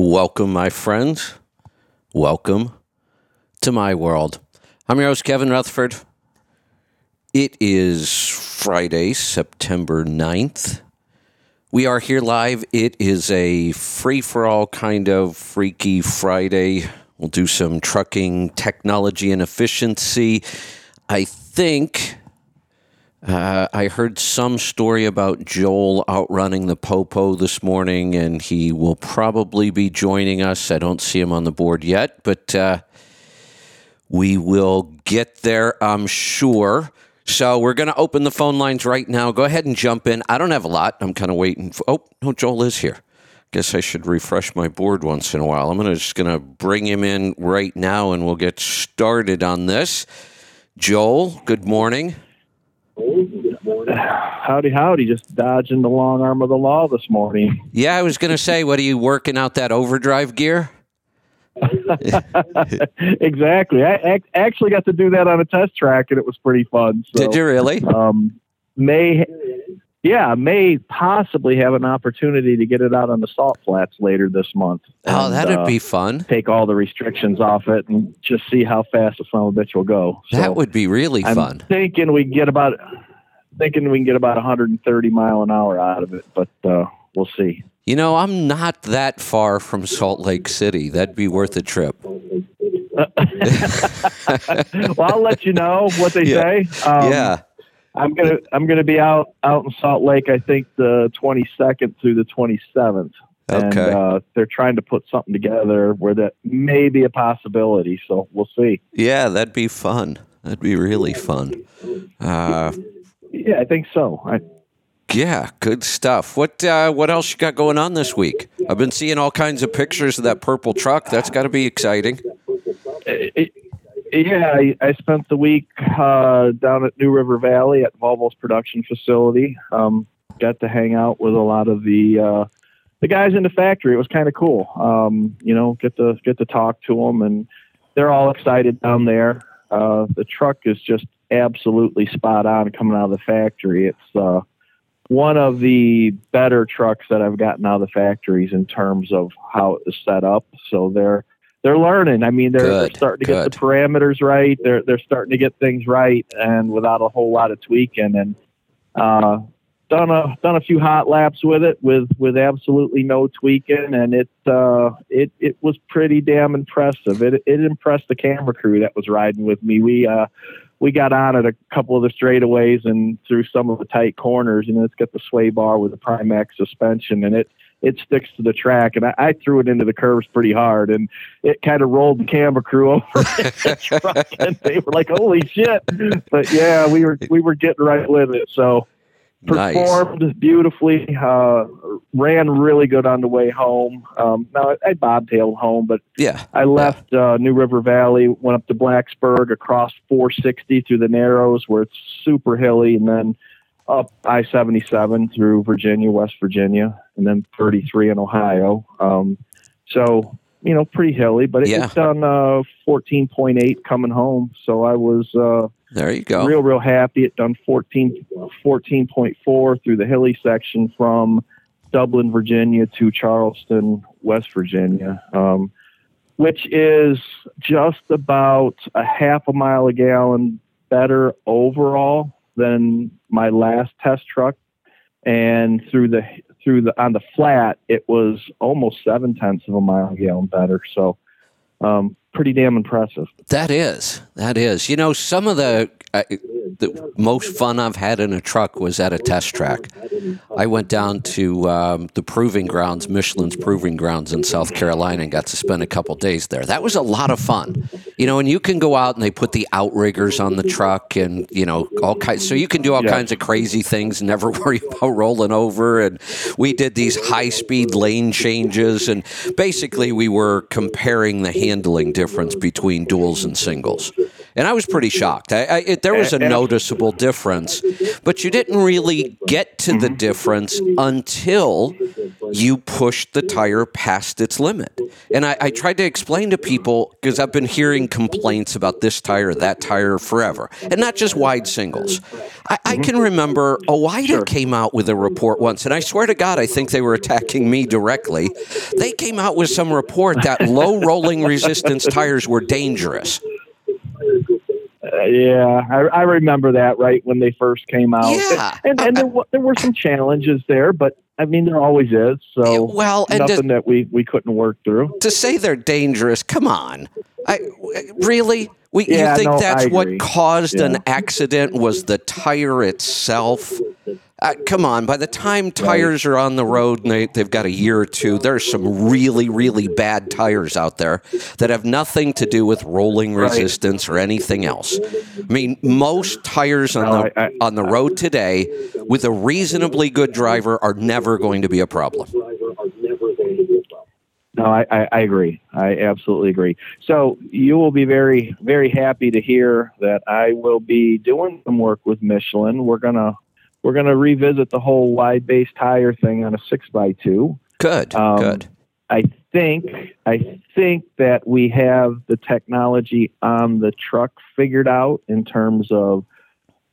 Welcome, my friends. Welcome to my world. I'm your host, Kevin Rutherford. It is Friday, September 9th. We are here live. It is a free for all kind of freaky Friday. We'll do some trucking technology and efficiency. I think uh, I heard some story about Joel outrunning the Popo this morning, and he will probably be joining us. I don't see him on the board yet, but uh, we will get there, I'm sure. So we're going to open the phone lines right now. Go ahead and jump in. I don't have a lot. I'm kind of waiting. For, oh, no, Joel is here. Guess I should refresh my board once in a while. I'm gonna, just going to bring him in right now, and we'll get started on this. Joel, good morning. Howdy, howdy. Just dodging the long arm of the law this morning. Yeah, I was going to say, what are you working out that overdrive gear? exactly. I ac- actually got to do that on a test track, and it was pretty fun. So, Did you really? Um, may, yeah, may possibly have an opportunity to get it out on the salt flats later this month. Oh, and, that'd uh, be fun. Take all the restrictions off it and just see how fast the son of a bitch will go. So That would be really I'm fun. thinking we get about thinking we can get about 130 mile an hour out of it, but uh, we'll see. You know, I'm not that far from Salt Lake City. That'd be worth a trip. well, I'll let you know what they Yeah. say. Um, yeah. I'm gonna I'm gonna be out out in Salt Lake. I think the 22nd through the 27th. And uh, they're trying to put something together where that may be a possibility. So we'll see. Yeah, that'd be fun. That'd be really fun. Uh, Yeah, I think so. I, yeah, good stuff. What uh, what else you got going on this week? I've been seeing all kinds of pictures of that purple truck. That's got to be exciting. it, yeah, I, I spent the week uh, down at New River Valley at Volvo's production facility. Um, got to hang out with a lot of the uh, the guys in the factory. It was kind of cool. Um, you know, get to get to talk to them, and they're all excited down there. Uh, the truck is just absolutely spot on coming out of the factory. It's uh, one of the better trucks that I've gotten out of the factories in terms of how it is set up. So they're they're learning. I mean, they're, they're starting to get the parameters right. They're they're starting to get things right, and without a whole lot of tweaking. And uh, done a done a few hot laps with it with with absolutely no tweaking, and it uh, it it was pretty damn impressive. It it impressed the camera crew that was riding with me. We uh, we got on at a couple of the straightaways and through some of the tight corners. You know, it's got the sway bar with the PRIMAAX suspension, and it it sticks to the track. And I, I threw it into the curves pretty hard, and it kind of rolled the camera crew over the truck, and they were like, "Holy shit!" But yeah, we were we were getting right with it. So Nice. performed beautifully. Uh, ran really good on the way home. Um, now I, I bobtailed home, but Yeah. I left uh, New River Valley, went up to Blacksburg, across 460 through the Narrows, where it's super hilly, and then up I-77 through Virginia, West Virginia, and then 33 in Ohio. Um, so you know, pretty hilly, but it Yeah. was done uh, 14.8 coming home. So I was. Uh, There you go. real real happy it done 14 14.4 through the hilly section from dublin virginia to charleston west virginia um, which is just about a half a mile a gallon better overall than my last test truck and through the through the on the flat it was almost seven tenths of a mile gallon better. So um, pretty damn impressive That is. That is. You know, some of the, uh, the most fun I've had in a truck was at a test track. I went down to um, the proving grounds, Michelin's proving grounds in South Carolina, and got to spend a couple days there. That was a lot of fun. You know, and you can go out and they put the outriggers on the truck, and you know all kinds. So you can do all Yeah. kinds of crazy things, never worry about rolling over. And we did these high-speed lane changes, and basically we were comparing the handling difference between duals and singles. And I was pretty shocked. I, I, it, there was a noticeable difference, but you didn't really get to the difference until you pushed the tire past its limit. And I, I tried to explain to people because I've been hearing complaints about this tire, that tire forever, and not just wide singles. I, I can remember OOIDA came out with a report once, and I swear to God, I think they were attacking me directly. They came out with some report that low rolling resistance tires were dangerous. Yeah, I, I remember that right when they first came out. Yeah. and, and there, there were some challenges there, but I mean there always is. So Well, and nothing just- that we we couldn't work through. to say they're dangerous, come on. I really we Yeah, you think no, that's what caused an accident was the tire itself? Uh, come on, by the time tires are on the road and they, they've got a year or two, there's some really, really bad tires out there that have nothing to do with rolling resistance or anything else. I mean, most tires on the on the road today with a reasonably good driver are never going to be a problem. No, I, I, I agree. I absolutely agree. So you will be very, very happy to hear that I will be doing some work with Michelin. We're gonna we're gonna revisit the whole wide base tire thing on a six by two. Good, Um, good. I think I think that we have the technology on the truck figured out in terms of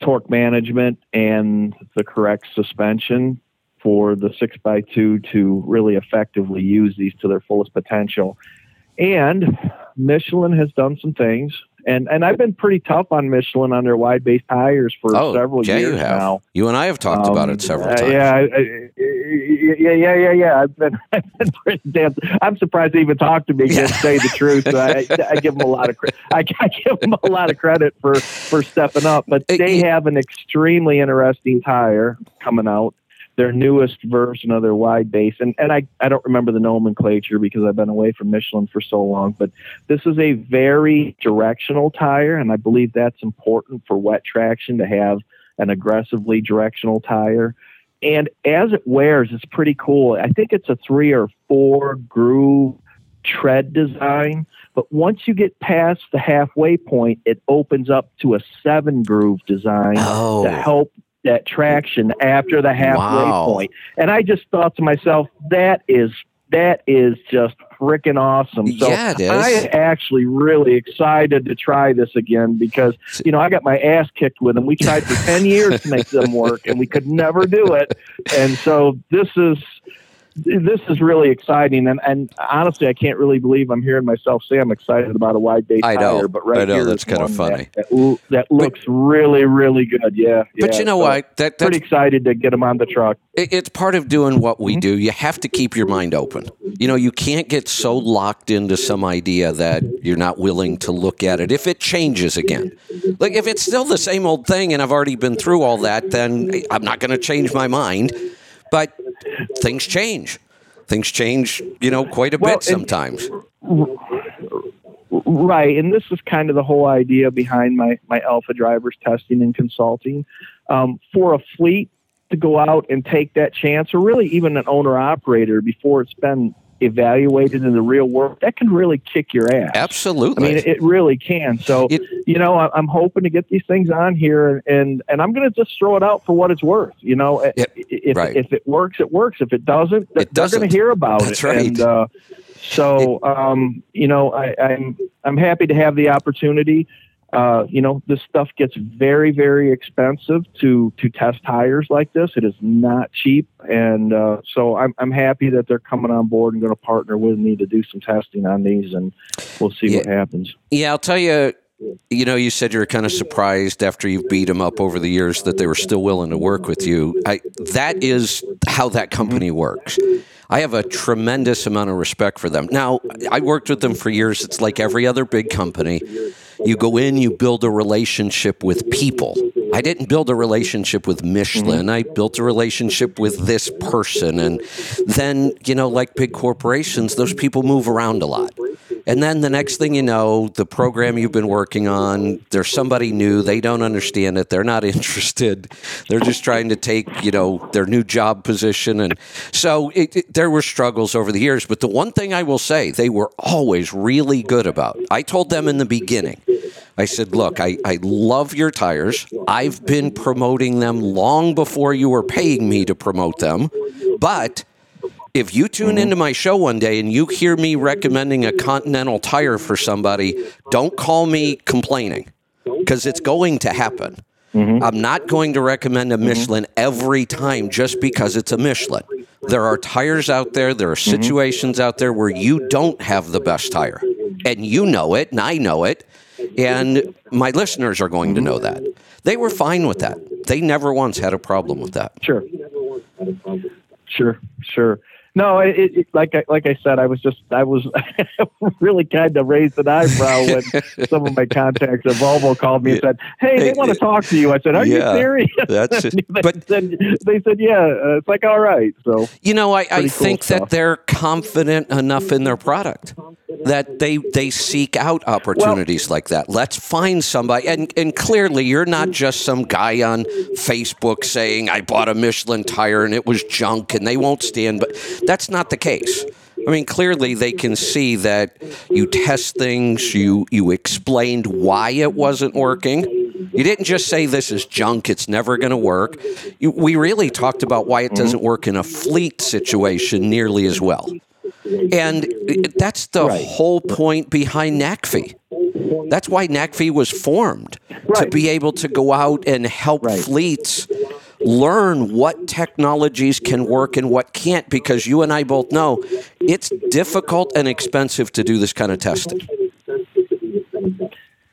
torque management and the correct suspension for the six by two to really effectively use these to their fullest potential. And Michelin has done some things, and and I've been pretty tough on Michelin on their wide base tires for Oh, several Jay, years you have. now. You and I have talked about Um, it several uh, times. Yeah, I- I- yeah, yeah, yeah, yeah. I've been, I've been pretty damn. I'm surprised they even talked to me. Yeah. Just say the truth. I, I give them a lot of credit. I, I give them a lot of credit for for stepping up. But they have an extremely interesting tire coming out. Their newest version of their wide base, and and I I don't remember the nomenclature because I've been away from Michelin for so long. But this is a very directional tire, and I believe that's important for wet traction to have an aggressively directional tire. And as it wears, it's pretty cool. I think it's a three or four groove tread design. But once you get past the halfway point, it opens up to a seven groove design Oh. to help that traction after the halfway Wow. point. And I just thought to myself, that is that is just freaking awesome. So Yeah, it is. I actually really excited to try this again because you know I got my ass kicked with them. We tried for ten years to make them work, and we could never do it. And so this is this is really exciting. And and honestly, I can't really believe I'm hearing myself say I'm excited about a wide base I know. tire. But right I know, here that's kinda funny. That, that, that looks really really good. Yeah. But yeah. you know So what? That that's Pretty excited to get them on the truck. it- it's part of doing what Mm-hmm. we do. You have to keep your mind open. You know, you can't get so locked into some idea that you're not willing to look at it if it changes again. Like if it's still the same old thing and I've already been through all that, then I'm not going to change my mind. But things change. Things change, you know, quite a Well, bit sometimes. Right, and this is kind of the whole idea behind my my alpha drivers testing and consulting. Um, for a fleet to go out and take that chance, or really even an owner operator before it's been evaluated in the real world, that can really kick your ass. Absolutely. I mean, it really can. So, It- you know, I- I'm hoping to get these things on here, and and I'm going to just throw it out for what it's worth. You know, I- Yep, if right. if it works, it works. If it doesn't, It they're doesn't. going to hear about That's it. right. And, uh, so, um, you know, I, I'm I'm happy to have the opportunity. Uh, you know, this stuff gets very, very expensive to to test tires like this. It is not cheap, and uh, so I'm I'm happy that they're coming on board and going to partner with me to do some testing on these, and we'll see what happens. Yeah, I'll tell you. You know, you said you were kind of surprised after you've beat them up over the years that they were still willing to work with you. I, that is how that company works. I have a tremendous amount of respect for them. Now, I worked with them for years. It's like every other big company. You go in, you build a relationship with people. I didn't build a relationship with Michelin. Mm-hmm. I built a relationship with this person. And then, you know, like big corporations, those people move around a lot. And then the next thing you know, the program you've been working on, there's somebody new. They don't understand it. They're not interested. They're just trying to take, you know, their new job position. And so it, it- there were struggles over the years. But the one thing I will say, they were always really good about. I told them in the beginning, I said, look, I, I love your tires. I've been promoting them long before you were paying me to promote them. But if you tune mm-hmm. into my show one day and you hear me recommending a Continental tire for somebody, don't call me complaining because it's going to happen. Mm-hmm. I'm not going to recommend a mm-hmm. Michelin every time just because it's a Michelin. There are tires out there, there are situations out there where you don't have the best tire. And you know it, and I know it, and my listeners are going to know that. They were fine with that. They never once had a problem with that. Sure. Sure. Sure. No, it, it, like I, like I said, I was just I was really kind of raised an eyebrow when some of my contacts at Volvo called me and said, "Hey, they want to talk to you." I said, "Are Yeah, you serious?" that's- they, but- said, they said, "Yeah." Uh, it's like, all right. So You know, I, I cool think stuff. that they're confident enough in their product that they they seek out opportunities like that. Let's find somebody, and and clearly you're not just some guy on Facebook saying I bought a Michelin tire and it was junk and they won't stand. But that's not the case. I mean, clearly they can see that you test things, you you explained why it wasn't working. You didn't just say this is junk, it's never going to work. You, we really talked about why it doesn't mm-hmm. work in a fleet situation nearly as well. And that's the Right. whole point behind NACFE. That's why NACFE was formed to be able to go out and help Right. fleets learn what technologies can work and what can't because you and I both know it's difficult and expensive to do this kind of testing.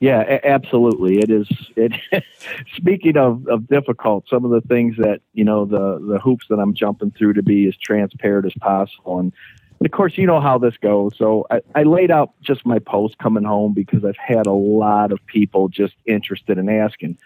Yeah, absolutely. It is. It. speaking of, of difficult, some of the things that you know the the hoops that I'm jumping through to be as transparent as possible, and, and of course you know how this goes. So I, I laid out just my post coming home because I've had a lot of people just interested in asking.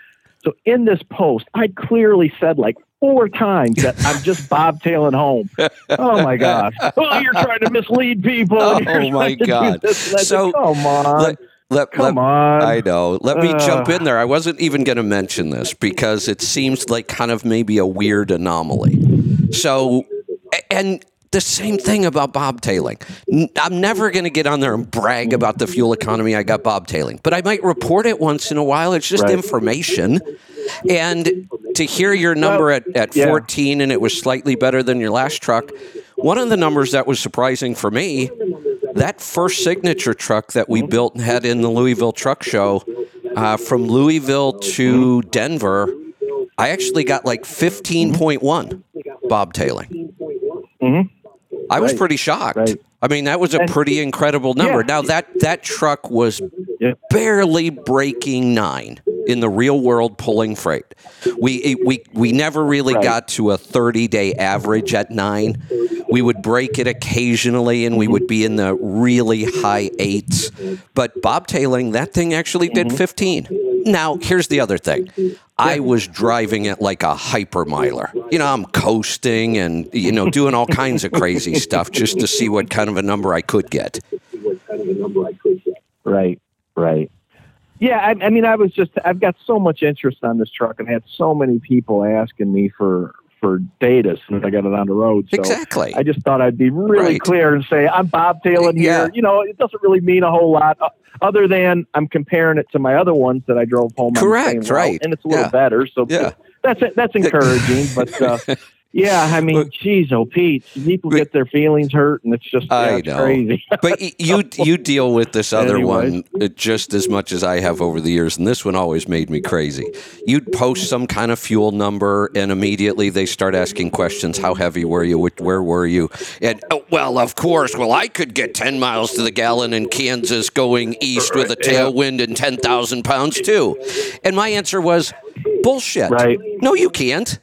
So in this post, I clearly said like four times that I'm just bobtailing home. Oh my gosh! Oh, you're trying to mislead people. Oh, my trying to do God. this. And I said, So, come on, Let, let, come let- on. I know. Let me jump in there. I wasn't even going to mention this because it seems like kind of maybe a weird anomaly. So, and the same thing about bobtailing. I'm never going to get on there and brag about the fuel economy I got bobtailing, but I might report it once in a while. It's just Right. information. And to hear your number Well, at, at yeah. 14 and it was slightly better than your last truck, one of the numbers that was surprising for me that first signature truck that we built and had in the Louisville Truck Show uh, from Louisville to Denver, I actually got like 15.1 bobtailing. Mhm. I was pretty shocked. Right. I mean, that was a pretty incredible number. Yeah. Now that that truck was Yeah. barely breaking nine in the real world pulling freight. We we we never really Right. got to a 30 day average at nine. We would break it occasionally, and we would be in the really high eights. But bobtailing, that thing actually did 15. Now, here's the other thing. I was driving it like a hypermiler. You know, I'm coasting and, you know, doing all kinds of crazy stuff just to see what kind of a number I could get. Right, right. Yeah, I, I mean, I was just, I've got so much interest on this truck and had so many people asking me for, for data since I got it on the road. So Exactly. I just thought I'd be really Right. clear and say, I'm bobtailing Yeah. here. You know, it doesn't really mean a whole lot uh, other than I'm comparing it to my other ones that I drove home. on the Correct, same route, right. And it's a little Yeah. better. So Yeah. that's, that's encouraging. but, uh, yeah, I mean, But- geez, oh, Pete, people But- get their feelings hurt and it's just yeah, I it's know. crazy. but you you deal with this other Anyways. one uh, just as much as I have over the years, and this one always made me crazy. You'd post some kind of fuel number, and immediately they start asking questions: How heavy were you? Where were you? And oh, well, of course. Well, I could get ten miles to the gallon in Kansas going east with a tailwind and ten thousand pounds too. And my answer was bullshit. Right. No, you can't.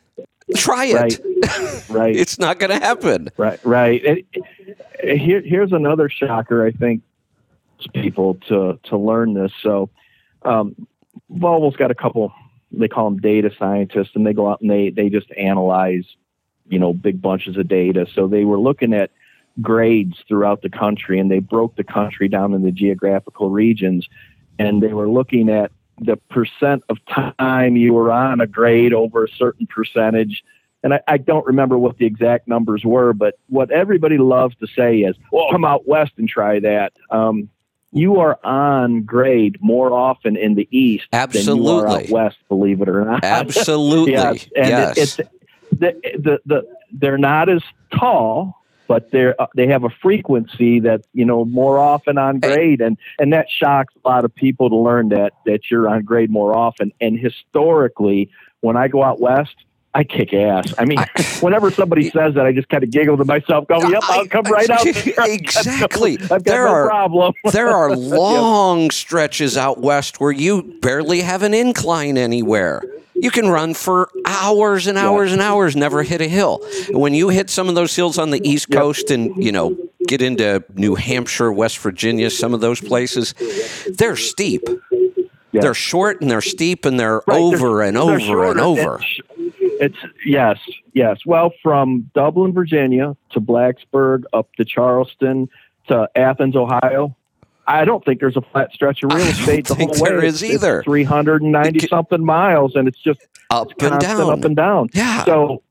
Try it. Right. right. It's not going to happen. Right, right. And here, here's another shocker. I think to people to to learn this. So, um, Volvo's got a couple. They call them data scientists, and they go out and they they just analyze, you know, big bunches of data. So they were looking at grades throughout the country, and they broke the country down into geographical regions, and they were looking at the percent of time you were on a grade over a certain percentage and I, I don't remember what the exact numbers were, but what everybody loves to say is, "Well, come out west and try that." Um, you are on grade more often in the east than you are out Absolutely. west. Believe it or not. Absolutely. yes, and yes. It, it's the, the the they're not as tall, but they're uh, they have a frequency that you know more often on grade, and and that shocks a lot of people to learn that that you're on grade more often. And historically, when I go out west. I kick ass. I mean, I- whenever somebody says that, I just kind of giggle to myself, go, "Yep, I'll come I- right out." I- there. I've got no- exactly. I've got There no are- problem. there are long stretches out west where you barely have an incline anywhere. You can run for hours and hours and hours, never hit a hill. When you hit some of those hills on the East Yep. Coast and, you know, get into New Hampshire, West Virginia, some of those places, they're steep. Yeah. They're short and they're steep and they're Right, over they're- and they're over and over. It's, it's yes, yes. Well, from Dublin, Virginia to Blacksburg, up to Charleston to Athens, Ohio. I don't think there's a flat stretch of real estate the whole way. there is It's- either. 390 something miles, and it's just Up and down. up and down. Yeah. So,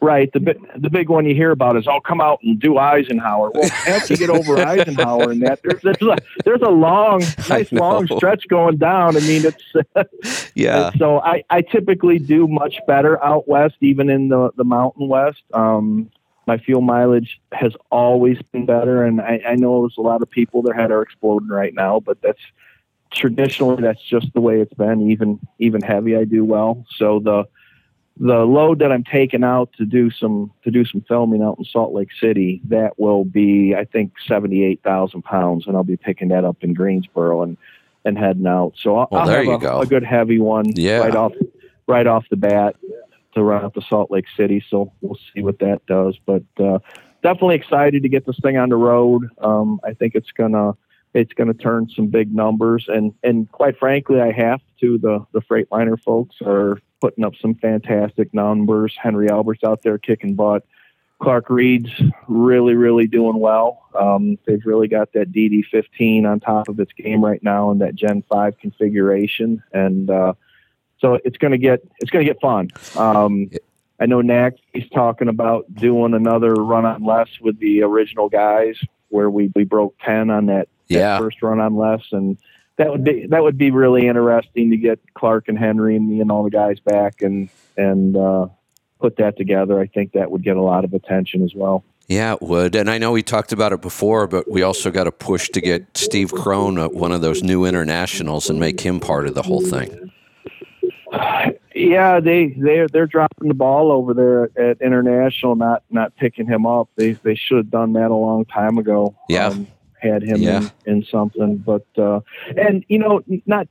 right, the the big one you hear about is, I'll come out and do Eisenhower." Well, after you get over Eisenhower and that, there's there's a, there's a long, nice long stretch going down. I mean, it's yeah. and so I, I typically do much better out west, even in the, the mountain west. Um, my fuel mileage has always been better, and I, I know there's a lot of people their head are exploding right now, but that's traditionally that's just the way it's been. Even even heavy, I do well. So the the load that I'm taking out to do some to do some filming out in Salt Lake City, that will be I think seventy eight thousand pounds, and I'll be picking that up in Greensboro and and heading out. So I'll, Well, I'll have a, a good heavy one Yeah. right off right off the bat to run up to Salt Lake City. So we'll see what that does. But uh, definitely excited to get this thing on the road. Um, I think it's gonna it's gonna turn some big numbers, and and quite frankly, I have to. The the Freightliner folks are putting up some fantastic numbers. Henry Albert's out there kicking butt. Clark Reed's really, really doing well. Um, they've really got that DD15 on top of its game right now in that Gen 5 configuration, and uh, so it's going to get it's going to get fun. Um, I know Nack he's talking about doing another run on less with the original guys, where we, we broke 10 on that, that first run on less, and that would be that would be really interesting to get Clark and Henry and me and all the guys back and and uh, put that together. I think that would get a lot of attention as well. Yeah, it would. And I know we talked about it before, but we also got to push to get Steve Crone at one of those new internationals and make him part of the whole thing. Yeah, they they're they're dropping the ball over there at international, not not picking him up. They they should have done that a long time ago. Yeah. um, had him Yeah. in, in something, but uh, and you know not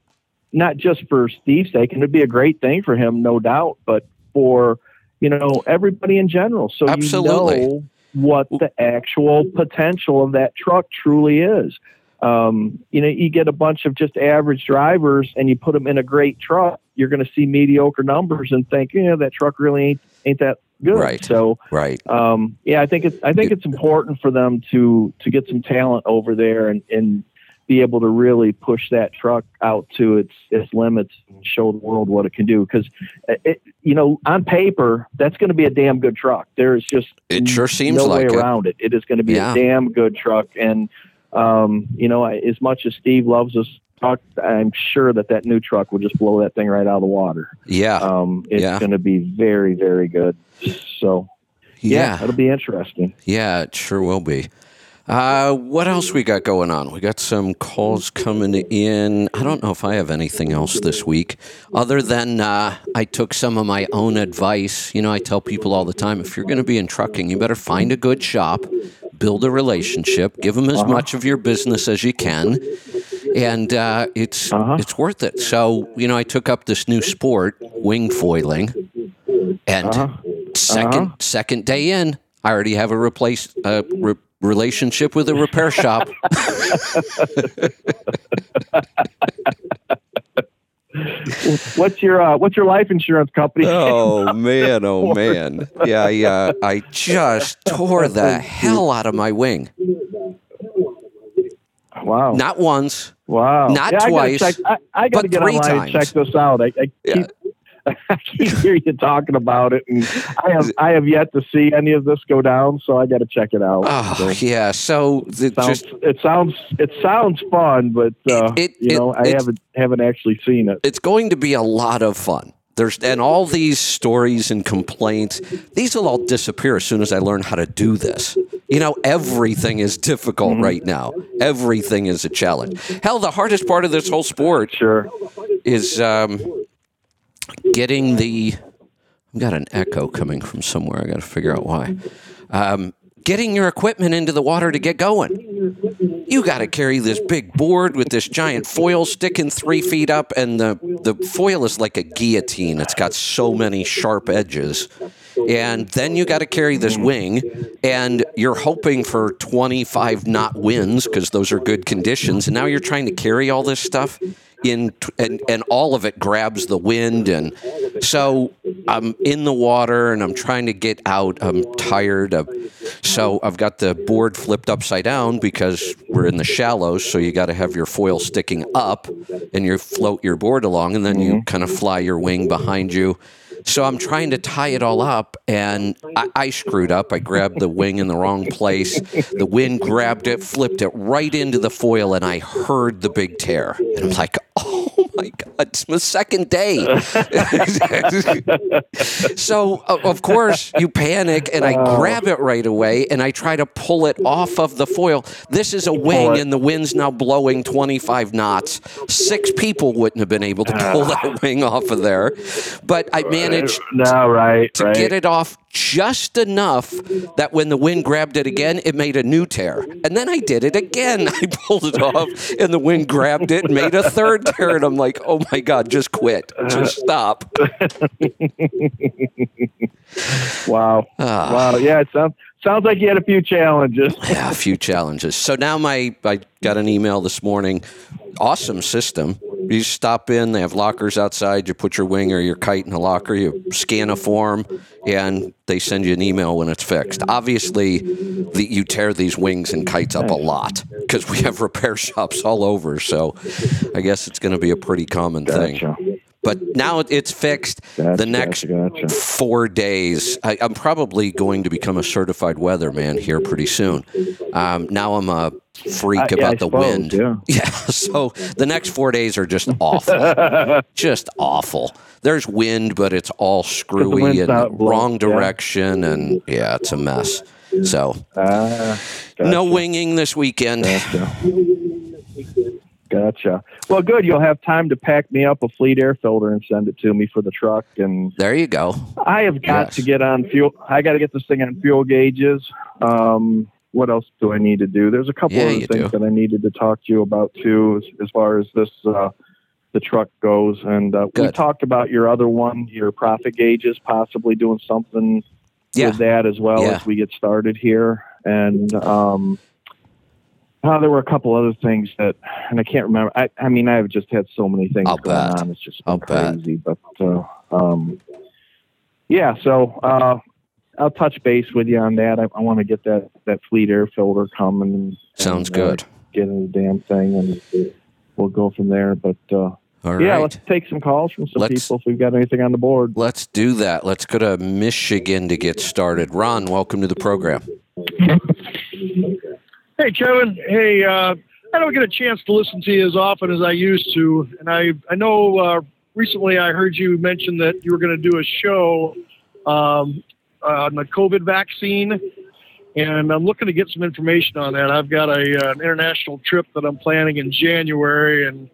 not just for Steve's sake, and it'd be a great thing for him, no doubt, but for you know everybody in general. So Absolutely. you know what the actual potential of that truck truly is. Um, you know, you get a bunch of just average drivers and you put them in a great truck, you're going to see mediocre numbers and think, yeah, that truck really ain't ain't that good. Right. So, Right. um, yeah, I think it's I think it's important for them to to get some talent over there and and be able to really push that truck out to its its limits and show the world what it can do. Because, you know, on paper, that's going to be a damn good truck. There is just It sure seems no like way it. around it. It is going to be Yeah. a damn good truck. And um, you know, I- as much as Steve loves us truck, I'm sure that that new truck will just blow that thing right out of the water. Yeah. Um, it's Yeah. going to be very, very good. So yeah, yeah. it'll be interesting. Yeah, it sure will be. Uh, what else we got going on? We got some calls coming in. I don't know if I have anything else this week other than uh, I took some of my own advice. You know, I tell people all the time if you're going to be in trucking, you better find a good shop, build a relationship, give them as much of your business as you can, and uh, it's Uh-huh. it's worth it. So, you know, I took up this new sport, wing foiling, and Uh-huh. 2nd second day in, I already have a replace a re- relationship with a repair shop. What's your uh, What's your life insurance company? oh man, oh man, yeah, I, uh, I just tore the hell out of my wing. Wow. Not once. wow. not yeah, twice, I gotta, check, I, I gotta but get three online and check times. this out. I, I Yeah. I keep hear you talking about it, and I have I have yet to see any of this go down, so I got to check it out. Oh so, yeah, so it sounds, just it sounds it sounds fun, but uh, it, it, you know I haven't haven't actually seen it. It's going to be a lot of fun. There's and all these stories and complaints, these will all disappear as soon as I learn how to do this. You know, everything is difficult mm-hmm. right now. Everything is a challenge. Hell, the hardest part of this whole sport sure. is um, getting the. I've got an echo coming from somewhere. I got to figure out why. Um, getting your equipment into the water to get going. You got to carry this big board with this giant foil sticking three feet up, and the, the foil is like a guillotine. It's got so many sharp edges. And then you got to carry this wing, and you're hoping for 25 knot winds because those are good conditions. And now you're trying to carry all this stuff in and, and all of it grabs the wind. And so i'm in the water and i'm trying to get out. I'm tired of, so i've got the board flipped upside down because we're in the shallows. So you got to have your foil sticking up and you float your board along and then you mm-hmm. kind of fly your wing behind you so I'm trying to tie it all up, and I, I, screwed up. I grabbed the wing in the wrong place. The wind grabbed it, flipped it right into the foil, and I heard the big tear. And I'm like, oh my God, it's my second day. so, of course, you panic, and I grab it right away, and I try to pull it off of the foil. This is a wing, and the wind's now blowing 25 knots. Six people wouldn't have been able to pull that wing off of there. But I managed managed no, right, to right. get it off just enough that when the wind grabbed it again, it made a new tear. And then I did it again. I pulled it off, and the wind grabbed it and made a third tear. And I'm like, oh my God, just quit. Just stop. wow. Uh, wow. Yeah, it sounds. Sounds like you had a few challenges. yeah, a few challenges. So now my I got an email this morning. Awesome system you stop in, they have lockers outside. You put your wing or your kite in a locker, you scan a form, and they send you an email when it's fixed. Obviously, the, you tear these wings and kites up a lot because we have repair shops all over. So I guess it's going to be a pretty common gotcha. thing. But now it's fixed. Gotcha, the next gotcha, four days, I, am probably going to become a certified weatherman here pretty soon. Um, now I'm a freak uh, about the suppose, wind. Yeah. yeah. So the next four days are just awful. just awful. There's wind, but it's all screwy and wrong direction, yeah. and yeah, it's a mess. So uh, gotcha. no winging this weekend. Gotcha. Well, good. You'll have time to pack me up a fleet air filter and send it to me for the truck. And there you go. I have got yes. to get on fuel. I got to get this thing on fuel gauges. Um, what else do I need to do? There's a couple yeah, of things do. that I needed to talk to you about too, as, as far as this uh, the truck goes. And uh, we talked about your other one, your profit gauges, possibly doing something yeah. with that as well yeah. as we get started here. And um, uh, there were a couple other things that, and I can't remember. I, I mean, I've just had so many things I'll going bet. on. It's just been crazy. Bet. But uh, um, yeah, so uh, I'll touch base with you on that. I, I want to get that that fleet air filter coming. And, Sounds and, good. Uh, get in the damn thing, and we'll go from there. But uh, yeah, right. let's take some calls from some let's, people if we've got anything on the board. Let's do that. Let's go to Michigan to get started. Ron, welcome to the program. Hey, Kevin. Hey, uh, I don't get a chance to listen to you as often as I used to, and I I know uh, recently I heard you mention that you were going to do a show um, on the COVID vaccine, and I'm looking to get some information on that. I've got a uh, an international trip that I'm planning in January, and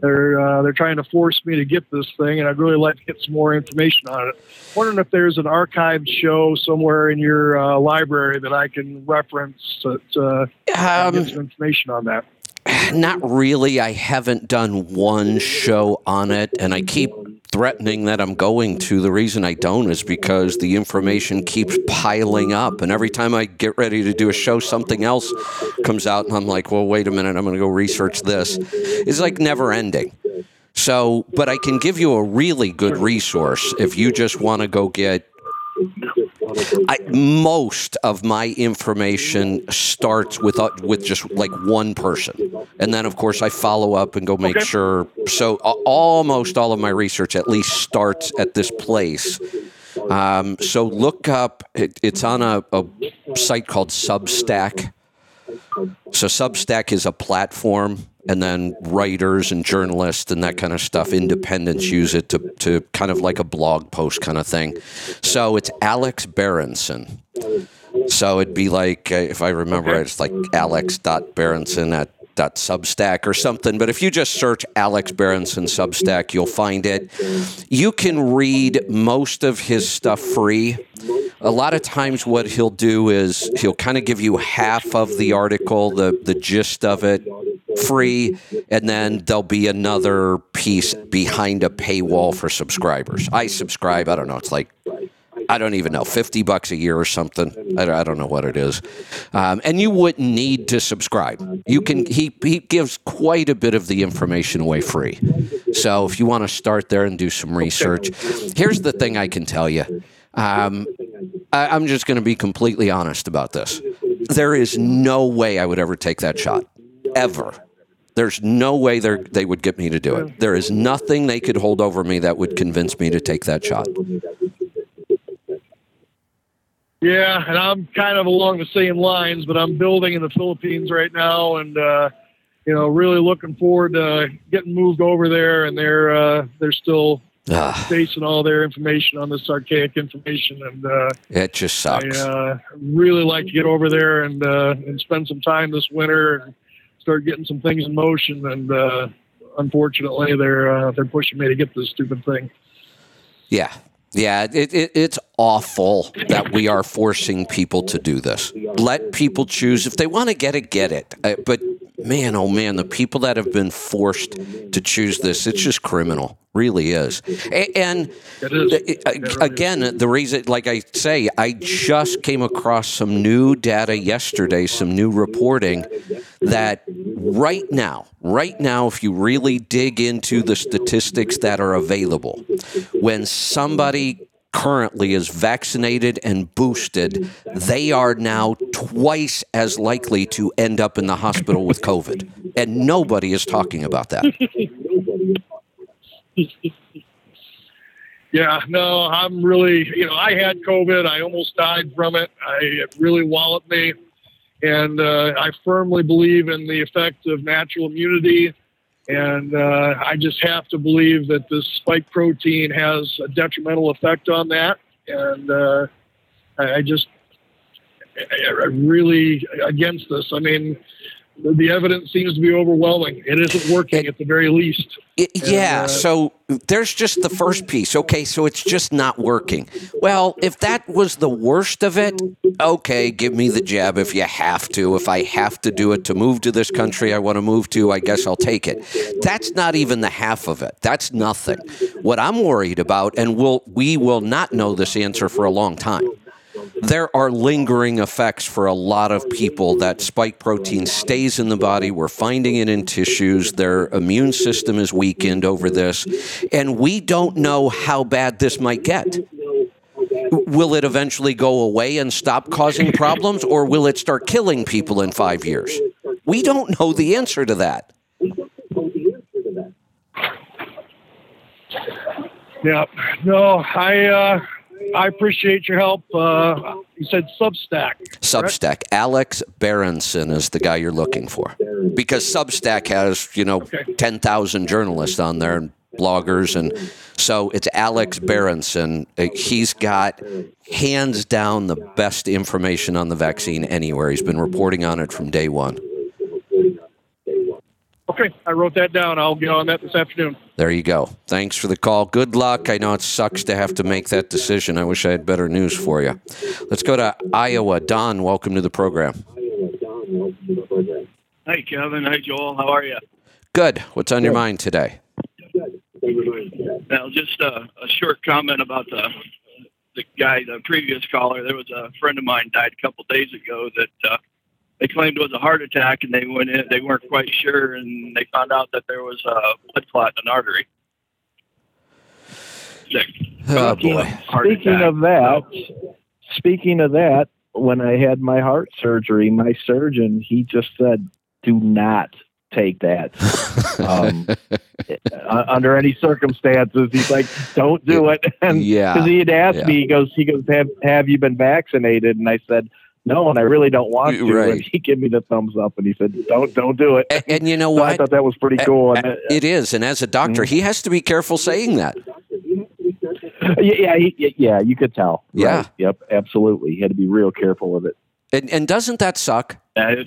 they're uh, they're trying to force me to get this thing, and I'd really like to get some more information on it. Wondering if there's an archived show somewhere in your uh, library that I can reference to, to um, get some information on that. Not really. I haven't done one show on it, and I keep threatening that I'm going to. The reason I don't is because the information keeps piling up. And every time I get ready to do a show, something else comes out, and I'm like, well, wait a minute, I'm going to go research this. It's like never ending. So, but I can give you a really good resource if you just want to go get I, most of my information starts with uh, with just like one person, and then of course I follow up and go make Okay. sure. So uh, almost all of my research at least starts at this place. Um, so look up. It, it's on a, a site called Substack. So Substack is a platform, and then writers and journalists and that kind of stuff, independents use it to, to kind of like a blog post kind of thing. So it's Alex Berenson. So it'd be like, uh, if I remember right, it's like alex.berenson at substack or something but if you just search alex berenson substack you'll find it. You can read most of his stuff free. A lot of times what he'll do is he'll kind of give you half of the article the the gist of it free and then there'll be another piece behind a paywall for subscribers. I subscribe i don't know it's like I don't even know, 50 bucks a year or something. I don't, know what it is. Um, and you wouldn't need to subscribe. You can, he, he gives quite a bit of the information away free. So if you want to start there and do some research, here's the thing I can tell you. Um, I, I'm just going to be completely honest about this. There is no way I would ever take that shot, ever. There's no way they would get me to do it. There is nothing they could hold over me that would convince me to take that shot. Yeah, and I'm kind of along the same lines, but I'm building in the Philippines right now, and uh, you know, really looking forward to getting moved over there. And they're uh, they're still Ugh, basing all their information on this archaic information, and uh, it just I sucks. uh, really like to get over there and uh, and spend some time this winter and start getting some things in motion. And uh, unfortunately, they're uh, they're pushing me to get this stupid thing. Yeah. Yeah, it, it, it's awful that we are forcing people to do this. Let people choose. If they want to get it, get it. Uh, but man, oh man, the people that have been forced to choose this, it's just criminal. Really is. And It is. It really is. again, the reason, like I say, I just came across some new data yesterday, some new reporting that right now, right now, if you really dig into the statistics that are available, when somebody currently is vaccinated and boosted, they are now twice as likely to end up in the hospital with COVID. And nobody is talking about that. Yeah, no, I'm really, you know, I had COVID. I almost died from it. I, it really walloped me. And uh, I firmly believe in the effect of natural immunity. And uh, I just have to believe that this spike protein has a detrimental effect on that. And uh, I, I just, I, I'm really against this. I mean, the, evidence seems to be overwhelming. It isn't working at the very least. It, yeah, uh, so there's just the first piece. Okay, so it's just not working. Well, if that was the worst of it, okay, give me the jab if you have to. If I have to do it to move to this country I want to move to, I guess I'll take it. That's not even the half of it. That's nothing. What I'm worried about, and we'll, we will not know this answer for a long time. There are lingering effects for a lot of people. That spike protein stays in the body. We're finding it in tissues. Their immune system is weakened over this. And we don't know how bad this might get. Will it eventually go away and stop causing problems, or will it start killing people in five years? We don't know the answer to that. Yeah. No, I uh, I appreciate your help. Uh, you said Substack. Substack. Alex Berenson is the guy you're looking for. Because Substack has, you know, Okay. 10,000 journalists on there and bloggers. And so it's Alex Berenson. Uh, He's got hands down the best information on the vaccine anywhere. He's been reporting on it from day one. Okay, I wrote that down. I'll get on that this afternoon. There you go. Thanks for the call. Good luck. I know it sucks to have to make that decision. I wish I had better news for you. Let's go to Iowa. Don, welcome to the program. Hi, Kevin. Hi, Joel. How are you? Good. What's on your mind today? Now, just a, a short comment about the the guy, the previous caller. There was a friend of mine died a couple days ago that uh, they claimed it was a heart attack, and they went in. They weren't quite sure, and they found out that there was a blood clot in an artery. Sick. Oh, boy. Speaking attack. of that, speaking of that, when I had my heart surgery, my surgeon he just said, "Do not take that um, uh, under any circumstances." He's like, "Don't do it." And yeah. because he had asked yeah. me, he goes, "He goes, have have you been vaccinated?" And I said. No, and I really don't want to. Right. And he gave me the thumbs up, and he said, "Don't, don't do it." And, and you know So I thought that was pretty cool. And, It is, and as a doctor, Mm-hmm. he has to be careful saying that. yeah, yeah, yeah, you could tell. Yeah. Right. Yep. Absolutely. He had to be real careful with it. And, and doesn't that suck?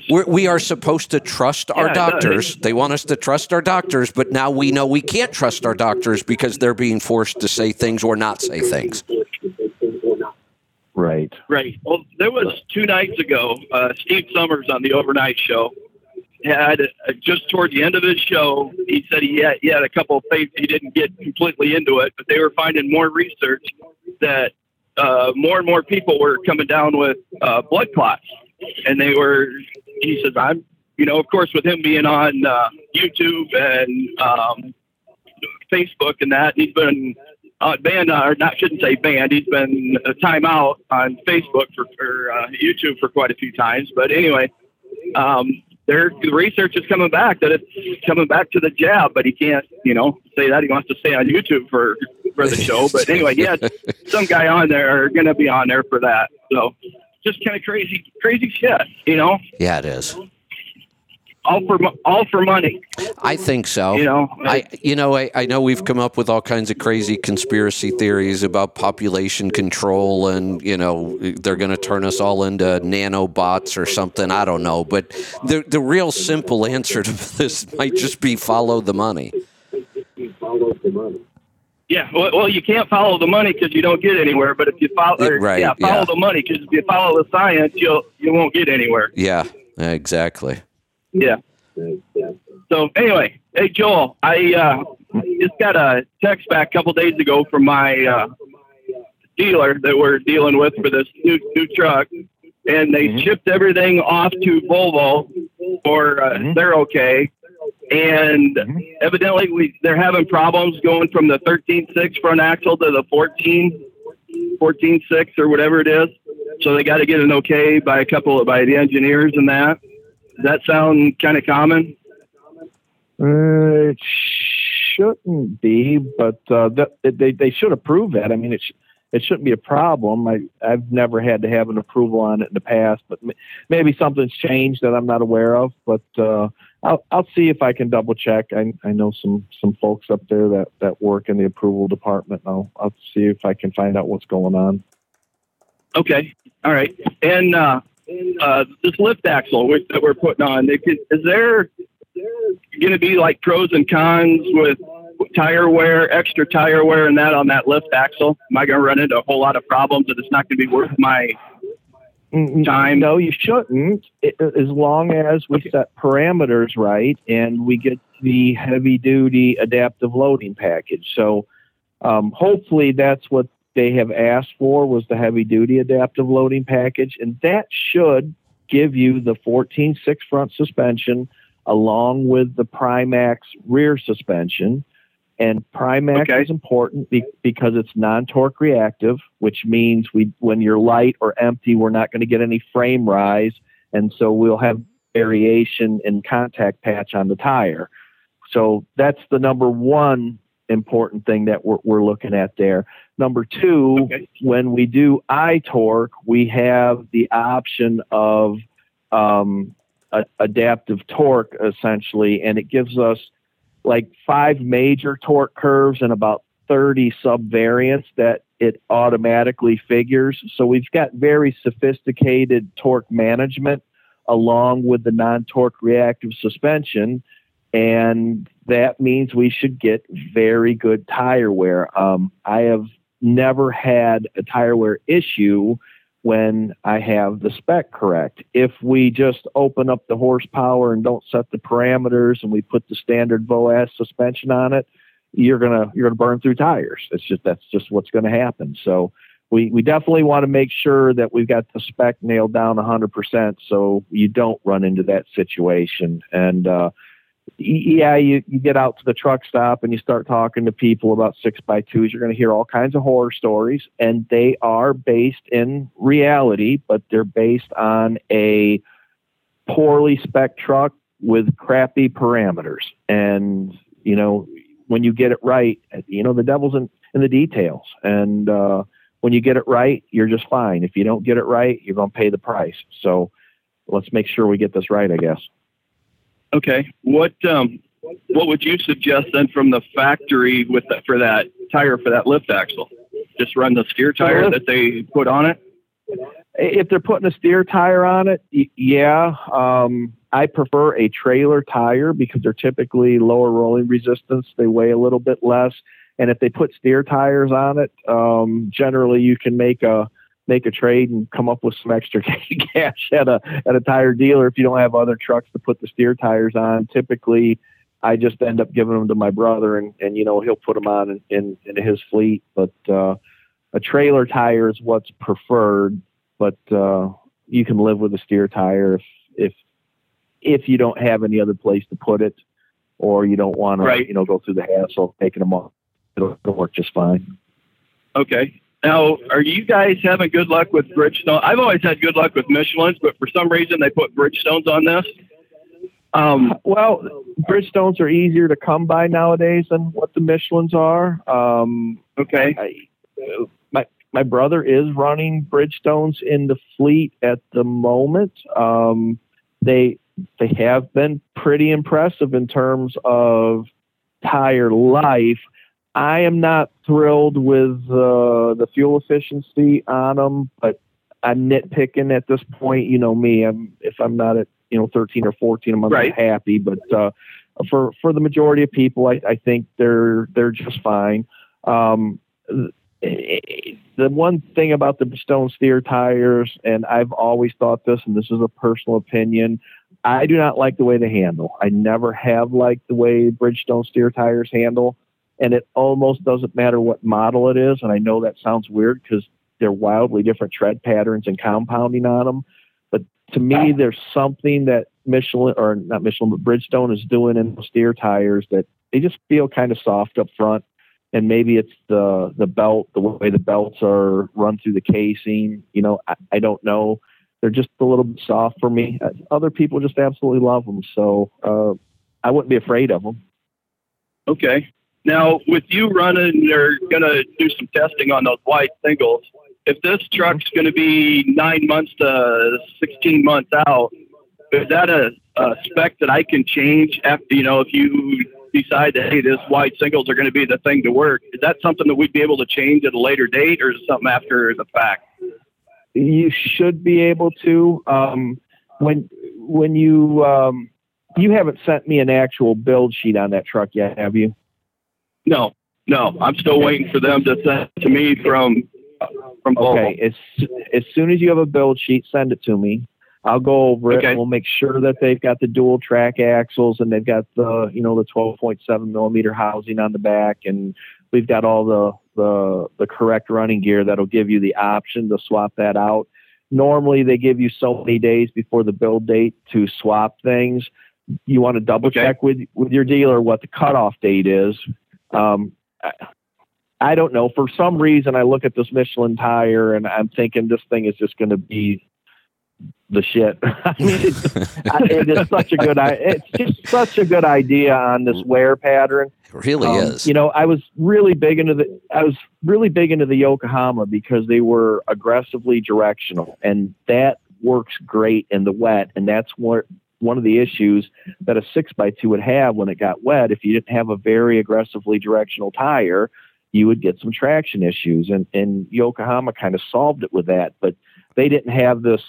We're, we are supposed to trust our Yeah, doctors. They want us to trust our doctors, but now we know we can't trust our doctors because they're being forced to say things or not say things. Right. Right. Well, there was two nights ago, uh, Steve Sommers on the overnight show had uh, just toward the end of his show, he said he had, he had a couple of things he didn't get completely into it, but they were finding more research that uh, more and more people were coming down with uh, blood clots, and they were. He says, "I'm." You know, of course, with him being on uh, YouTube and um, Facebook and that, he's been uh, banned, uh, or not, shouldn't say banned. He's been a timeout on Facebook for, for uh, YouTube for quite a few times. But anyway, um, there the research is coming back that it's coming back to the jab, but he can't, you know, say that he wants to stay on YouTube for for the show. But anyway, he had some guy on there are going to be on there for that. So just kind of crazy, crazy shit, you know, Yeah, it is. All for all for money, I think so. you know. I, you know, I, I know we've come up with all kinds of crazy conspiracy theories about population control, and you know they're going to turn us all into nanobots or something. I don't know, but the the real simple answer to this might just be follow the money. Yeah, well, well, you can't follow the money because you don't get anywhere. But if you follow, or, Right, yeah, follow yeah. the money because if you follow the science, you'll you won't get anywhere. Yeah, exactly. Yeah. So anyway, hey Joel, I uh, just got a text back a couple days ago from my uh, dealer that we're dealing with for this new new truck, and they shipped everything off to Volvo for uh, Mhm. they're okay. And Mhm. evidently, we they're having problems going from the 13.6 front axle to the 14 14.6 or whatever it is. So they got to get an okay by a couple of by the engineers and that. That sound kind of common? Uh, it shouldn't be, but uh, they they should approve that. I mean, it sh- it shouldn't be a problem. I I've never had to have an approval on it in the past, but m- maybe something's changed that I'm not aware of. But uh, I'll I'll see if I can double check. I I know some some folks up there that that work in the approval department. And I'll I'll see if I can find out what's going on. Okay, all right. And uh, this lift axle which, that we're putting on, it could- is there going to be like pros and cons with tire wear, extra tire wear, and that on that lift axle? Am I going to run into a whole lot of problems that it's not going to be worth my? Time. No, you shouldn't. It, as long as we set parameters right and we get the heavy duty adaptive loading package. So um, hopefully that's what they have asked for was the heavy duty adaptive loading package, and that should give you the 14.6 front suspension along with the PRIMAAX rear suspension. And PRIMAAX Okay. is important be- because it's non-torque reactive, which means we, when you're light or empty, we're not going to get any frame rise, and so we'll have variation in contact patch on the tire. So that's the number one important thing that we're, we're looking at there. Number two, Okay. when we do I-Torque, we have the option of um, a, adaptive torque essentially, and it gives us like five major torque curves and about 30 subvariants that it automatically figures. So we've got very sophisticated torque management along with the non torque reactive suspension. And that means we should get very good tire wear. Um, I have never had a tire wear issue when I have the spec correct. If we just open up the horsepower and don't set the parameters and we put the standard VOAS suspension on it, you're gonna you're gonna burn through tires. It's just that's just what's gonna happen. So we, we definitely want to make sure that we've got the spec nailed down 100% so you don't run into that situation. And uh, yeah, you, you get out to the truck stop and you start talking to people about six by twos. You're going to hear all kinds of horror stories, and they are based in reality, but they're based on a poorly spec truck with crappy parameters. And you know, when you get it right, you know the devil's in, in the details. And uh, when you get it right, you're just fine. If you don't get it right, you're going to pay the price. So let's make sure we get this right, I guess. Okay. What um, what would you suggest then from the factory with the, for that tire for that lift axle? Just run the steer tire that they put on it. If they're putting a steer tire on it, yeah. Um, I prefer a trailer tire because they're typically lower rolling resistance. They weigh a little bit less, and if they put steer tires on it, um, generally you can make a make a trade and come up with some extra cash at a at a tire dealer if you don't have other trucks to put the steer tires on. Typically, I just end up giving them to my brother, and and you know he'll put them on in in, in his fleet. But uh, a trailer tire is what's preferred, but uh, you can live with a steer tire if if if you don't have any other place to put it, or you don't want Right. to you know go through the hassle of taking them off. It'll, it'll work just fine. Okay. Now, are you guys having good luck with Bridgestone? I've always had good luck with Michelin's, but for some reason they put Bridgestones on this. Um, Well, Bridgestones are easier to come by nowadays than what the Michelin's are. Um, okay. I, my my brother is running Bridgestones in the fleet at the moment. Um, they they have been pretty impressive in terms of tire life. I am not thrilled with uh, the fuel efficiency on them, but I'm nitpicking at this point. You know me. I'm if I'm not at you know 13 or 14, I'm Right. happy. But uh, for for the majority of people, I, I think they're they're just fine. Um, the one thing about the Stone Steer tires, and I've always thought this, and this is a personal opinion, I do not like the way they handle. I never have liked the way Bridgestone Steer tires handle, and it almost doesn't matter what model it is. And I know that sounds weird because they're wildly different tread patterns and compounding on them. But to me, there's something that Michelin or not Michelin, but Bridgestone is doing in the steer tires that they just feel kind of soft up front. And maybe it's the the belt, the way the belts are run through the casing. You know, I, I don't know. They're just a little bit soft for me. Uh, Other people just absolutely love them. So uh, I wouldn't be afraid of them. Okay. Now, with you running, they're going to do some testing on those wide singles. If this truck's going to be nine months to 16 months out, is that a, a spec that I can change after, you know, if you decide that, hey, this wide singles are going to be the thing to work? Is that something that we'd be able to change at a later date or is it something after the fact? you should be able to um, when when you um, you haven't sent me an actual build sheet on that truck yet, have you? No, no, I'm still waiting for them to send it to me from, from Volvo. Okay, as as soon as you have a build sheet, send it to me. I'll go over it. Okay. We'll make sure that they've got the dual track axles and they've got the you know the 12.7 millimeter housing on the back, and we've got all the the the correct running gear that'll give you the option to swap that out. Normally, they give you so many days before the build date to swap things. You want to double Okay. check with with your dealer what the cutoff date is. Um, I, I don't know. For some reason, I look at this Michelin tire and I'm thinking this thing is just going to be the shit. I mean, it's, I- it is such a good. It's just such a good idea on this wear pattern. It really Um, is. You know, I was really big into the. I was really big into the Yokohama because they were aggressively directional, and that works great in the wet. And that's what one of the issues that a six by two would have when it got wet. If you didn't have a very aggressively directional tire, you would get some traction issues. And and Yokohama kind of solved it with that, but they didn't have this,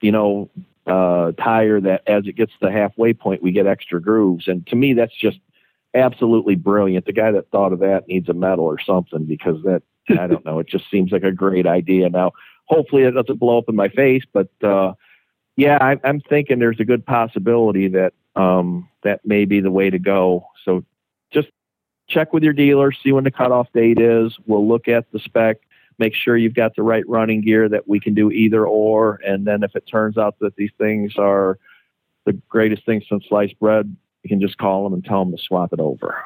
you know, uh, tire that as it gets to the halfway point, we get extra grooves. And to me, that's just absolutely brilliant. The guy that thought of that needs a medal or something because that I don't know. It just seems like a great idea. Now, hopefully, it doesn't blow up in my face, but uh, yeah, I, I'm thinking there's a good possibility that um, that may be the way to go. So just check with your dealer, see when the cutoff date is. We'll look at the spec, make sure you've got the right running gear that we can do either or. And then if it turns out that these things are the greatest thing since sliced bread, you can just call them and tell them to swap it over.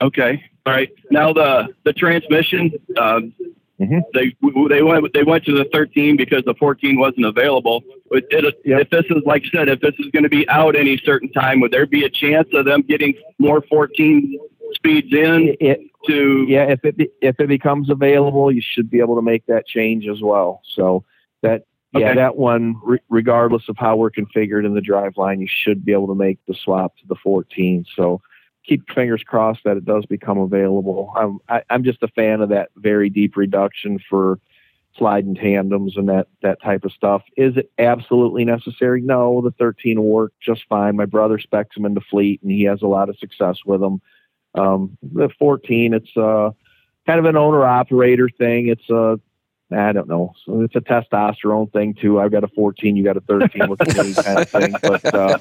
Okay. All right. Now the the transmission. Um, Mhm. They they went they went to the 13 because the 14 wasn't available. But it, Yep. if this is like you said, if this is going to be out any certain time, would there be a chance of them getting more 14 speeds in It, to? yeah, if it be, if it becomes available, you should be able to make that change as well. So that yeah, Okay. that one, re- regardless of how we're configured in the drive line, you should be able to make the swap to the 14. So keep fingers crossed that it does become available. I'm I, I'm just a fan of that very deep reduction for sliding tandems and that that type of stuff. Is it absolutely necessary? No, the 13 will work just fine. My brother specs them into fleet, and he has a lot of success with them. Um, the 14, it's uh, kind of an owner operator thing. It's a I don't know. So it's a testosterone thing too. I've got a 14, you got a 13 with me kind of thing. But uh,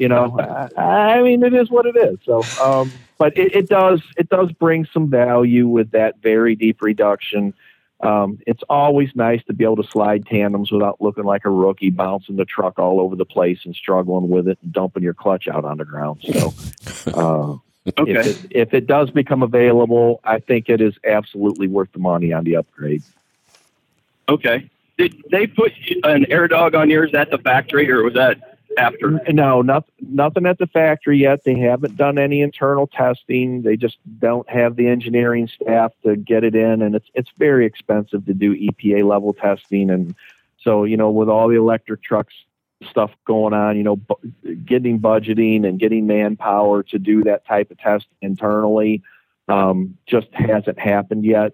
you know, I, I mean, it is what it is. So, um, but it, it does it does bring some value with that very deep reduction. Um, it's always nice to be able to slide tandems without looking like a rookie bouncing the truck all over the place and struggling with it and dumping your clutch out on the ground. So, uh, Okay. if, it, if it does become available, I think it is absolutely worth the money on the upgrade. Okay. Did they put an AirDog on yours at the factory, or was that after? No, not, nothing at the factory yet. They haven't done any internal testing. They just don't have the engineering staff to get it in, and it's it's very expensive to do EPA level testing. And so, you know, with all the electric trucks stuff going on, you know, bu- getting budgeting and getting manpower to do that type of test internally um, just hasn't happened yet.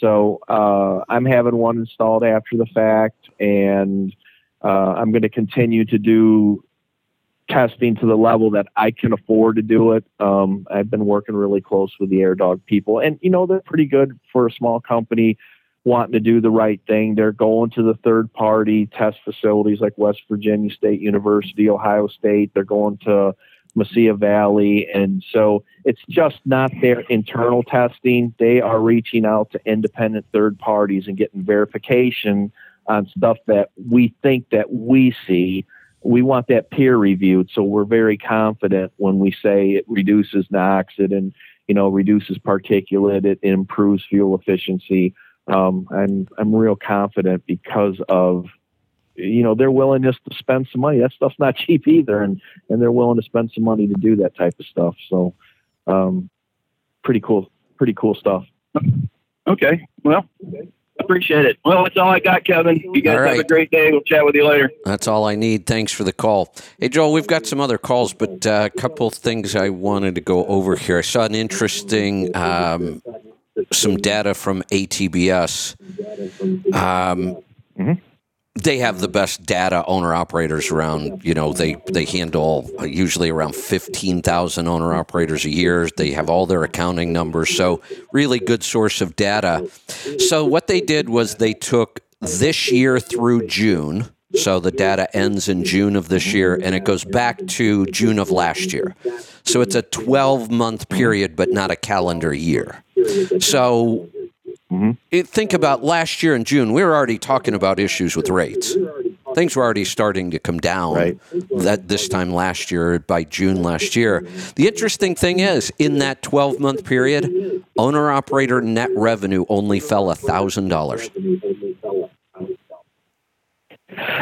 So uh, I'm having one installed after the fact, and uh, I'm going to continue to do testing to the level that I can afford to do it. Um, I've been working really close with the AirDog people, and you know they're pretty good for a small company wanting to do the right thing. They're going to the third party test facilities like West Virginia State University, Ohio State. They're going to Mesilla Valley, and so it's just not their internal testing. They are reaching out to independent third parties and getting verification on stuff that we think that we see. We want that peer reviewed, so we're very confident when we say it reduces NOx, it and you know reduces particulate, it improves fuel efficiency. Um, I'm I'm real confident because of you know their willingness to spend some money. That stuff's not cheap either, and and they're willing to spend some money to do that type of stuff. So, um, pretty cool, pretty cool stuff. Okay. Well, appreciate it. Well, that's all I got, Kevin. You guys All have a great day. We'll chat with you later. That's all I need. Thanks for the call. Hey, Joel, we've got some other calls, but uh, a couple things I wanted to go over here. I saw an interesting, um, some data from ATBS. Um, Mhm. They have the best data owner operators around. You know, they they handle uh, usually around fifteen thousand owner operators a year. They have all their accounting numbers, so really good source of data. So what they did was they took this year through June. So the data ends in June of this year and it goes back to June of last year. So it's a 12 month period, but not a calendar year. So Mhm. it, think about last year in June, we were already talking about issues with rates. Things were already starting to come down Right. that this time last year by June last year. The interesting thing is in that 12 month period, owner operator net revenue only fell $1,000.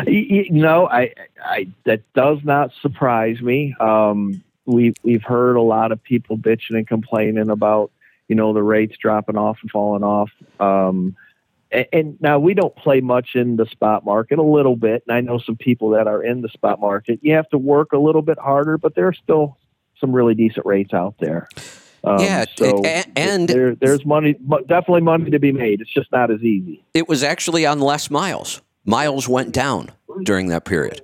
Y- y- No, I, I that does not surprise me. Um, we've we've heard a lot of people bitching and complaining about you know the rates dropping off and falling off. Um, and, and now we don't play much in the spot market, a little bit. And I know some people that are in the spot market. You have to work a little bit harder, but there are still some really decent rates out there. Um, Yeah, so a- and- there, there's money, definitely money to be made. It's just not as easy. It was actually on less miles. Miles went down during that period.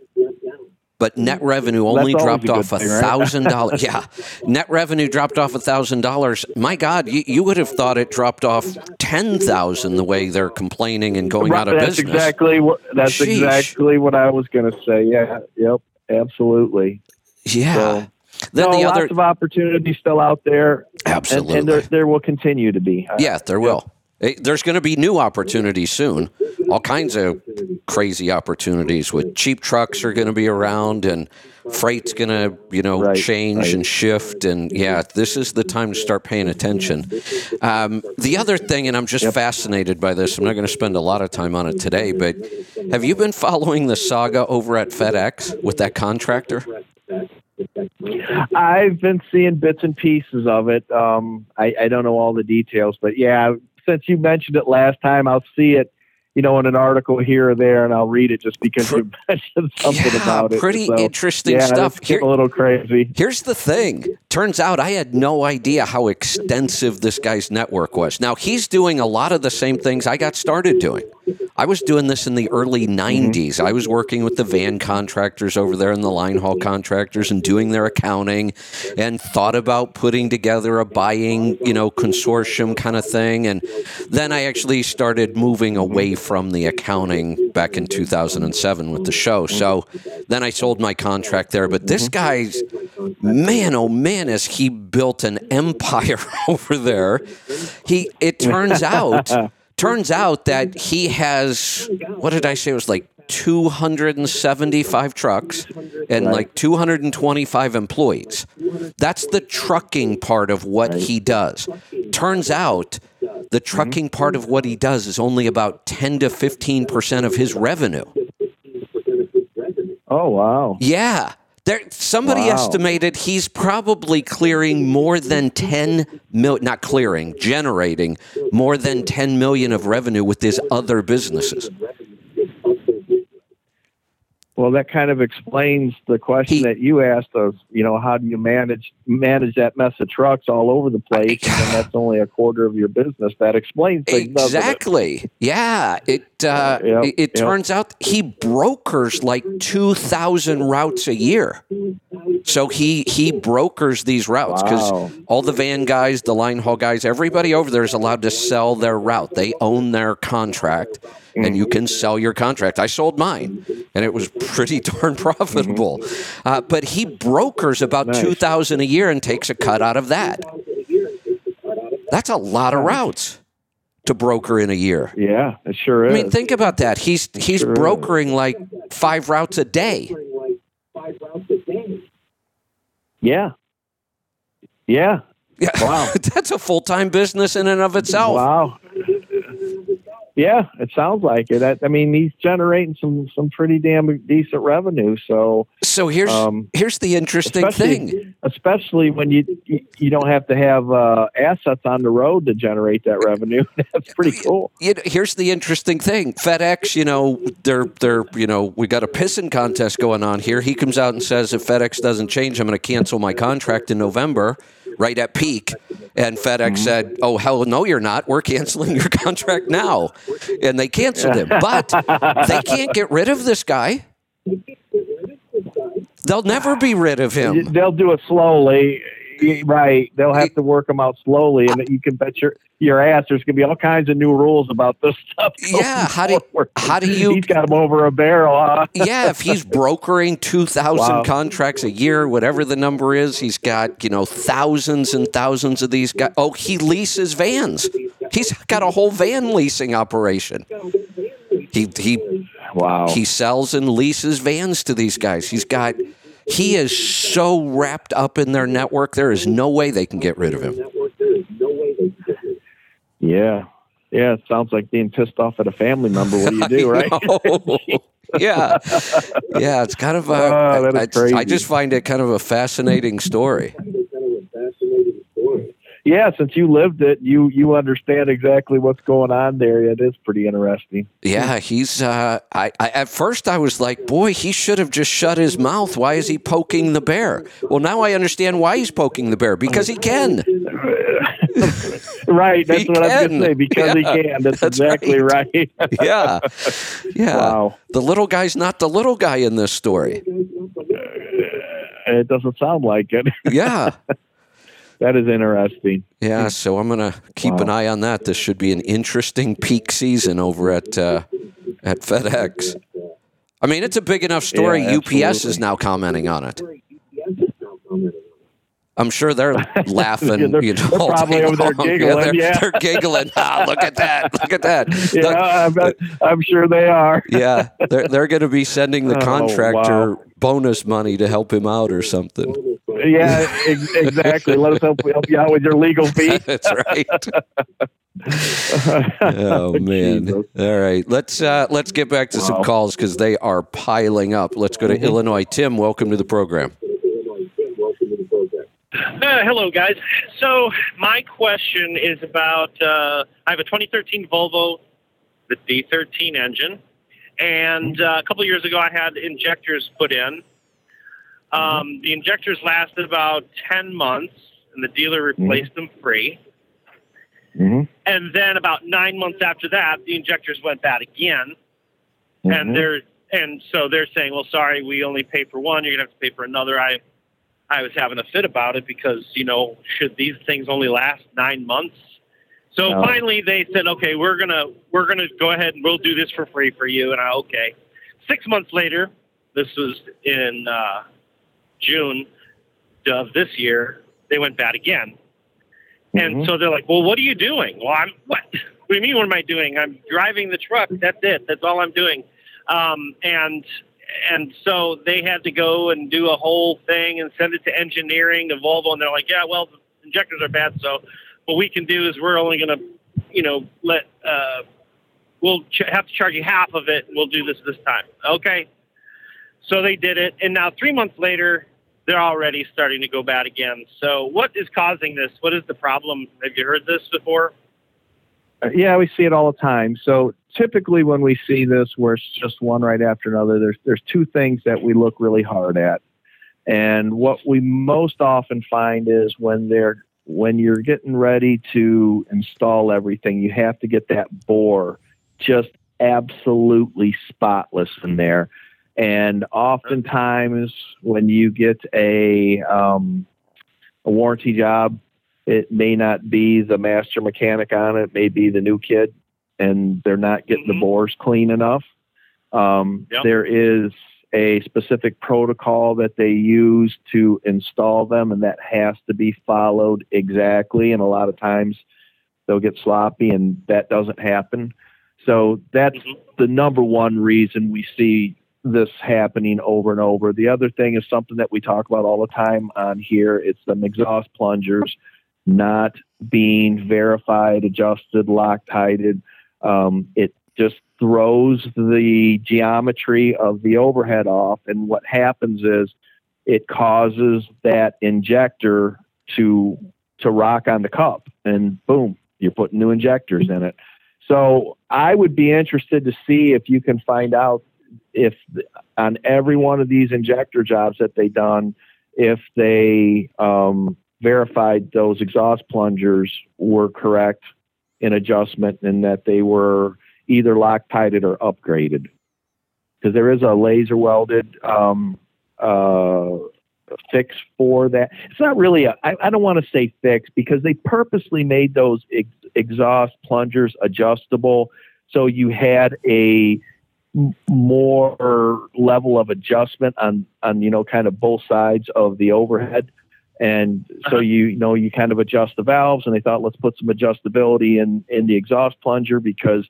But net revenue only that's dropped off a thousand dollars. Yeah, net revenue dropped off a thousand dollars. My God, you, you would have thought it dropped off ten thousand. The way they're complaining and going out of that's business. exactly what that's Sheesh. exactly what I was going to say. Yeah, yep, absolutely. Yeah. So, then no, the lots other, of opportunities still out there, and, absolutely. and there there will continue to be. I- yeah, there will. There's going to be new opportunities soon. All kinds of crazy opportunities with cheap trucks are going to be around and freight's going to, you know, Right, change right. and shift. And yeah, this is the time to start paying attention. Um, the other thing, and I'm just fascinated by this, I'm not going to spend a lot of time on it today, but have you been following the saga over at FedEx with that contractor? I've been seeing bits and pieces of it. Um, I, I don't know all the details, but yeah, since you mentioned it last time, I'll see it, you know, in an article here or there, and I'll read it just because you mentioned something yeah, about it. pretty So, interesting yeah, stuff. Here- a little crazy. Here's the thing. Turns out I had no idea how extensive this guy's network was. Now, he's doing a lot of the same things I got started doing. I was doing this in the early mm-hmm. 90s. I was working with the van contractors over there and the line haul contractors and doing their accounting and thought about putting together a buying, you know, consortium kind of thing. And then I actually started moving away from the accounting back in 2007 with the show. Mm-hmm. So then I sold my contract there. But this mm-hmm. guy's, man, oh man, has he built an empire over there. He, it turns out, turns out that he has, what did I say? It was like 275 trucks and like 225 employees. That's the trucking part of what he does. Turns out the trucking part of what he does is only about 10 to 15% of his revenue. Oh wow. Yeah. There, somebody Wow. estimated he's probably clearing more than 10 million, not clearing, generating more than 10 million of revenue with his other businesses. Well, that kind of explains the question He- that you asked us. You know, how do you manage manage that mess of trucks all over the place? And then that's only a quarter of your business. That explains things, doesn't it? Exactly. Yeah. It uh, Yep, it, it yep. turns out he brokers like two thousand routes a year. So he he brokers these routes because Wow. all the van guys, the line haul guys, everybody over there is allowed to sell their route. They own their contract, and you can sell your contract. I sold mine, and it was pretty darn profitable. Uh, but he brokers about Nice. two thousand a year and takes a cut out of that. That's a lot of routes to broker in a year. Yeah, it sure is. I mean, think about that. He's he's Sure is. brokering like five routes a day. yeah. Yeah. Yeah, Wow. that's a full time business in and of itself. Wow. Yeah, it sounds like it. I, I mean, he's generating some some pretty damn decent revenue. So, So here's Um, here's the interesting especially, thing. especially when you you, don't have to have uh, assets on the road to generate that revenue. That's pretty cool. You know, here's the interesting thing. FedEx, you know, they're they're you know, we got a pissing contest going on here. He comes out and says if FedEx doesn't change, I'm going to cancel my contract in November, right at peak. And FedEx mm-hmm. said, "Oh hell, no, you're not. We're canceling your contract now." And they canceled him. But they can't get rid of this guy. They'll never be rid of him. They'll do it slowly, right? They'll have to work them out slowly, and you can bet your your ass there's going to be all kinds of new rules about this stuff. Yeah, how do- forward. how do you- He's got him over a barrel. Huh? yeah, if he's brokering 2,000 Wow. contracts a year, whatever the number is, he's got, you know, thousands and thousands of these guys. Oh, he leases vans. He's got a whole van leasing operation. He, he, Wow. he sells and leases vans to these guys. He's got, he is so wrapped up in their network, there is no way they can get rid of him. Yeah. Yeah. It sounds like being pissed off at a family member. What do you do, right? yeah, yeah. It's kind of a. Oh, that is I- I just find it kind of a fascinating story. yeah. Since you lived it, you you understand exactly what's going on there. It is pretty interesting. Yeah, he's. Uh, I, I at first I was like, boy, he should have just shut his mouth. Why is he poking the bear? Well, now I understand why he's poking the bear because he can. Right. That's He what I was going to say. Because Yeah, he can. That's, that's exactly right. Yeah, yeah. Wow. The little guy's not the little guy in this story. it doesn't sound like it. Yeah, that is interesting. yeah. So I'm gonna keep an eye on that. This should be an interesting peak season over at uh, at FedEx. I mean, it's a big enough story. Yeah, UPS is now commenting on it. I'm sure they're laughing. They're- you know, they're probably over there giggling, they're, yeah. they're giggling. Ah, look at that! Look at that! Yeah, I'm, I'm sure they are. yeah, they're they're going to be sending the Oh, contractor bonus money to help him out or something. Yeah, ex- exactly. Let us help, help you out with your legal fees. That's right. Oh man! Jesus. All right, let's uh, let's get back to some calls because they are piling up. Let's go to Mm-hmm. Illinois. Tim, welcome to the program. Uh, hello, guys. So my question is about uh, I have a 2013 Volvo, the D13 engine, and uh, a couple of years ago I had injectors put in. Um, the injectors lasted about 10 months, and the dealer replaced them free. Mhm. And then about nine months after that, the injectors went bad again, Mhm. and they're and so they're saying, "Well, sorry, we only pay for one. You're gonna have to pay for another." I I was having a fit about it because you know, should these things only last nine months? So No. finally, they said, "Okay, we're gonna we're gonna go ahead and we'll do this for free for you." And I okay. Six months later, this was in uh, June of this year, they went bad again. And Mhm. so they're like, "Well, what are you doing?" Well, I'm what? What do you mean? What am I doing? I'm driving the truck. That's it. That's all I'm doing. Um, and and so they had to go and do a whole thing and send it to engineering to Volvo, and they're like, "Yeah, well, the injectors are bad. So what we can do is we're only going to, you know, let uh, we'll ch- have to charge you half of it. We'll do this this time." Okay. So they did it, and now three months later, they're already starting to go bad again. So what is causing this? What is the problem? Have you heard this before? Uh, Yeah, we see it all the time. So typically, when we see this, where it's just one right after another, there's there's two things that we look really hard at, and what we most often find is when they're when you're getting ready to install everything, you have to get that bore just absolutely spotless in there. And oftentimes, when you get a um, a warranty job, it may not be the master mechanic on it, it may be the new kid, and they're not getting the Mhm. bores clean enough. Um, Yep. There is a specific protocol that they use to install them, and that has to be followed exactly. And a lot of times they'll get sloppy, and that doesn't happen. So that's Mhm. the number one reason we see this happening over and over. The other thing is something that we talk about all the time on here. It's them exhaust plungers not being verified, adjusted, loctited. Um, it just throws the geometry of the overhead off, and what happens is it causes that injector to to rock on the cup, and boom, you're putting new injectors in it. So I would be interested to see if you can find out if on every one of these injector jobs that they done, if they um, verified those exhaust plungers were correct in adjustment and that they were either loctited or upgraded. Because there is a laser welded um, uh, fix for that. It's not really a, I, I don't want to say fix because they purposely made those ex- exhaust plungers adjustable. So you had a more level of adjustment on, on, you know, kind of both sides of the overhead. And so Uh-huh. you, you know, you kind of adjust the valves and they thought, let's put some adjustability in, in the exhaust plunger because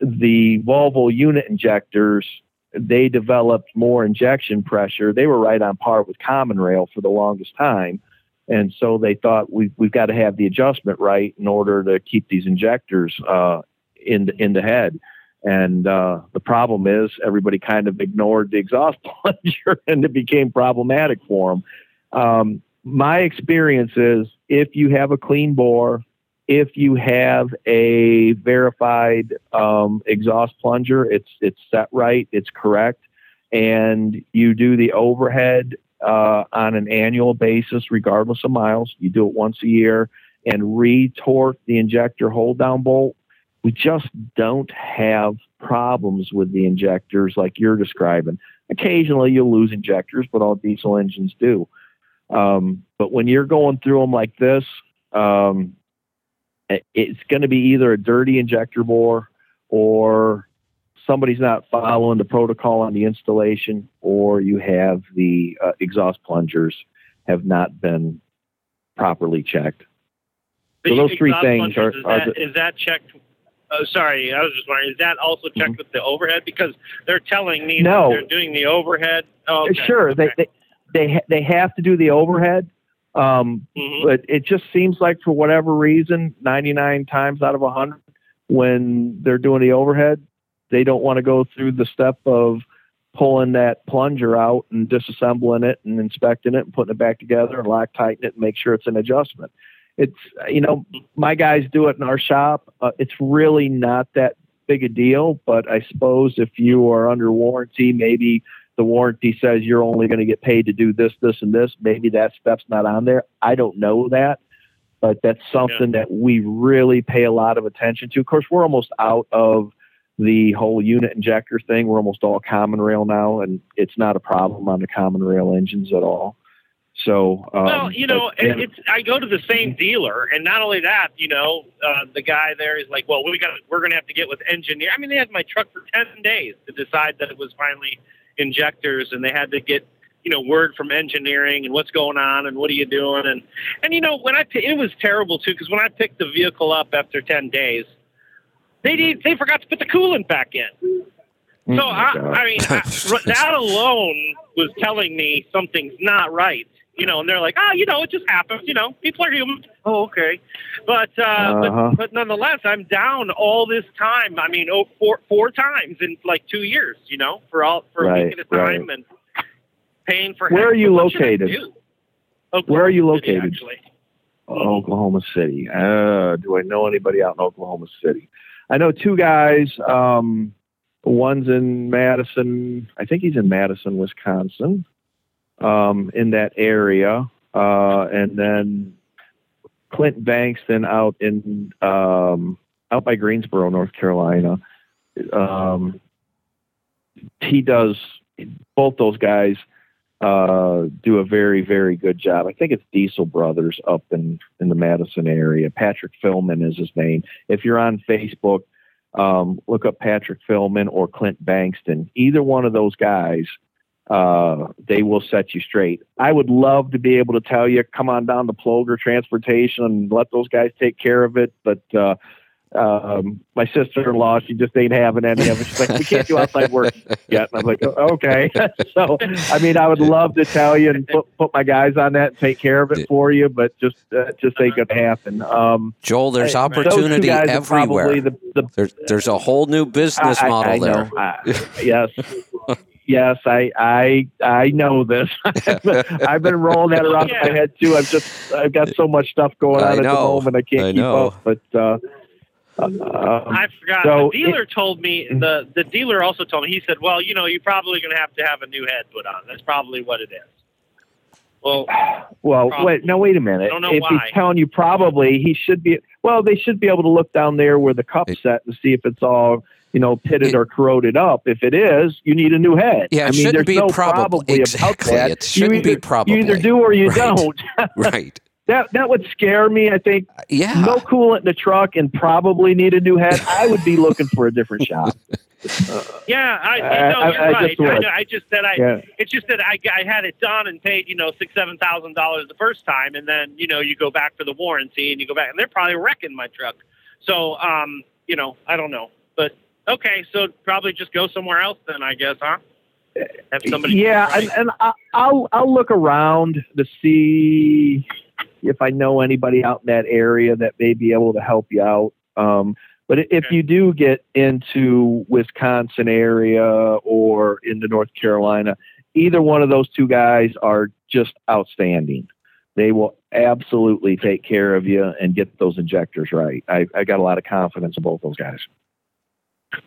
the Volvo unit injectors, they developed more injection pressure. They were right on par with common rail for the longest time. And so they thought we've, we've got to have the adjustment right in order to keep these injectors uh, in, the, in the head. And uh, the problem is everybody kind of ignored the exhaust plunger and it became problematic for them. Um, my experience is if you have a clean bore, if you have a verified um, exhaust plunger, it's it's set right, it's correct, and you do the overhead uh, on an annual basis, regardless of miles. You do it once a year and retorque the injector hold down bolt. We just don't have problems with the injectors like you're describing. Occasionally, you'll lose injectors, but all diesel engines do. Um, but when you're going through them like this, um, it's going to be either a dirty injector bore or somebody's not following the protocol on the installation, or you have the uh, exhaust plungers have not been properly checked. The So those three things are- is, are that, is that checked? Oh, sorry, I was just wondering. Is that also checked Mhm. with the overhead? Because they're telling me No. that they're doing the overhead. Oh, okay. Sure, okay. they they they, ha- they have to do the overhead, um, Mhm. but it just seems like for whatever reason, 99 times out of 100, when they're doing the overhead, they don't want to go through the step of pulling that plunger out and disassembling it and inspecting it and putting it back together and loctiting it and make sure it's an adjustment. It's you know my guys do it in our shop. Uh, it's really not that big a deal, but I suppose if you are under warranty, maybe the warranty says you're only going to get paid to do this, this, and this. Maybe that step's not on there. I don't know that, but that's something that we really pay a lot of attention to. Of course, we're almost out of the whole unit injector thing. We're almost all common rail now, and it's not a problem on the common rail engines at all. So, um, well, you know, but- it, it's. I go to the same dealer, and not only that, you know, uh, the guy there is like, "Well, we got, we're going to have to get with engineer." I mean, they had my truck for ten days to decide that it was finally injectors, and they had to get, you know, word from engineering and what's going on and what are you doing, and and you know, when I it was terrible too because when I picked the vehicle up after ten days, they did, they forgot to put the coolant back in. Oh So my I, I mean, I, that alone was telling me something's not right. You know, and they're like, ah, you know, it just happens. You know, people are human. Oh, okay, but uh, Uh-huh. but but nonetheless, I'm down all this time. I mean, oh, four four times in like two years. You know, for all for a week at a time and paying for. Where are you located? do? Where are you Oklahoma City, located? actually. Oklahoma City. Uh, do I know anybody out in Oklahoma City? I know two guys. Um, one's in Madison. I think he's in Madison, Wisconsin, um, in that area. Uh, and then Clint Bankston out in um, out by Greensboro, North Carolina. Um, he does both those guys uh, do a very, very good job. I think it's Diesel Brothers up in, in the Madison area. Patrick Philman is his name. If you're on Facebook, um, look up Patrick Philman or Clint Bankston. Either one of those guys, uh, they will set you straight. I would love to be able to tell you, come on down to Ploger Transportation and let those guys take care of it. But uh, um, my sister-in-law, she just ain't having any of it. She's like, we can't do outside work yet. And I'm like, "Oh, okay. so, I mean, I would love to tell you and put, put my guys on that and take care of it for you, but just uh, just ain't gonna happen. Um, Joel, there's I- opportunity everywhere. The, the There's there's a whole new business I- model I there. Yes. Yes, I I I know this. I've been rolling that around in my head too. I've just I've got so much stuff going I on at the know. moment. I can't I keep know. up. But uh, um, I forgot. So the dealer told me the the dealer also told me he said, "Well, you know, you're probably going to have to have a new head put on. That's probably what it is." Well, Well, Probably. wait, no, wait a minute. I don't know if why. he's telling you probably, he should be. Well, they should be able to look down there where the cup's It- set and see if it's all, you know, pitted It- or corroded up. If it is, you need a new head. Yeah, I mean, shouldn't there's be no probably. about Exactly, that. it shouldn't you be probably. You either do or you Right. don't. Right. that that would scare me. I think Yeah. no coolant in the truck and probably need a new head. I would be looking for a different shop. yeah, I, I- I, no, I- you're I right. just I, know, I just said I. Yeah. It's just that I, I had it done and paid, you know, six seven thousand dollars the first time, and then you know you go back for the warranty and you go back, and they're probably wrecking my truck. So, um, you know, I don't know, but okay, so probably just go somewhere else then, I guess, huh? Have somebody. yeah, and, and I, I'll I'll look around to see if I know anybody out in that area that may be able to help you out. Um, but if Okay. you do get into Wisconsin area or into North Carolina, either one of those two guys are just outstanding. They will absolutely take care of you and get those injectors right. I, I got a lot of confidence in both those guys.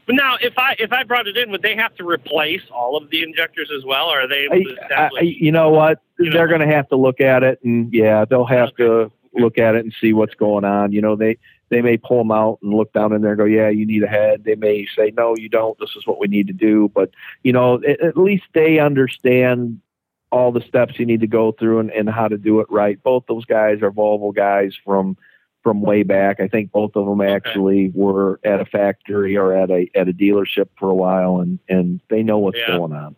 But now, if I if I brought it in, would they have to replace all of the injectors as well, or are they able I, to I, you know what? You. They're going to have to look at it, and yeah, they'll have to look at it and see what's going on. You know, they they may pull them out and look down in there and go, "Yeah, you need a head." They may say, "No, you don't. This is what we need to do." But you know, at, at least they understand all the steps you need to go through and, and how to do it right. Both those guys are Volvo guys from from way back. I think both of them actually were at a factory or at a at a dealership for a while, and and they know what's Yeah. going on.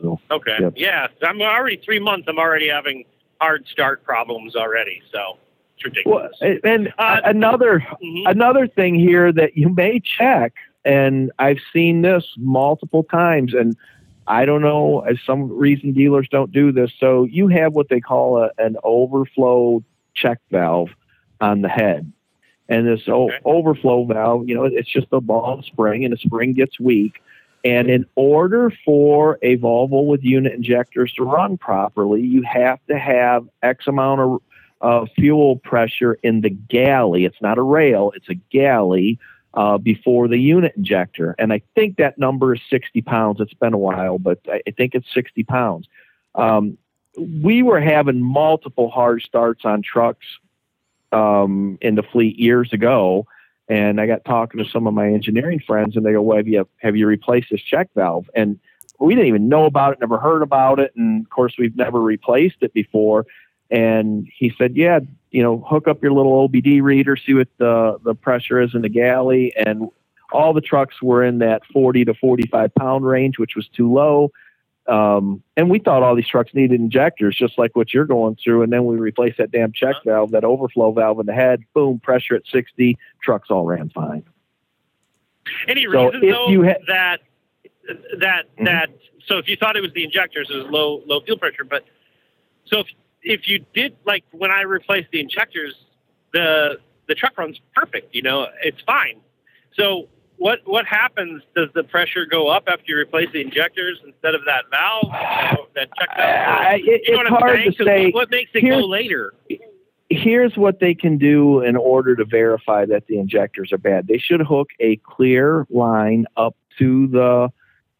So. okay, Yep. yeah, I'm already three months. I'm already having hard start problems already. So it's Well, ridiculous. and Uh, another Mhm. another thing here that you may check, and I've seen this multiple times, and I don't know, as some reason dealers don't do this. So you have what they call a, an overflow check valve on the head. And this o- overflow valve, you know, it's just a ball spring, and the spring gets weak. And in order for a Volvo with unit injectors to run properly, you have to have X amount of fuel pressure in the galley. It's not a rail, it's a galley uh, before the unit injector. And I think that number is 60 pounds. It's been a while, but I I think it's 60 pounds. Um, we were having multiple hard starts on trucks um, in the fleet years ago. And I got talking to some of my engineering friends, and they go, "Well, have you have you replaced this check valve?" And we didn't even know about it, never heard about it, and of course, we've never replaced it before. And he said, "Yeah, you know, hook up your little OBD reader, see what the the pressure is in the galley." And all the trucks were in that 40 to 45 pound range, which was too low. Um, and we thought all these trucks needed injectors, just like what you're going through. And then we replaced that damn check valve, that overflow valve in the head. Boom, pressure at 60. Trucks all ran fine. Any So reason though you ha- that that Mhm. that so if you thought it was the injectors, it was low low fuel pressure. But so if if you did like when I replaced the injectors, the the truck runs perfect. You know, it's fine. So what what happens? Does the pressure go up after you replace the injectors instead of that valve? that check valve? I- it- You know it's what hard to say. What, makes it go later? here's what they can do in order to verify that the injectors are bad. They should hook a clear line up to the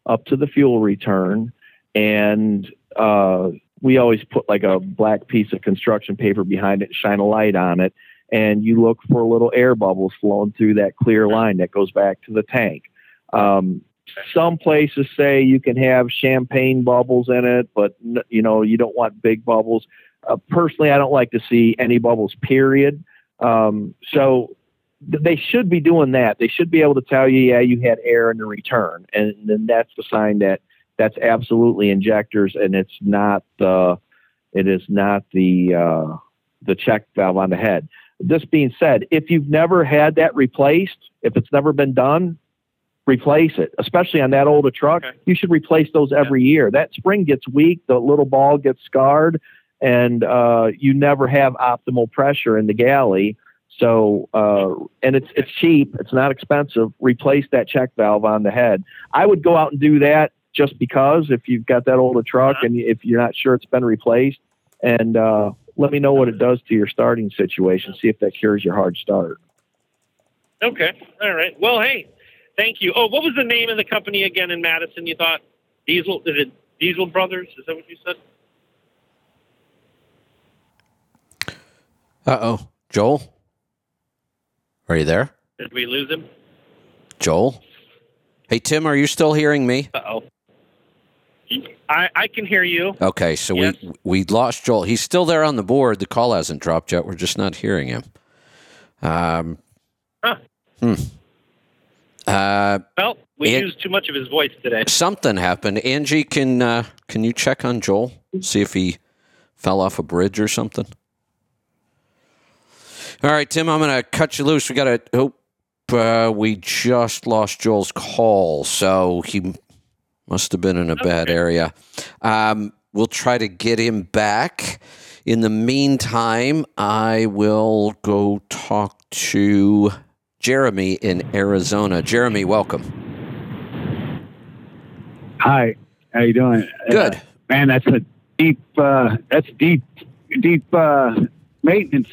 up to the fuel return, and uh, we always put like a black piece of construction paper behind it, and shine a light on it, and you look for little air bubbles flowing through that clear line that goes back to the tank. Um, some places say you can have champagne bubbles in it, but you know you don't want big bubbles. Uh, personally, I don't like to see any bubbles. Period. Um, so th- they should be doing that. They should be able to tell you, yeah, you had air in the return, and then that's the sign that that's absolutely injectors, and it's not the it is not the uh, the check valve on the head. This being said, if you've never had that replaced, if it's never been done, replace it. Especially on that older truck, Okay. you should replace those every year. That spring gets weak, the little ball gets scarred, and uh, you never have optimal pressure in the galley. So, uh, and it's it's cheap. It's not expensive. Replace that check valve on the head. I would go out and do that just because if you've got that older truck and if you're not sure it's been replaced, and uh, let me know what it does to your starting situation. See if that cures your hard start. Okay. All right. Well, hey, thank you. Oh, what was the name of the company again in Madison? You thought Diesel? Is it Diesel Brothers? Is that what you said? Uh oh. Joel? Are you there? Did we lose him? Joel? Hey, Tim, are you still hearing me? Uh oh. I I can hear you. Okay, so Yes. we we lost Joel. He's still there on the board. The call hasn't dropped yet. We're just not hearing him. Um. Huh. Hmm. Uh, Well, we It- used too much of his voice today. something happened. Angie, can uh, can you check on Joel? See if he fell off a bridge or something. All right, Tim, I'm going to cut you loose. We got to. Oh, uh, we just lost Joel's call, so he must have been in a bad area. Um, we'll try to get him back. In the meantime, I will go talk to Jeremy in Arizona. Jeremy, welcome. Hi, how you doing? Good. Uh, man, that's a deep. Uh, that's deep, deep uh, maintenance.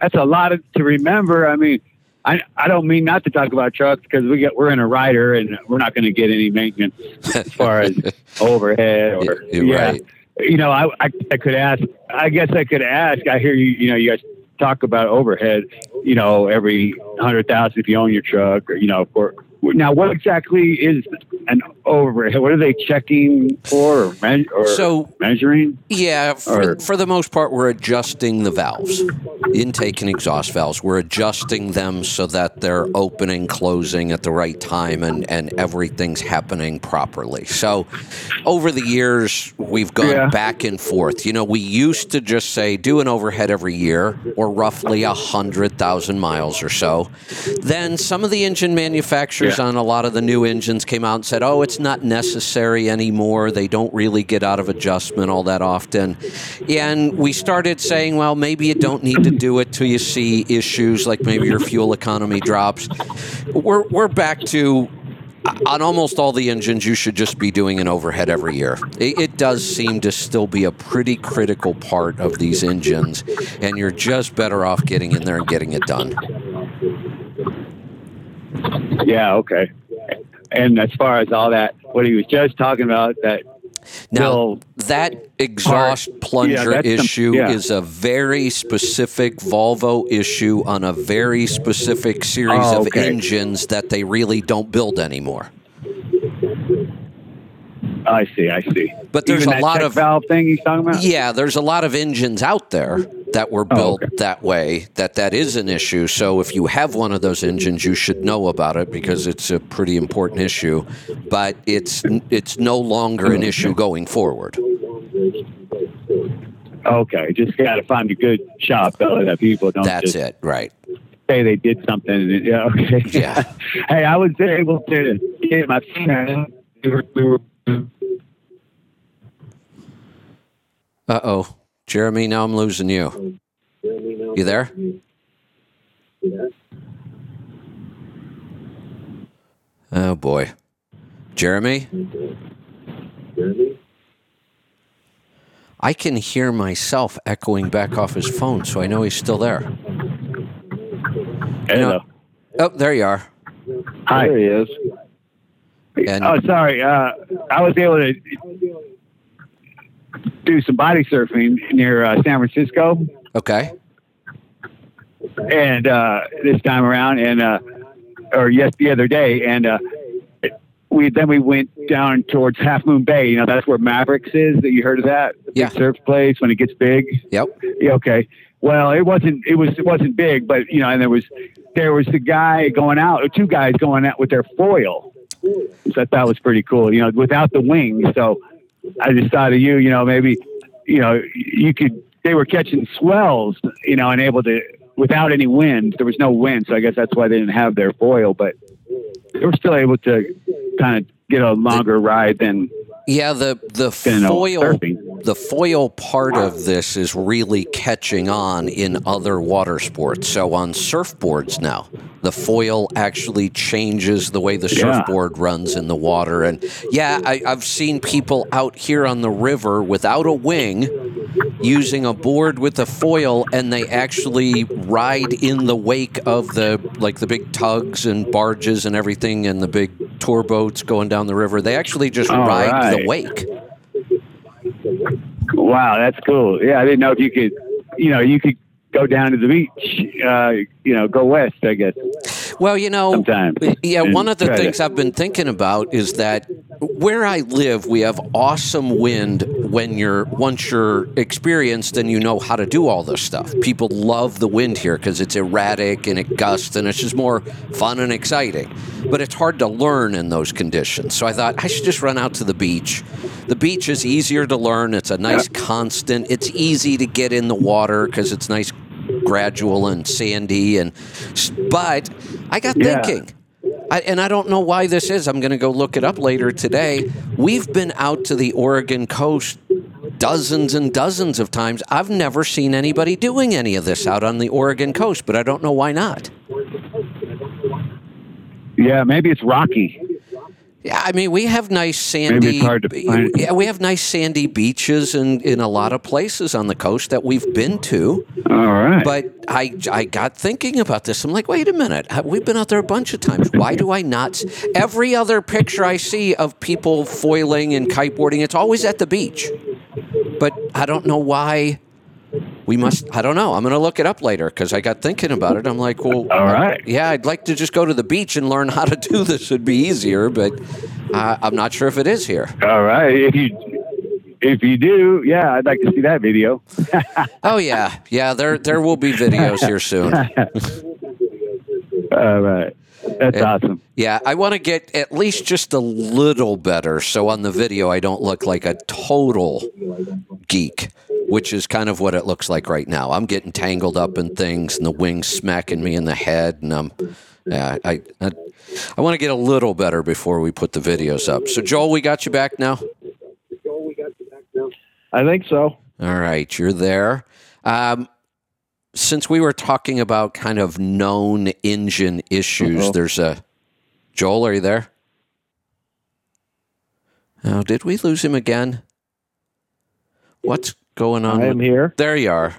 That's a lot of, to remember. I mean, I I don't mean not to talk about trucks because we get we're in a rider and we're not going to get any maintenance as far as overhead or You're yeah. right. You know, I, I I could ask. I guess I could ask. I hear you. You know, you guys talk about overhead. You know, every hundred thousand if you own your truck, or you know, for now, what exactly is an overhead? What are they checking for or, me- or So- measuring? Yeah, for, Or- for the most part, we're adjusting the valves, intake and exhaust valves. We're adjusting them so that they're opening, closing at the right time, and, and everything's happening properly. So, over the years, we've gone Yeah. back and forth. You know, we used to just say do an overhead every year, or roughly a hundred thousand miles or so. Then some of the engine manufacturers Yeah. on a lot of the new engines came out and said, "Oh, it's not necessary anymore. They don't really get out of adjustment all that often." And we started saying, "Well, maybe you don't need to do it till you see issues like maybe your fuel economy drops." We're we're back to uh, on almost all the engines, you should just be doing an overhead every year. It, it does seem to still be a pretty critical part of these engines, and you're just better off getting in there and getting it done. Yeah, okay. And as far as all that, what he was just talking about, that Now, that exhaust plunger some- issue yeah. is a very specific Volvo issue on a very specific series Oh, of engines that they really don't build anymore. I see, I see. But there's Even a lot of- valve thing he's talking about. Yeah, there's a lot of engines out there that were built Oh, okay. that way that that is an issue. So if you have one of those engines, you should know about it because it's a pretty important issue. But it's it's no longer an issue going forward. Okay, just got to find a good shop though that people don't That's it, right? say they did something. and- Yeah, okay. Yeah. hey, I was able to get my phone. We were, we were Uh oh, Jeremy. Now I'm losing you. You there? Oh boy, Jeremy. Jeremy? I can hear myself echoing back off his phone, so I know he's still there. Hello. Oh, there you are. Hi. There he is. And Oh, sorry. Uh, I was able to do some body surfing near uh, San Francisco, okay, and uh, this time around, and uh, or yes, the other day, and uh, we then we went down towards Half Moon Bay. You know, that's where Mavericks is. That you heard of that? The Yeah. Surf place when it gets big. yep. Yeah, okay. Well, it wasn't. It was. It wasn't big, but you know, and there was, there was the guy going out, or two guys going out with their foil. So I thought was pretty cool. You know, without the wing. So I just thought of you. You know, maybe, you know, you could. They were catching swells. You know, and able to without any wind. There was no wind, so I guess that's why they didn't have their foil. But they were still able to kind of get a longer ride than Yeah, the the foil. The foil part of this is really catching on in other water sports. So on surfboards now, the foil actually changes the way the Yeah. surfboard runs in the water. And yeah, I, I've seen people out here on the river without a wing using a board with a foil and they actually ride in the wake of the like the big tugs and barges and everything and the big tour boats going down the river they actually just All ride the wake Wow, that's cool. Yeah, I didn't know if you could, you know, you could go down to the beach, uh, you know, go west, I guess. Well, you know, Sometimes. yeah, And one of the to- things I've been thinking about is that where I live, we have awesome wind when you're once you're experienced and you know how to do all this stuff. People love the wind here because it's erratic and it gusts and it's just more fun and exciting. But it's hard to learn in those conditions. So I thought I should just run out to the beach. The beach is easier to learn. It's a nice constant. It's easy to get in the water because it's nice gradual and sandy and but I got Yeah. thinking I, and I don't know why this is. I'm going to go look it up later today. We've been out to the Oregon coast dozens and dozens of times. I've never seen anybody doing any of this out on the Oregon coast, but I don't know why not. Yeah, maybe it's rocky. Yeah, I mean, we have nice sandy. it's hard to find. Yeah, we have nice sandy beaches in, in a lot of places on the coast that we've been to. All right. But I, I got thinking about this. I'm like, wait a minute. We've been out there a bunch of times. Why do I not? Every other picture I see of people foiling and kiteboarding, it's always at the beach. But I don't know why we must. I don't know. I'm going to look it up later because I got thinking about it. I'm like, well, All right. yeah, I'd like to just go to the beach and learn how to do this. Would be easier, but uh, I'm not sure if it is here. All right. If you if you do, yeah, I'd like to see that video. Oh yeah, yeah. There there will be videos here soon. All right. That's awesome. Yeah, I want to get at least just a little better, so on the video I don't look like a total geek, which is kind of what it looks like right now. I'm getting tangled up in things, and the wings smacking me in the head, and I'm. Yeah, I, I, I want to get a little better before we put the videos up. So, Joel, we got you back now. Joel, we got you back now. I think so. All right, you're there. Um, since we were talking about kind of known engine issues, Uh-oh. there's a Joel. Are you there? Oh, did we lose him again? What's going on? I am with- here. there you are.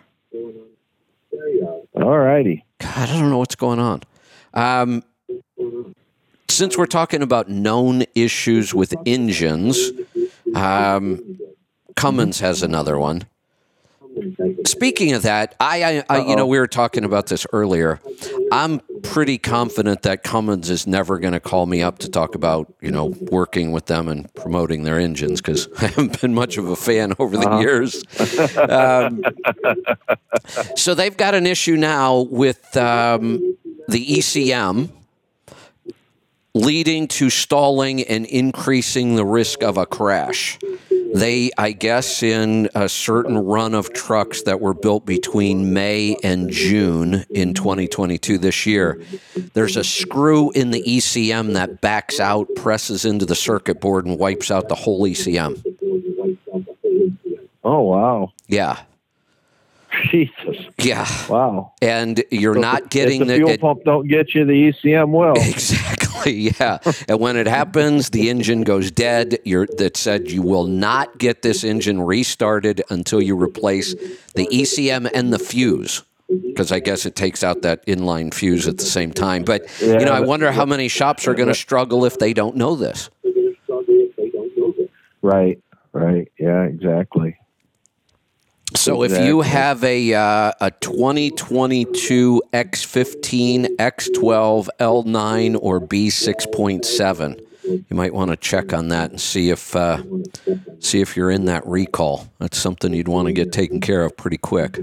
All righty. God, I don't know what's going on. Um, since we're talking about known issues with engines, um, Cummins has another one. Speaking of that, I, I, I you know, we were talking about this earlier. I'm pretty confident that Cummins is never going to call me up to talk about, you know, working with them and promoting their engines because I haven't been much of a fan over the years. Um, so they've got an issue now with um, the ECM leading to stalling and increasing the risk of a crash. They, I guess, in a certain run of trucks that were built between May and June in 2022 this year, there's a screw in the ECM that backs out, presses into the circuit board, and wipes out the whole ECM. Oh wow. Yeah. Jesus. Yeah. Wow. And you're not getting the the, fuel it- pump don't get you the ECM well. Exactly. Yeah. and when it happens, the engine goes dead. You're, that said, you will not get this engine restarted until you replace the ECM and the fuse. Because I guess it takes out that inline fuse at the same time. But you know, I wonder how many shops are going to struggle if they don't know this. Right. Right. Yeah. Exactly. So if you have a uh, a 2022 X15, X12, L9, or B6.7, you might want to check on that and see if uh, see if you're in that recall. That's something you'd want to get taken care of pretty quick.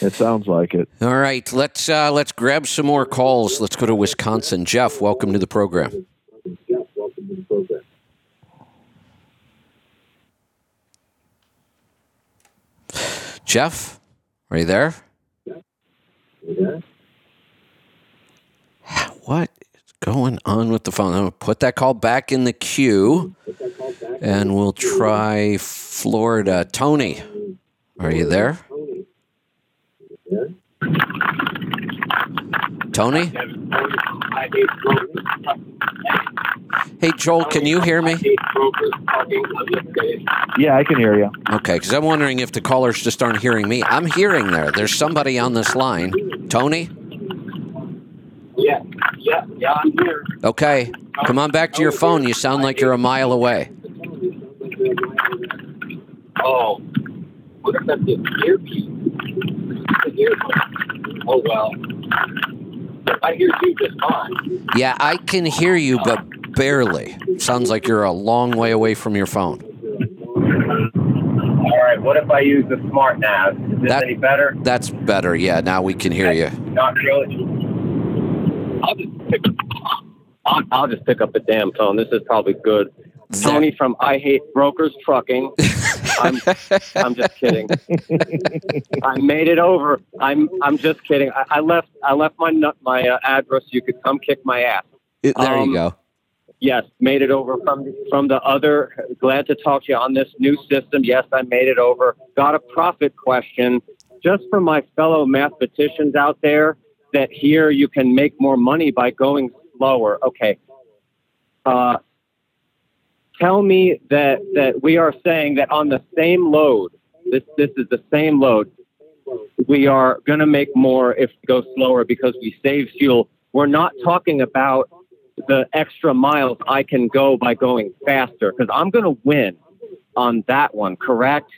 It sounds like it. All right, let's uh, let's grab some more calls. Let's go to Wisconsin. Jeff, welcome to the program. Jeff, are you there? Yeah. What is going on with the phone? I'm going to put that call back in the queue and we'll try Florida. Tony, are you there? Tony? Hey, Joel, can you hear me? Yeah, I can hear you. Okay, because I'm wondering if the callers just aren't hearing me. I'm hearing there. There's somebody on this line. Tony? Yeah, yeah, yeah, I'm here. Okay, come on back to your phone. You sound like you're a mile away. Oh, what if that's the earpiece? The earphone. Oh well. I hear you just fine. Yeah, I can hear you, but barely. Sounds like you're a long way away from your phone. All right. What if I use the smart nav? Is this That- any better? That's better. Yeah, now we can hear you. Not really. I'll just pick. I'll, I'll just pick up the damn phone. This is probably good. Tony from I Hate Brokers Trucking. I'm I'm just kidding. I made it over. I'm I'm just kidding. I, I left I left my my uh, address. You could come kick my ass. There you Um, go. Yes, made it over from from the other. Glad to talk to you on this new system. Yes, I made it over. Got a profit question just for my fellow mathematicians out there that here you can make more money by going slower. Okay. Uh, tell me that that we are saying that on the same load, this this is the same load. We are going to make more if we go slower because we save fuel. We're not talking about the extra miles I can go by going faster because I'm going to win on that one, correct?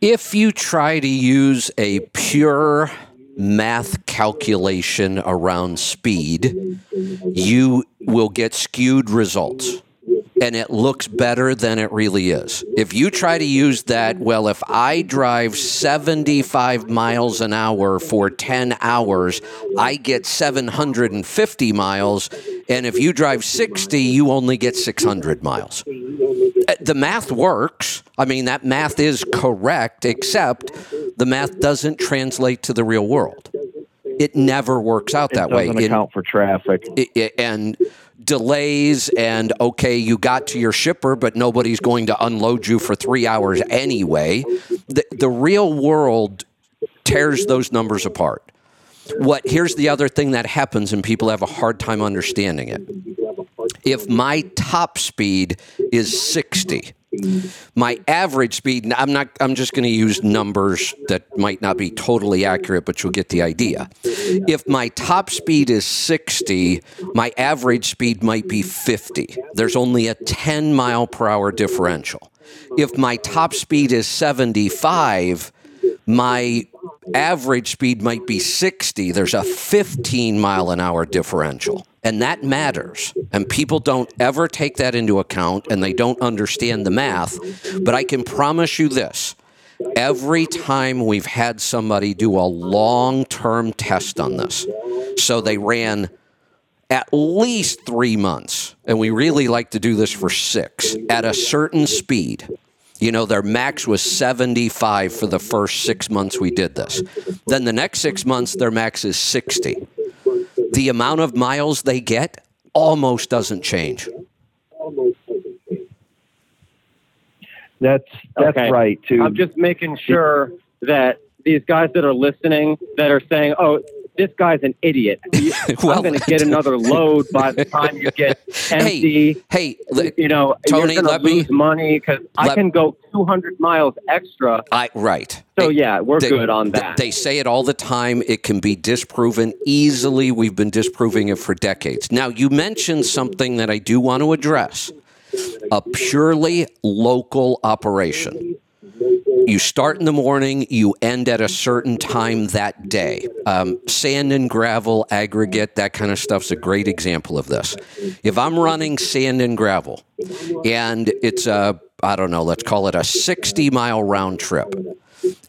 If you try to use a pure math calculation around speed, you will get skewed results and it looks better than it really is. If you try to use that, well, if I drive 75 miles an hour for 10 hours, I get 750 miles. And if you drive 60, you only get 600 miles. Uh, The math works. I mean, that math is correct, except the math doesn't translate to the real world. It never works out that it way. doesn't In- account for traffic. i- i- and delays and okay you got to your shipper but nobody's going to unload you for three hours anyway. The, the real world tears those numbers apart. What here's the other thing that happens and people have a hard time understanding it. If my top speed is 60 my average speed i'm not i'm just going to use numbers that might not be totally accurate but you'll get the idea. If my top speed is 60 my average speed might be 50 there's only a 10 mile per hour differential. If my top speed is 75 my average speed might be 60 there's a 15 mile an hour differential and that matters and people don't ever take that into account and they don't understand the math but i can promise you this every time we've had somebody do a long-term test on this so they ran at least three months, and we really like to do this for six, at a certain speed. You know, their max was 75 for the first six months we did this. Then the next six months, their max is 60. The amount of miles they get almost doesn't change. That's that's Okay. right too. I'm just making sure that these guys that are listening that are saying, "Oh, this guy's an idiot," Well- I'm going to get another load by the time you get empty. Hey, li- you know, Tony, you're let to me- lose money because I can go 200 miles extra. I right. So They- yeah, we're they- good on that. They say it all the time. It can be disproven easily. We've been disproving it for decades. Now, you mentioned something that I do want to address a purely local operation. You start in the morning, you end at a certain time that day. Um, sand and gravel, aggregate, that kind of stuff's a great example of this. If I'm running sand and gravel and it's a, I don't know, let's call it a 60 mile round trip.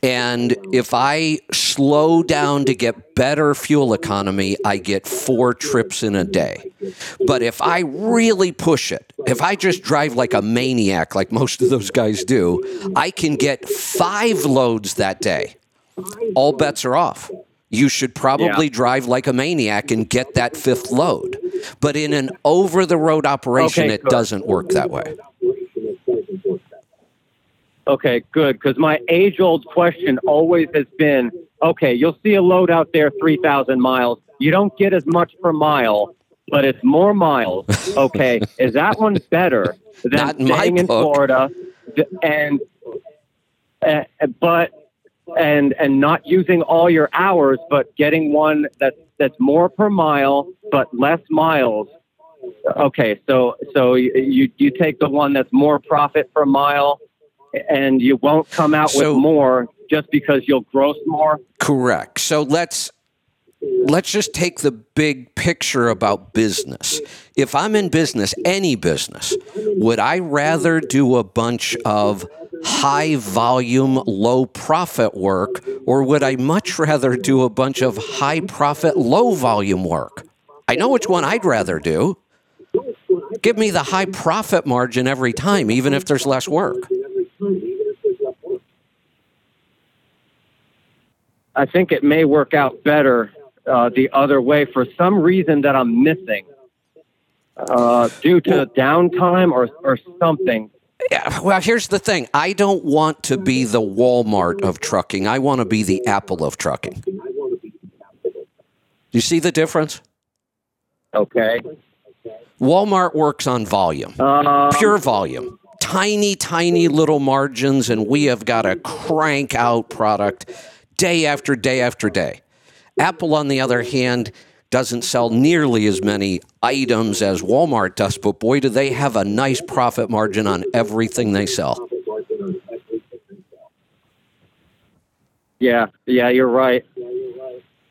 And if I slow down to get better fuel economy, I get four trips in a day. But if I really push it, if I just drive like a maniac, like most of those guys do, I can get five loads that day. All bets are off. You should probably Yeah. drive like a maniac and get that fifth load. But in an over the road operation, Okay, it doesn't work that way. Okay, good. Because my age old question always has been okay, you'll see a load out there 3,000 miles. You don't get as much per mile, but it's more miles. Okay, is that one better than Not in staying in. Florida and, uh, but, and, and not using all your hours, but getting one that's, that's more per mile, but less miles? Okay, so so you, you take the one that's more profit per mile, and you won't come out So- with more just because you'll gross more. Correct. So let's let's just take the big picture about business. If I'm in business, any business, would I rather do a bunch of high volume, low profit work, or would I much rather do a bunch of high profit, low volume work? I know which one I'd rather do. Give me the high profit margin every time, even if there's less work. I think it may work out better uh, the other way for some reason that I'm missing, uh, due to downtime or or something. Yeah, well, here's the thing. I don't want to be the Walmart of trucking. I want to be the Apple of trucking. You see the difference? Okay. Walmart works on volume, Um, pure volume, tiny, tiny little margins, and we have got to crank out product day after day after day. Apple, on the other hand, doesn't sell nearly as many items as Walmart does, but boy, do they have a nice profit margin on everything they sell. Yeah, yeah, you're right.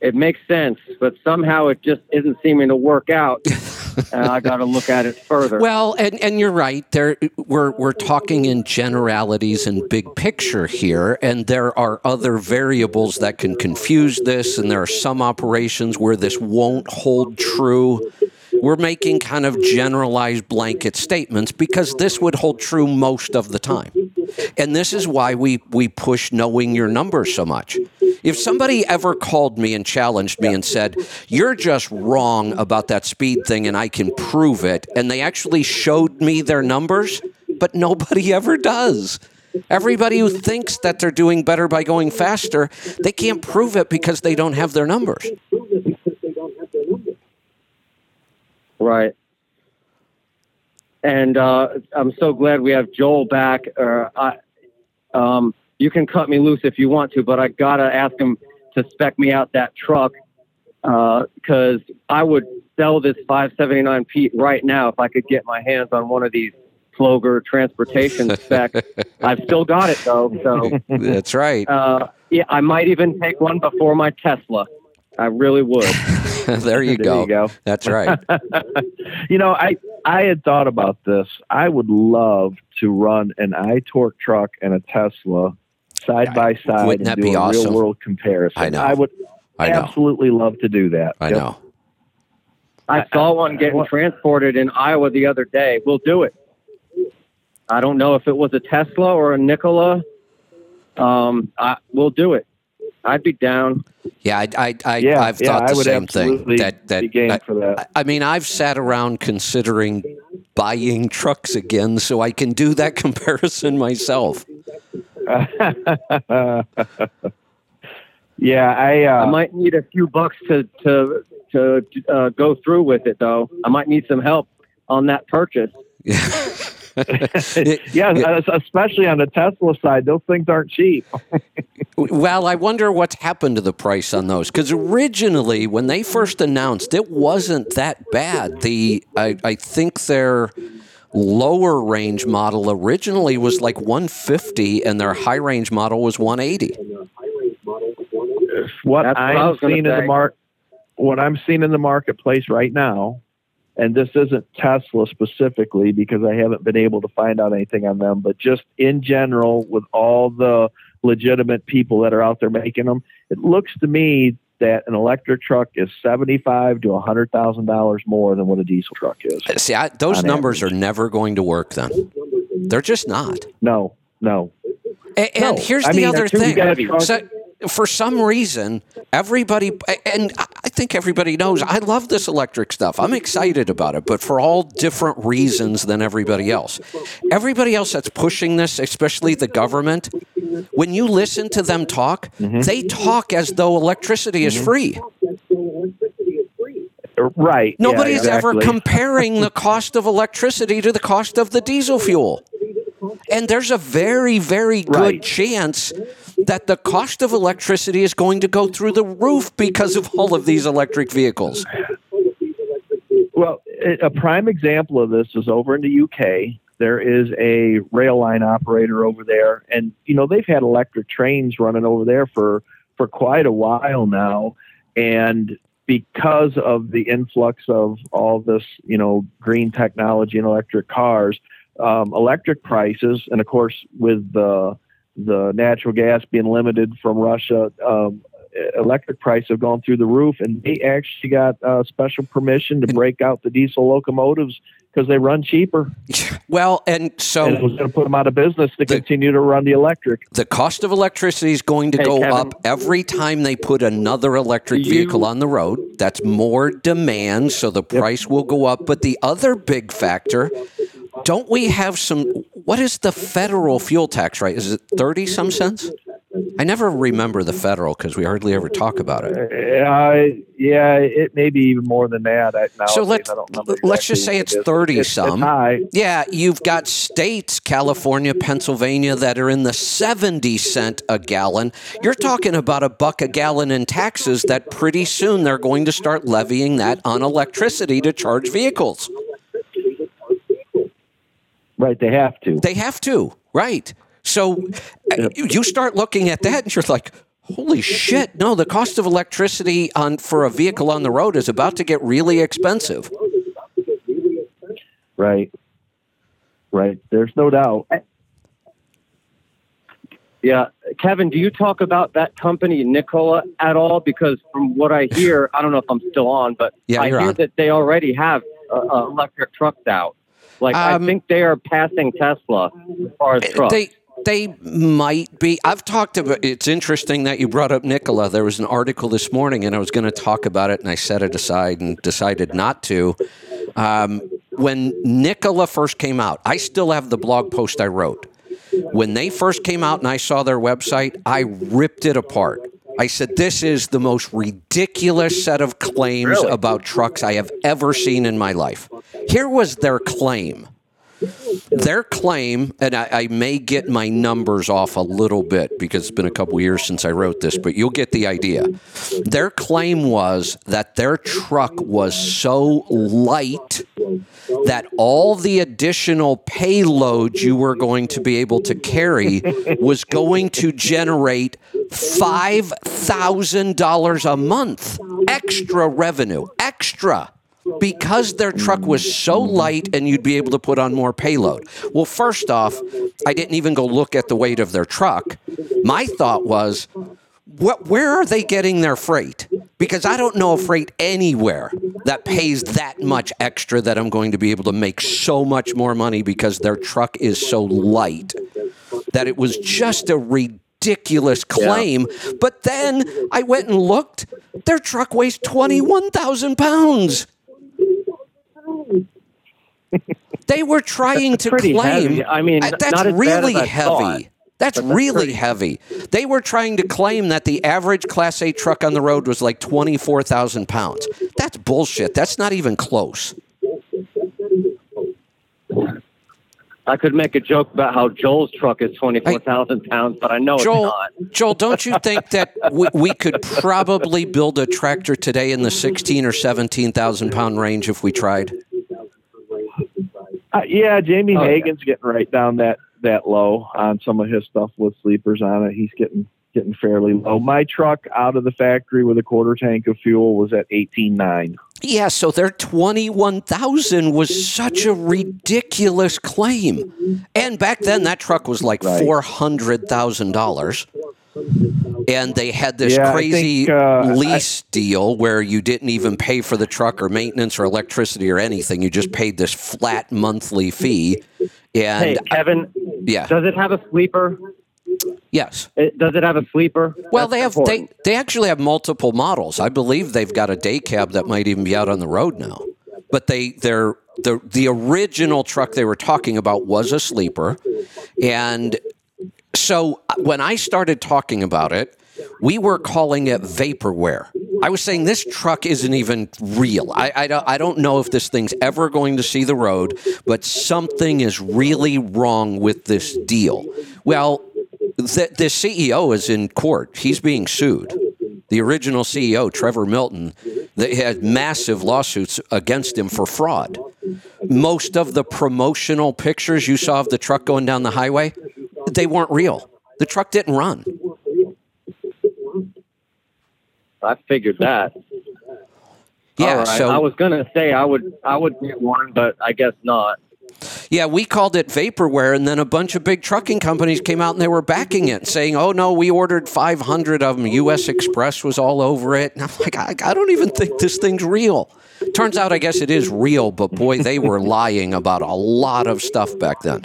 It makes sense, but somehow it just isn't seeming to work out. and I got to look at it further. Well, and, and you're right. There, we're we're talking in generalities and big picture here, and there are other variables that can confuse this, and there are some operations where this won't hold true. We're making kind of generalized blanket statements because this would hold true most of the time. And this is why we, we push knowing your numbers so much. If somebody ever called me and challenged me and said, You're just wrong about that speed thing and I can prove it, and they actually showed me their numbers, but nobody ever does. Everybody who thinks that they're doing better by going faster, they can't prove it because they don't have their numbers. Right. And uh, I'm so glad we have Joel back. Uh, I, um, you can cut me loose if you want to, but I gotta ask him to spec me out that truck because uh, I would sell this 579 Pete right now if I could get my hands on one of these Flogger transportation spec. I've still got it though, so that's right. Uh, yeah, I might even take one before my Tesla. I really would. there you There go. you go. That's right. you know, I I had thought about this. I would love to run an I-Torque truck and a Tesla side by side Wouldn't and that do be a awesome? real world comparison. I know. I would I know. absolutely love to do that. I Yep. know. I saw one getting transported in Iowa the other day. We'll do it. I don't know if it was a Tesla or a Nikola. Um, I, we'll do it. I'd be down. Yeah, I, I, I, Yeah, I've yeah, thought I the would same thing. absolutely That that be game I, for that. I mean, I've sat around considering buying trucks again so I can do that comparison myself. yeah, I uh, I might need a few bucks to to to uh, go through with it, though. I might need some help on that purchase. yeah, es- especially on the Tesla side, those things aren't cheap. Well, I wonder what's happened to the price on those because originally, when they first announced, it wasn't that bad. The I, I think their lower range model originally was like 150, and their high range model was 180. what That's what I I'm was seeing in the say. mark, what I'm seeing in the marketplace right now, and this isn't Tesla specifically because I haven't been able to find out anything on them, but just in general with all the legitimate people that are out there making them, it looks to me that an electric truck is seventy-five to hundred thousand dollars more than what a diesel truck is. See, I, those numbers are never going to work. Then they're just not. No, no. A- And, No, here's I the mean, other thing. So, for some reason, everybody, and I think everybody knows, I love this electric stuff. I'm excited about it, but for all different reasons than everybody else. Everybody else that's pushing this, especially the government, when you listen to them talk, Mm-hmm. they talk as though electricity is free. Right. yeah, Nobody's ever comparing the cost of electricity to the cost of the diesel fuel. And there's a very, very good Right. chance that the cost of electricity is going to go through the roof because of all of these electric vehicles. Well, a a prime example of this is over in the UK. There is a rail line operator over there, and you know they've had electric trains running over there for for quite a while now, and because of the influx of all this, you know, green technology and electric cars, um, electric prices, and of course with the the natural gas being limited from Russia, um, electric prices have gone through the roof, and they actually got uh, special permission to break out the diesel locomotives because they run cheaper, Well, and and it so was going to put them out of business to continue to run the electric. the cost of electricity is going to Hey, go Kevin. up every time they put another electric You- vehicle on the road. That's more demand, so the price will go up. But the other big factor, don't we have some? What is the federal fuel tax rate? Is it 30 some cents? I never remember the federal because we hardly ever talk about it. Uh, yeah, it may be even more than that. I. So let's- I don't let's just say it's it. 30 It's- some. It's. Yeah, you've got states, California, Pennsylvania, that are in the 70 cent a gallon. You're talking about a buck a gallon in taxes that pretty soon they're going to start levying that on electricity to charge vehicles. Right, they have to. They have to, right? So uh, you start looking at that and you're like, Holy shit! No, the cost of electricity on for a vehicle on the road is about to get really expensive. Right. Right. There's no doubt. Yeah, Kevin, do you talk about that company Nikola at all? Because from what I hear, I don't know if I'm still on, but Yeah, I hear on. that they already have uh, uh, electric trucks out. Like Um, I think they are passing Tesla as far as trucks. They they might be. I've talked about. It's interesting that you brought up Nikola. There was an article this morning, and I was going to talk about it, and I set it aside and decided not to. Um, when Nikola first came out, I still have the blog post I wrote. When they first came out and I saw their website, I ripped it apart. I said, This is the most ridiculous set of claims about trucks I have ever seen in my life. Here was their claim. Their claim, and I, I may get my numbers off a little bit because it's been a couple years since I wrote this, but you'll get the idea. Their claim was that their truck was so light that all the additional payload you were going to be able to carry was going to generate $5,000 a month extra revenue. Extra. Because their truck was so light and you'd be able to put on more payload. Well, first off, I didn't even go look at the weight of their truck. My thought was, what, where are they getting their freight? Because I don't know a freight anywhere that pays that much extra that I'm going to be able to make so much more money because their truck is so light that it was just a ridiculous claim. But then I went and looked, their truck weighs 21,000 pounds. They were trying to claim. heavy. I mean, Uh, that's really heavy. That's that's really pretty- heavy. They were trying to claim that the average Class A truck on the road was like 24,000 pounds. That's bullshit. That's not even close. I could make a joke about how Joel's truck is 24,000 pounds, but I know Joel, it's not. Joel, don't you think that we, we could probably build a tractor today in the 16 or 17,000 pound range if we tried? Uh, yeah, Jamie Oh, yeah. Hagan's getting right down that that low on some of his stuff with sleepers on it. He's getting getting fairly low. My truck out of the factory with a quarter tank of fuel was at eighteen nine. Yeah, so their 21,000 was such a ridiculous claim. And back then that truck was like Right. $400,000. And they had this Yeah, crazy think, uh, lease deal where you didn't even pay for the truck or maintenance or electricity or anything. You just paid this flat monthly fee. And Hey, Kevin, yeah, does it have a sleeper? Yes. It, does it have a sleeper? Well, That's they have important. they, they actually have multiple models. I believe they've got a day cab that might even be out on the road now. But they they're the the original truck they were talking about was a sleeper, and so uh, when I started talking about it, we were calling it vaporware. I was saying this truck isn't even real. I, I, I don't know if this thing's ever going to see the road, but something is really wrong with this deal. Well, the, the CEO is in court. He's being sued. The original CEO, Trevor Milton, they had massive lawsuits against him for fraud. Most of the promotional pictures you saw of the truck going down the highway, they weren't real. The truck didn't run. I figured that. Yeah, right. so I was gonna say I would I would get one, but I guess not. Yeah, we called it vaporware, and then a bunch of big trucking companies came out and they were backing it, saying, "Oh no, we ordered 500 of them. U.S. Xpress was all over it." And I'm like, I, I don't even think this thing's real. Turns out, I guess it is real, but boy, they were lying about a lot of stuff back then.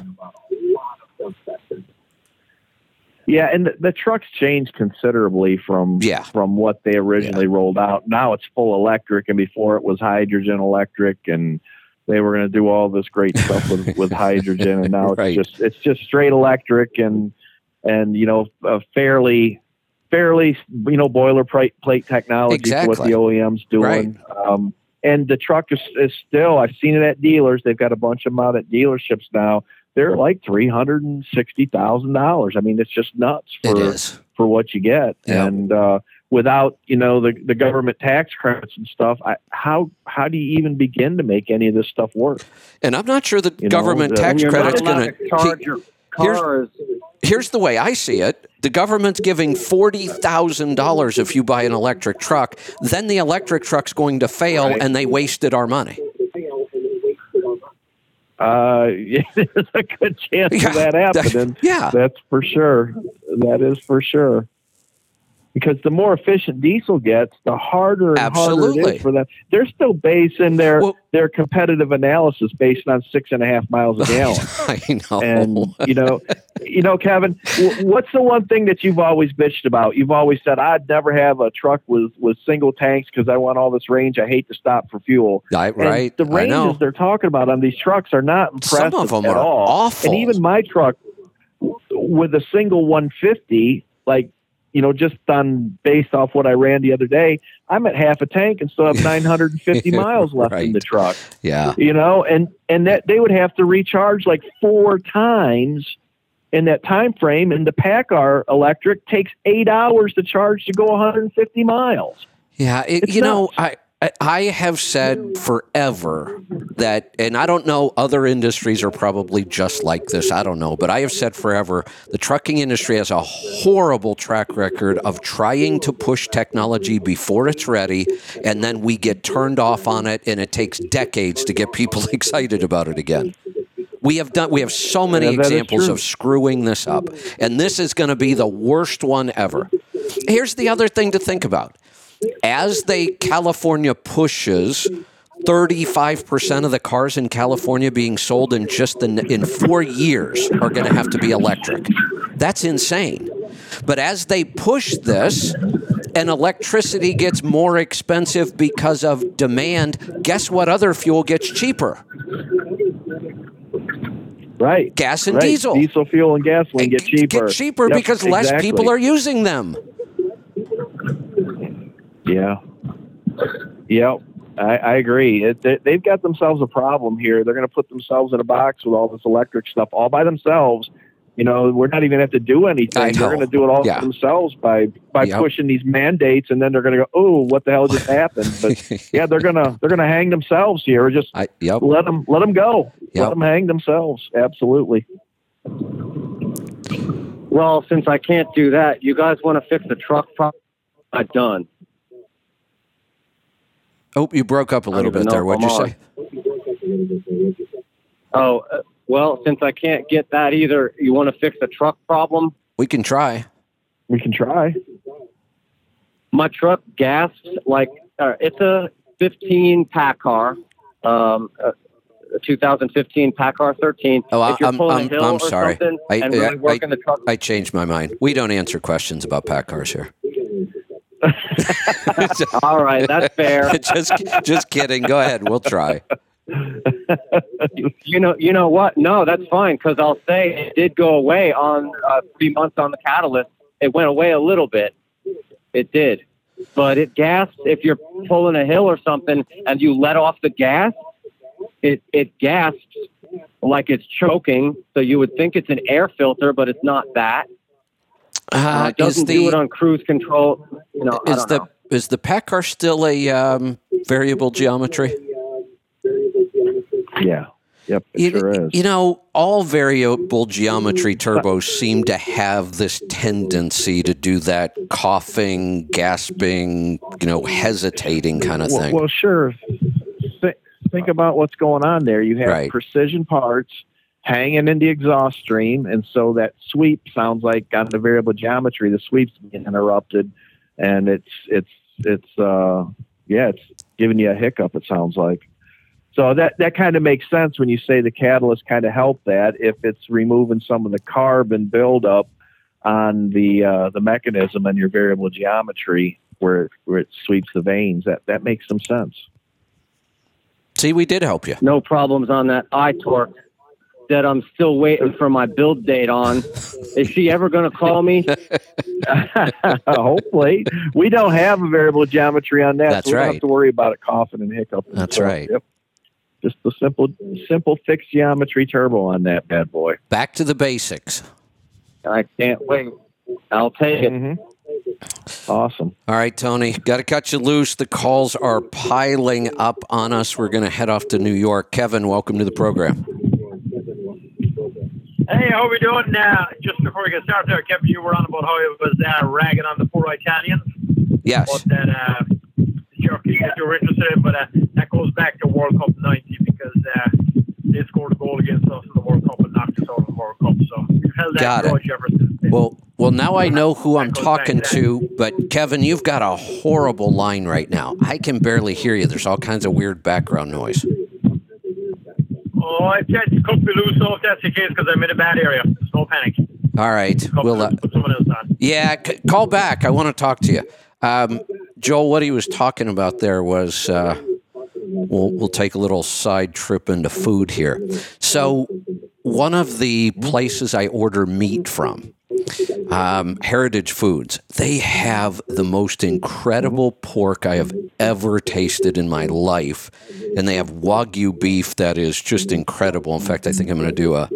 Yeah, and the, the trucks changed considerably from Yeah. from what they originally rolled out. Now it's full electric, and before it was hydrogen electric, and they were going to do all this great stuff with, with hydrogen, and now it's just it's just straight electric, and and you know a fairly fairly you know boilerplate plate technology for what the OEM's doing. Um, and the truck is, is still I've seen it at dealers. They've got a bunch of them out at dealerships now. They're like three hundred and sixty thousand dollars. I mean, it's just nuts for for what you get. Yeah. And uh, without you know the the government tax credits and stuff, I, how how do you even begin to make any of this stuff work? And I'm not sure the You know, government the- tax credit's going to charge your here's- here's the way I see it. The government's giving forty thousand dollars if you buy an electric truck. Then the electric truck's going to fail, Right. and they wasted our money. Uh, yeah, there's a good chance Yeah, of that happening. yeah. That's for sure. That is for sure. Because the more efficient diesel gets, the harder and harder it Absolutely. is for them. They're still basing their Well- their competitive analysis based on six and a half miles a gallon. I know. and you know, you know, Kevin, what's the one thing that you've always bitched about? You've always said, "I'd never have a truck with with single tanks because I want all this range. I hate to stop for fuel." I, And right. the ranges they're talking about on these trucks are not impressive Some of them at are all. awful. And even my truck with a single 150, like you know, just on based off what I ran the other day, I'm at half a tank and still have 950 miles left in the truck. Yeah. You know, and and that they would have to recharge like four times in that time frame, and the PACCAR electric takes eight hours to charge to go 150 miles. Yeah, it, you know, nuts. I I- I have said forever that, and I don't know, other industries are probably just like this. I don't know, but I have said forever the trucking industry has a horrible track record of trying to push technology before it's ready, and then we get turned off on it, and it takes decades to get people excited about it again. We have done. We have so many Yeah, examples of screwing this up, and this is going to be the worst one ever. Here's the other thing to think about: as they California pushes. 35% of the cars in California being sold in just the, in 4 years are going to have to be electric. That's insane. But as they push this and electricity gets more expensive because of demand, guess what other fuel gets cheaper? Right. Gas and right. diesel. Diesel fuel and gasoline get cheaper. Get cheaper Yep, because less people are using them. Yeah. Yep. I, I agree. It, they, they've got themselves a problem here. They're going to put themselves in a box with all this electric stuff all by themselves. You know, we're not even going to have to do anything. They're going to do it all Yeah. themselves by by Yep. pushing these mandates, and then they're going to go, "Oh, what the hell just happened?" But yeah, they're gonna they're gonna hang themselves here. Just I, yep. let them let them go. Yep. Let them hang themselves. Absolutely. Well, since I can't do that, you guys want to fix the truck problem? I'm done. Oh, you broke up a little bit know there. What'd you I'm say? Oh, uh, well, since I can't get that either, you want to fix the truck problem? We can try. We can try. My truck gas, like, uh, it's a 15 PACCAR, um, a a 2015 PACCAR 13. Oh, I- if you're I'm- I'm- I'm sorry. I- and I- really working the truck, I changed my mind. We don't answer questions about PACCARs here. all right, that's fair. just, just kidding. Go ahead. We'll try. You know, you know what? No, that's fine because I'll say it did go away on uh, three months on the catalyst. It went away a little bit. It did, but it gasped. If you're pulling a hill or something and you let off the gas, it it gasps like it's choking. So you would think it's an air filter, but it's not that. Uh, Uh, it doesn't is the do it on cruise control. You know, I is don't the know. is the PACCAR still a um, variable geometry? Yeah. Yep. It You, sure is. you know, all variable geometry turbos seem to have this tendency to do that coughing, gasping, you know, hesitating kind of well, thing. well, sure. Th- think about what's going on there. You have Right. precision parts hanging in the exhaust stream, and so that sweep sounds like on the variable geometry, the sweep's being interrupted, and it's it's it's uh yeah, it's giving you a hiccup. It sounds like. So that that kind of makes sense when you say the catalyst kind of helped that if it's removing some of the carbon buildup on the uh, the mechanism and your variable geometry where it, where it sweeps the vanes. That that makes some sense. See, we did help you. no problems on that I-Torque that I'm still waiting for my build date on. Is she ever going to call me? Hopefully, we don't have a variable geometry on that. That's so we don't have to worry about it coughing and hiccuping. That's So, right. Yep. Just the simple simple fixed geometry turbo on that bad boy. Back to the basics. I can't wait. I'll take it. Mm-hmm. Awesome. All right, Tony, got to cut you loose. The calls are piling up on us. We're going to head off to New York. Kevin, welcome to the program. Hey, how are we doing? Uh, just before we get started there, Kevin, you were on about how it was uh, ragging on the poor Italians. Yes. But that uh, jerky that you were interested in, but uh, that goes back to World Cup 90 because uh, they scored a goal against us in the World Cup and knocked us out of the World Cup. So we've held that Got it. grudge ever since then. Well, well, now I know who I'm talking to, but Kevin, you've got a horrible line right now. I can barely hear you. There's all kinds of weird background noise. Oh, I tried to cut me loose off that's the case because I'm in a bad area. There's no panic. All right. Cut We'll, uh, put someone else on. yeah, c- call back. I want to talk to you. Um, Joel, what he was talking about there was uh, we'll, we'll take a little side trip into food here. So, one of the places I order meat from, um, Heritage Foods, they have the most incredible pork I have ever tasted in my life. And they have Wagyu beef that is just incredible. In fact, I think I'm going to do a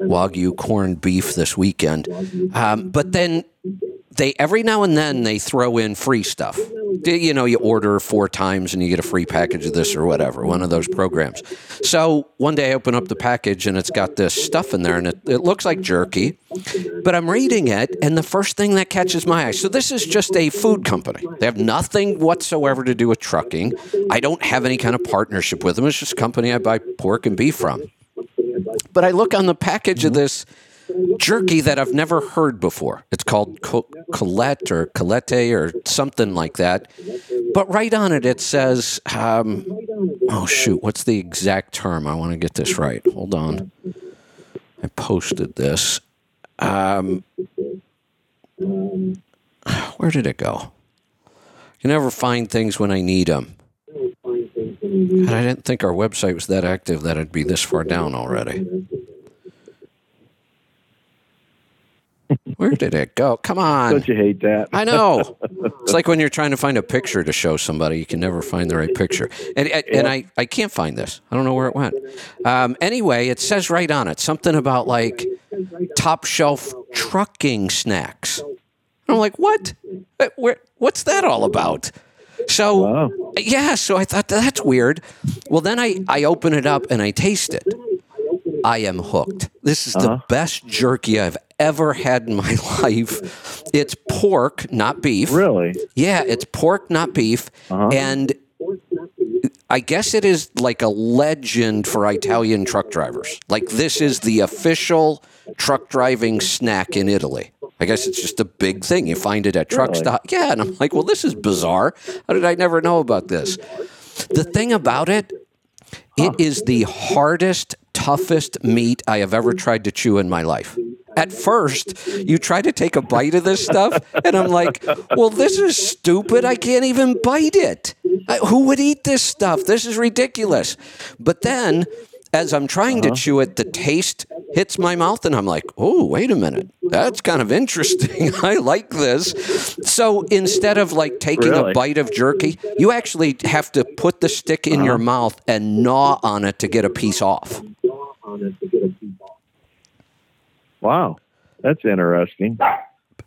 Wagyu corned beef this weekend. Um, but then they every now and then they throw in free stuff. You know, you order four times and you get a free package of this or whatever, one of those programs. So one day I open up the package and it's got this stuff in there and it, it looks like jerky, but I'm reading it and the first thing that catches my eye. So this is just a food company. They have nothing whatsoever to do with trucking. I don't have any kind of partnership with them. It's just a company I buy pork and beef from. But I look on the package of this jerky that I've never heard before. It's called co- Colette or Colette or something like that. But right on it, it says, um, oh, shoot, what's the exact term? I want to get this right. Hold on. I posted this. Um, where did it go? You never find things when I need them. God, I didn't think our website was that active that it'd be this far down already. Where did it go? Come on. Don't you hate that? I know. It's like when you're trying to find a picture to show somebody, you can never find the right picture. And, and I, I can't find this. I don't know where it went. Um, anyway, it says right on it something about like top shelf trucking snacks. I'm like, what? Uh, Where, what's that all about? So, Wow. yeah, so I thought that's weird. Well, then I, I open it up and I taste it. I am hooked. This is the uh-huh. best jerky I've ever had in my life. It's pork, not beef. Really? Yeah, it's pork, not beef. Uh-huh. And I guess it is like a legend for Italian truck drivers. Like, this is the official truck driving snack in Italy. I guess it's just a big thing. You find it at truck Really? stop. Yeah, and I'm like, well, this is bizarre. How did I never know about this? The thing about it, it is the hardest, toughest meat I have ever tried to chew in my life. At first, you try to take a bite of this stuff, and I'm like, well, this is stupid. I can't even bite it. I- who would eat this stuff? This is ridiculous. But then, as I'm trying to uh-huh. chew it, the taste hits my mouth, and I'm like, oh, wait a minute. That's kind of interesting. I like this. So instead of like taking a bite of jerky, you actually have to put the stick in your uh-huh. mouth and gnaw on it to get a piece off. Wow. That's interesting.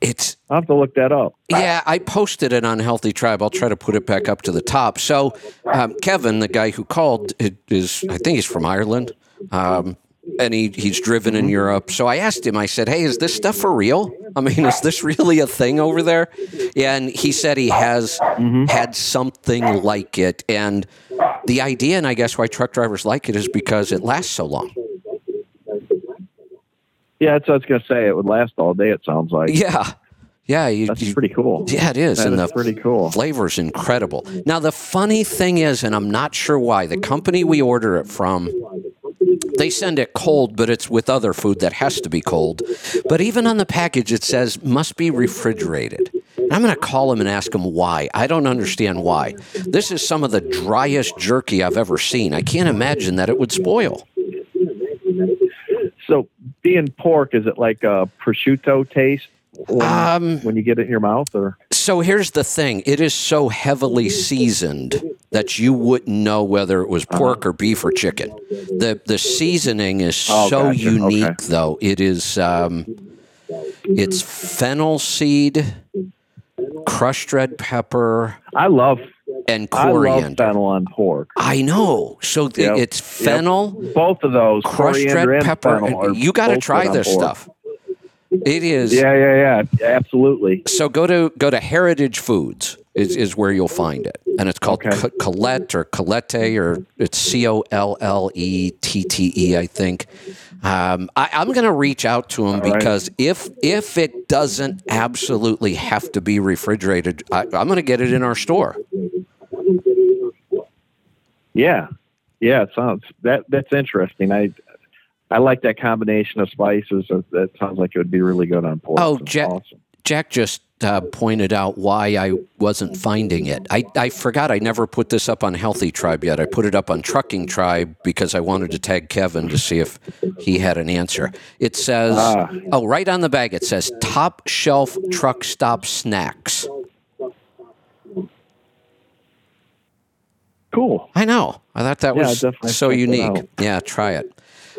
It's I'll have to look that up. Yeah, I posted it on Healthy Tribe. I'll try to put it back up to the top. So, um, Kevin, the guy who called, is I think he's from Ireland, um, and he he's driven in Europe. So I asked him. I said, "Hey, is this stuff for real? I mean, is this really a thing over there?" And he said he has had something like it, and the idea, and I guess why truck drivers like it, is because it lasts so long. Yeah, that's what I was going to say. It would last all day, it sounds like. Yeah, yeah, you, That's you- pretty cool. Yeah, it is, That and is the pretty cool. flavor's incredible. Now, the funny thing is, and I'm not sure why, the company we order it from, they send it cold, but it's with other food that has to be cold. But even on the package, it says must be refrigerated. And I'm going to call them and ask them why. I don't understand why. This is some of the driest jerky I've ever seen. I can't imagine that it would spoil. So, being pork, is it like a prosciutto taste when, Um, when you get it in your mouth? Or So here's the thing: it is so heavily seasoned that you wouldn't know whether it was pork or beef or chicken. the The seasoning is Oh, so gotcha. unique, Okay. though. It is um, it's fennel seed, crushed red pepper. I love and I love coriander. fennel on pork. I know. So Yep. it's fennel, Both of those, crushed red pepper. You got to try this stuff. It is. Yeah, yeah, yeah, absolutely. So go to go to Heritage Foods is, is where you'll find it, and it's called Okay. C- Colette or Colette or it's C O L L E T T E I think. Um, I, I'm going to reach out to them right. because if if it doesn't absolutely have to be refrigerated, I, I'm going to get it in our store. Yeah, yeah. It sounds that that's interesting. I I like that combination of spices. That, sounds like it would be really good on pork. Oh, Jack- awesome. Jack just uh, pointed out why I wasn't finding it. I, I forgot I never put this up on Healthy Tribe yet. I put it up on Trucking Tribe because I wanted to tag Kevin to see if he had an answer. It says, Ah. oh, right on the bag, it says top shelf truck stop snacks. Cool. I know. I thought that Yeah, was so unique. Yeah, try it.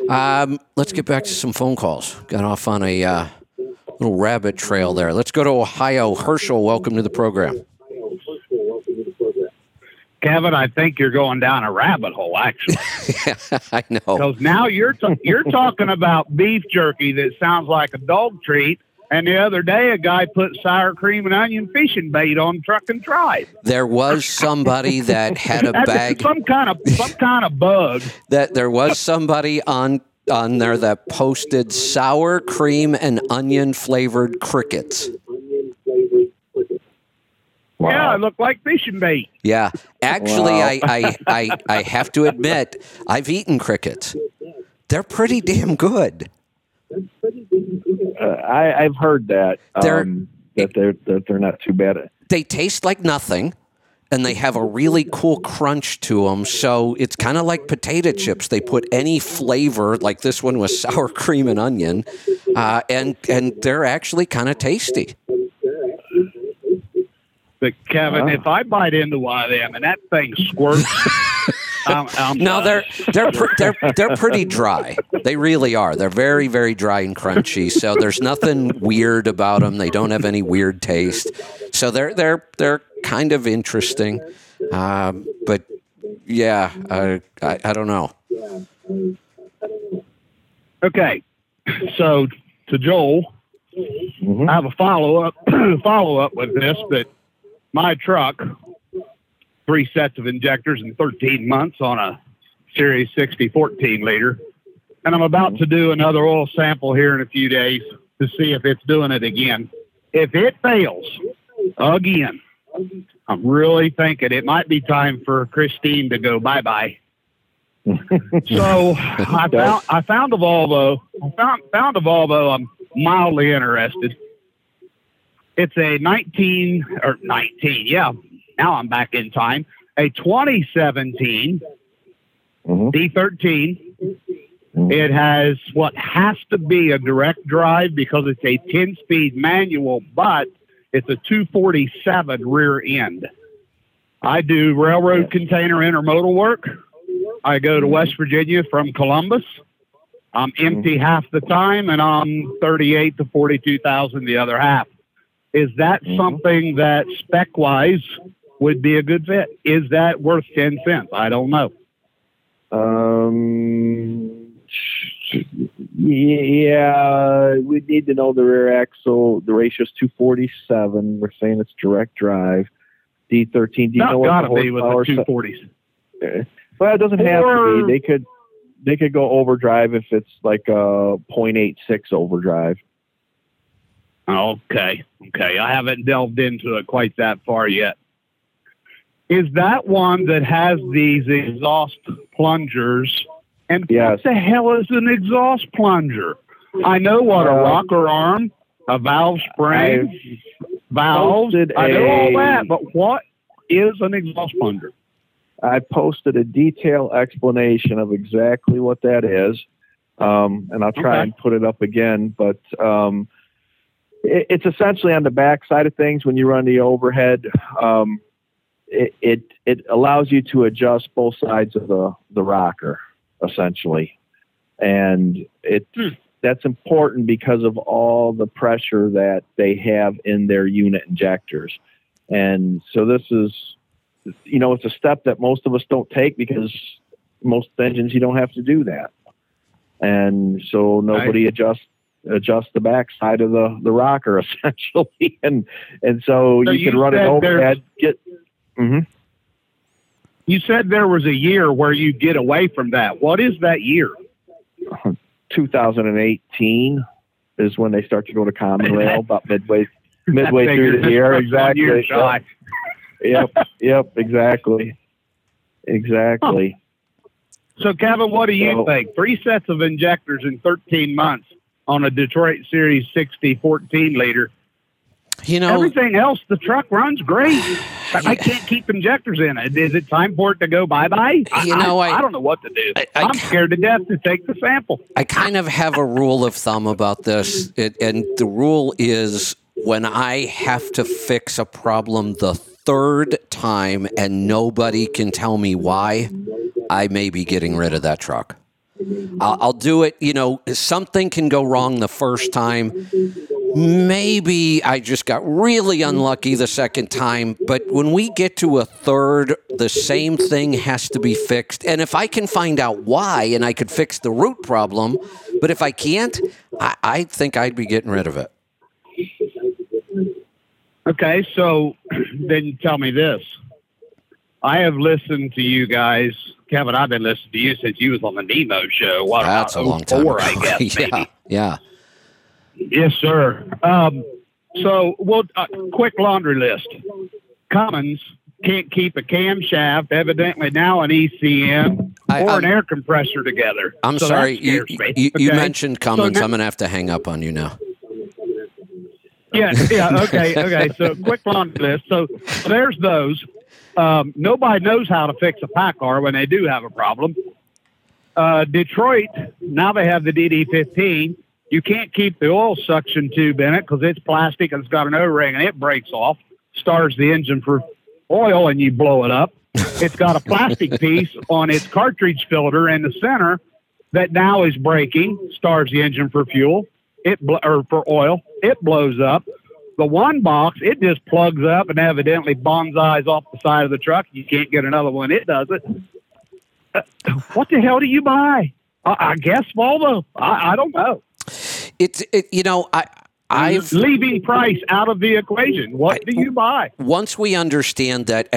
Um, let's get back to some phone calls. Got off on a uh, little rabbit trail there. Let's go to Ohio. Herschel, welcome to the program. Kevin, I think you're going down a rabbit hole, actually, yeah, I know. because now you're t- you're talking about beef jerky that sounds like a dog treat. And the other day, a guy put sour cream and onion fishing bait on Trucking Tribe. There was somebody that had a bag. some kind of some kind of bug. That there was somebody on on there that posted sour cream and onion flavored crickets. Yeah, it looked like fishing bait. Yeah, actually, Wow. I, I I I have to admit, I've eaten crickets. They're pretty damn good. Uh, I, I've heard that They're- um, that they're that they're not too bad. They taste like nothing. And they have a really cool crunch to them. So it's kind of like potato chips. They put any flavor, like this one was sour cream and onion, uh, and and they're actually kind of tasty. But Kevin, Wow. if I bite into one of them and that thing squirts, I'm, I'm No, they're they're pr- they're they're pretty dry. They really are. They're very very dry and crunchy. So there's nothing weird about them. They don't have any weird taste. So they're they're they're kind of interesting. Um, but yeah, I, I I don't know. Okay, so to Joel, Mhm. I have a follow up follow up with this. But my truck, three sets of injectors in 13 months on a Series 60 14 liter, and I'm about to do another oil sample here in a few days to see if it's doing it again. If it fails again, I'm really thinking it might be time for Christine to go bye bye. So I found I found a Volvo. I found found a Volvo. I'm mildly interested. It's a 19 or 19. Yeah, now I'm back in time. A 2017 Mhm. D13. It has what has to be a direct drive because it's a 10 speed manual, but it's a 247 rear end. I do railroad container intermodal work. I go to West Virginia from Columbus. I'm empty half the time and I'm 38 to 42,000 the other half. Is that Mhm. something that spec wise would be a good fit? Is that worth 10 cents? I don't know. Um, yeah, we need to know the rear axle. The ratio is 247. We're saying it's direct drive. D13. Do you know what the be with the horsepower set- 240s. Well, it doesn't have to be. They could they could go overdrive if it's like a .86 overdrive. Okay. Okay. I haven't delved into it quite that far yet. Is that one that has these exhaust plungers? And Yes. what the hell is an exhaust plunger? I know what a rocker arm, a valve spring, valves. I know all that, but what is an exhaust plunger? I posted a detailed explanation of exactly what that is, um, and I'll try Okay. and put it up again. But um, it, it's essentially on the back side of things when you run the overhead. Um, it, it it allows you to adjust both sides of the the rocker essentially, and it Hmm. that's important because of all the pressure that they have in their unit injectors, and so this is you know, it's a step that most of us don't take because most engines you don't have to do that, and so nobody adjusts adjust the back side of the the rocker essentially, and and so, So you, you can run there's- overhead, get. Hmm You said there was a year where you get away from that. What is that year? 2018 is when they start to go to common rail about midway midway through the year one year exactly yep yep exactly exactly So, Kevin, what do you So- think? Three sets of injectors in 13 months on a Detroit Series 60 14 liter. You know, Everything else, the truck runs great. But I can't keep injectors in it. Is it time for it to go bye bye? You know, I, I- I don't know what to do. I- I, I am scared to death to take the sample. I kind of have a rule of thumb about this, it, and the rule is when I have to fix a problem the third time and nobody can tell me why, I may be getting rid of that truck. I'll, I'll do it. You know, something can go wrong the first time. Maybe I just got really unlucky the second time, but when we get to a third, the same thing has to be fixed. And if I can find out why and I could fix the root problem, but if I can't, I, I think I'd be getting rid of it. Okay, so then tell me this. I have listened to you guys, Kevin. I've been listening to you since you was on the Nemo show. What That's a about long time. 04, ago. I guess. yeah, maybe. yeah. Yes, sir. Um, so, well, uh, quick laundry list. Cummins can't keep a camshaft, evidently now an ECM, I- or I'm- an air compressor together. I'm So sorry. You, you, okay? mentioned Cummins. now- I'm going to have to hang up on you now. Yeah, yeah, okay, okay. So quick laundry list. So there's those. Um, nobody knows how to fix a PACCAR when they do have a problem. Uh, Detroit, now they have the DD15. You can't keep the oil suction tube in it because it's plastic and it's got an O-ring and it breaks off, stars the engine for oil and you blow it up. It's got a plastic piece on its cartridge filter in the center that now is breaking, stars the engine for fuel. It bl- or for oil, it blows up. The one box, it just plugs up and evidently bonsais off the side of the truck. You can't get another one. It does it. Uh, what the hell do you buy? I, I guess Volvo. I, I don't know. It's it, you know I I've leaving price out of the equation. What do you buy? once we understand that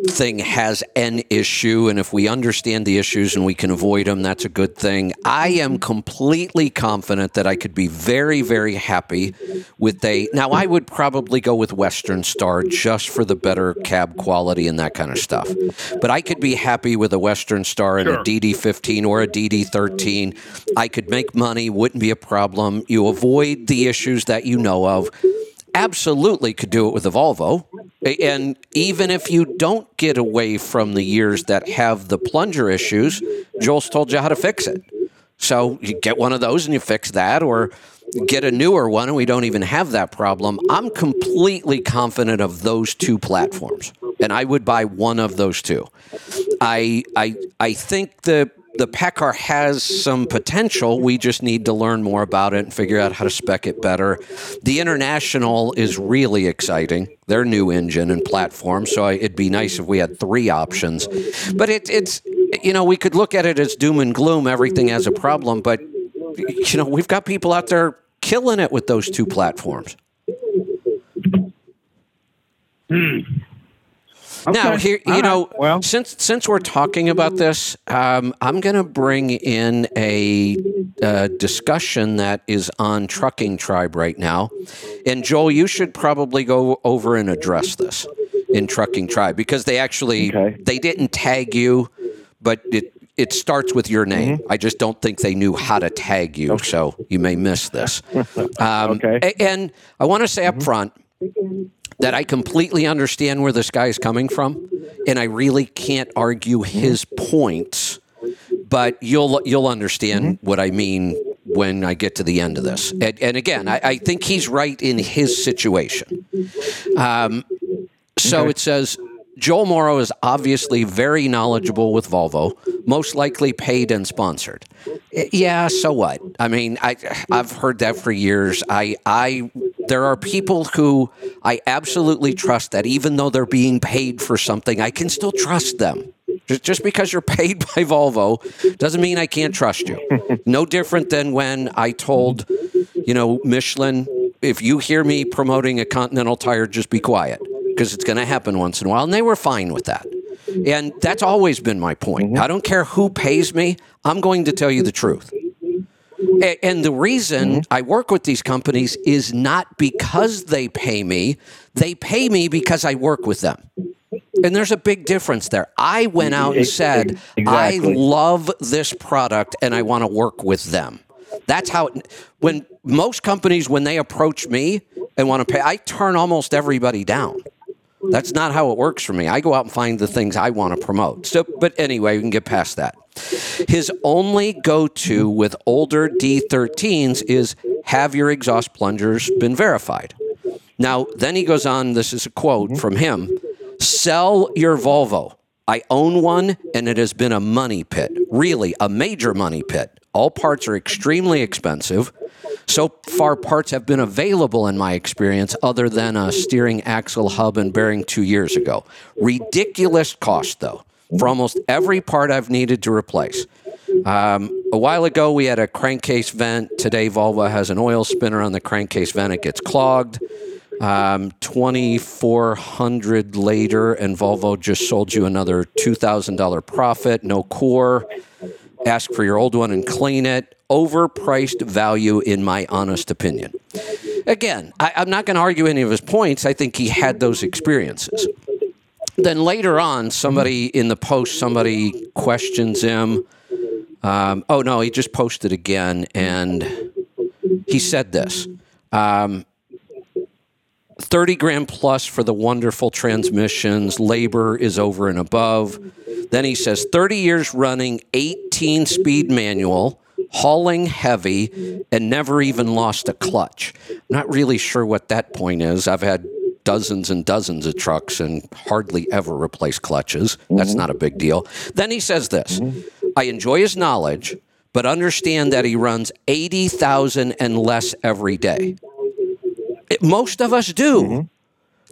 everything has an issue, and if we understand the issues and we can avoid them, that's a good thing. I am completely confident that I could be very, very happy with a. Now, I would probably go with Western Star just for the better cab quality and that kind of stuff. But I could be happy with a Western Star and a DD15 or a DD13. I could make money, wouldn't be a problem. You avoid the issues that you know of absolutely could do it with a Volvo. And even if you don't get away from the years that have the plunger issues, Joel's told you how to fix it. So you get one of those and you fix that, or get a newer one and we don't even have that problem. I'm completely confident of those two platforms, and I would buy one of those two. I I I think the the PACCAR has some potential. We just need to learn more about it and figure out how to spec it better. The International is really exciting. Their new engine and platform. So it'd be nice if we had three options. But it, it's you know we could look at it as doom and gloom. Everything has a problem, but you know we've got people out there killing it with those two platforms. Now, Okay. here All you know, right. Well- since since we're talking about this, um, I'm going to bring in a uh, discussion that is on Trucking Tribe right now, and Joel, you should probably go over and address this in Trucking Tribe because they actually Okay. they didn't tag you, but it it starts with your name. Mm-hmm. I just don't think they knew how to tag you, so you may miss this. Um, Okay. Mm-hmm. And I want to say up front that I completely understand where this guy is coming from, and I really can't argue his points. But you'll you'll understand what I mean when I get to the end of this. And, and again, I, I think he's right in his situation. Um, so it says Joel Morrow is obviously very knowledgeable with Volvo, most likely paid and sponsored. Eh, yeah, so what? I mean, I I've heard that for years. I I There are people who I absolutely trust that even though they're being paid for something, I can still trust them. Just, just because you're paid by Volvo doesn't mean I can't trust you. no different than when I told, you know, Michelin, if you hear me promoting a Continental tire, just be quiet because it's going to happen once in a while. And they were fine with that. And that's always been my point. Mm-hmm. I don't care who pays me, I'm going to tell you the truth. And the reason mm-hmm. I work with these companies is not because they pay me, they pay me because I work with them. And there's a big difference there. I went out and said, I love this product and I want to work with them. That's how it, when most companies when they approach me and want to pay, I turn almost everybody down. That's not how it works for me. I go out and find the things I want to promote. So, but anyway, we can get past that. His only go to with older D13s is have your exhaust plungers been verified? Now, then he goes on, this is a quote mm-hmm. from him sell your Volvo. I own one and it has been a money pit, really a major money pit. All parts are extremely expensive. So far, parts have been available in my experience, other than a steering axle, hub, and bearing two years ago. Ridiculous cost, though, for almost every part I've needed to replace. Um, a while ago, we had a crankcase vent. Today, Volvo has an oil spinner on the crankcase vent. It gets clogged. Um, 2400 later, and Volvo just sold you another $2,000 profit. No core. Ask for your old one and clean it. Overpriced value, in my honest opinion. Again, I, I'm not going to argue any of his points. I think he had those experiences. Then later on, somebody in the post, somebody questions him. Um, oh no, he just posted again, and he said this. Um, 30 grand plus for the wonderful transmissions. Labor is over and above. Then he says 30 years running, 18 speed manual, hauling heavy, and never even lost a clutch. Not really sure what that point is. I've had dozens and dozens of trucks and hardly ever replace clutches. That's mm-hmm. not a big deal. Then he says this I enjoy his knowledge, but understand that he runs 80,000 and less every day. Most of us do.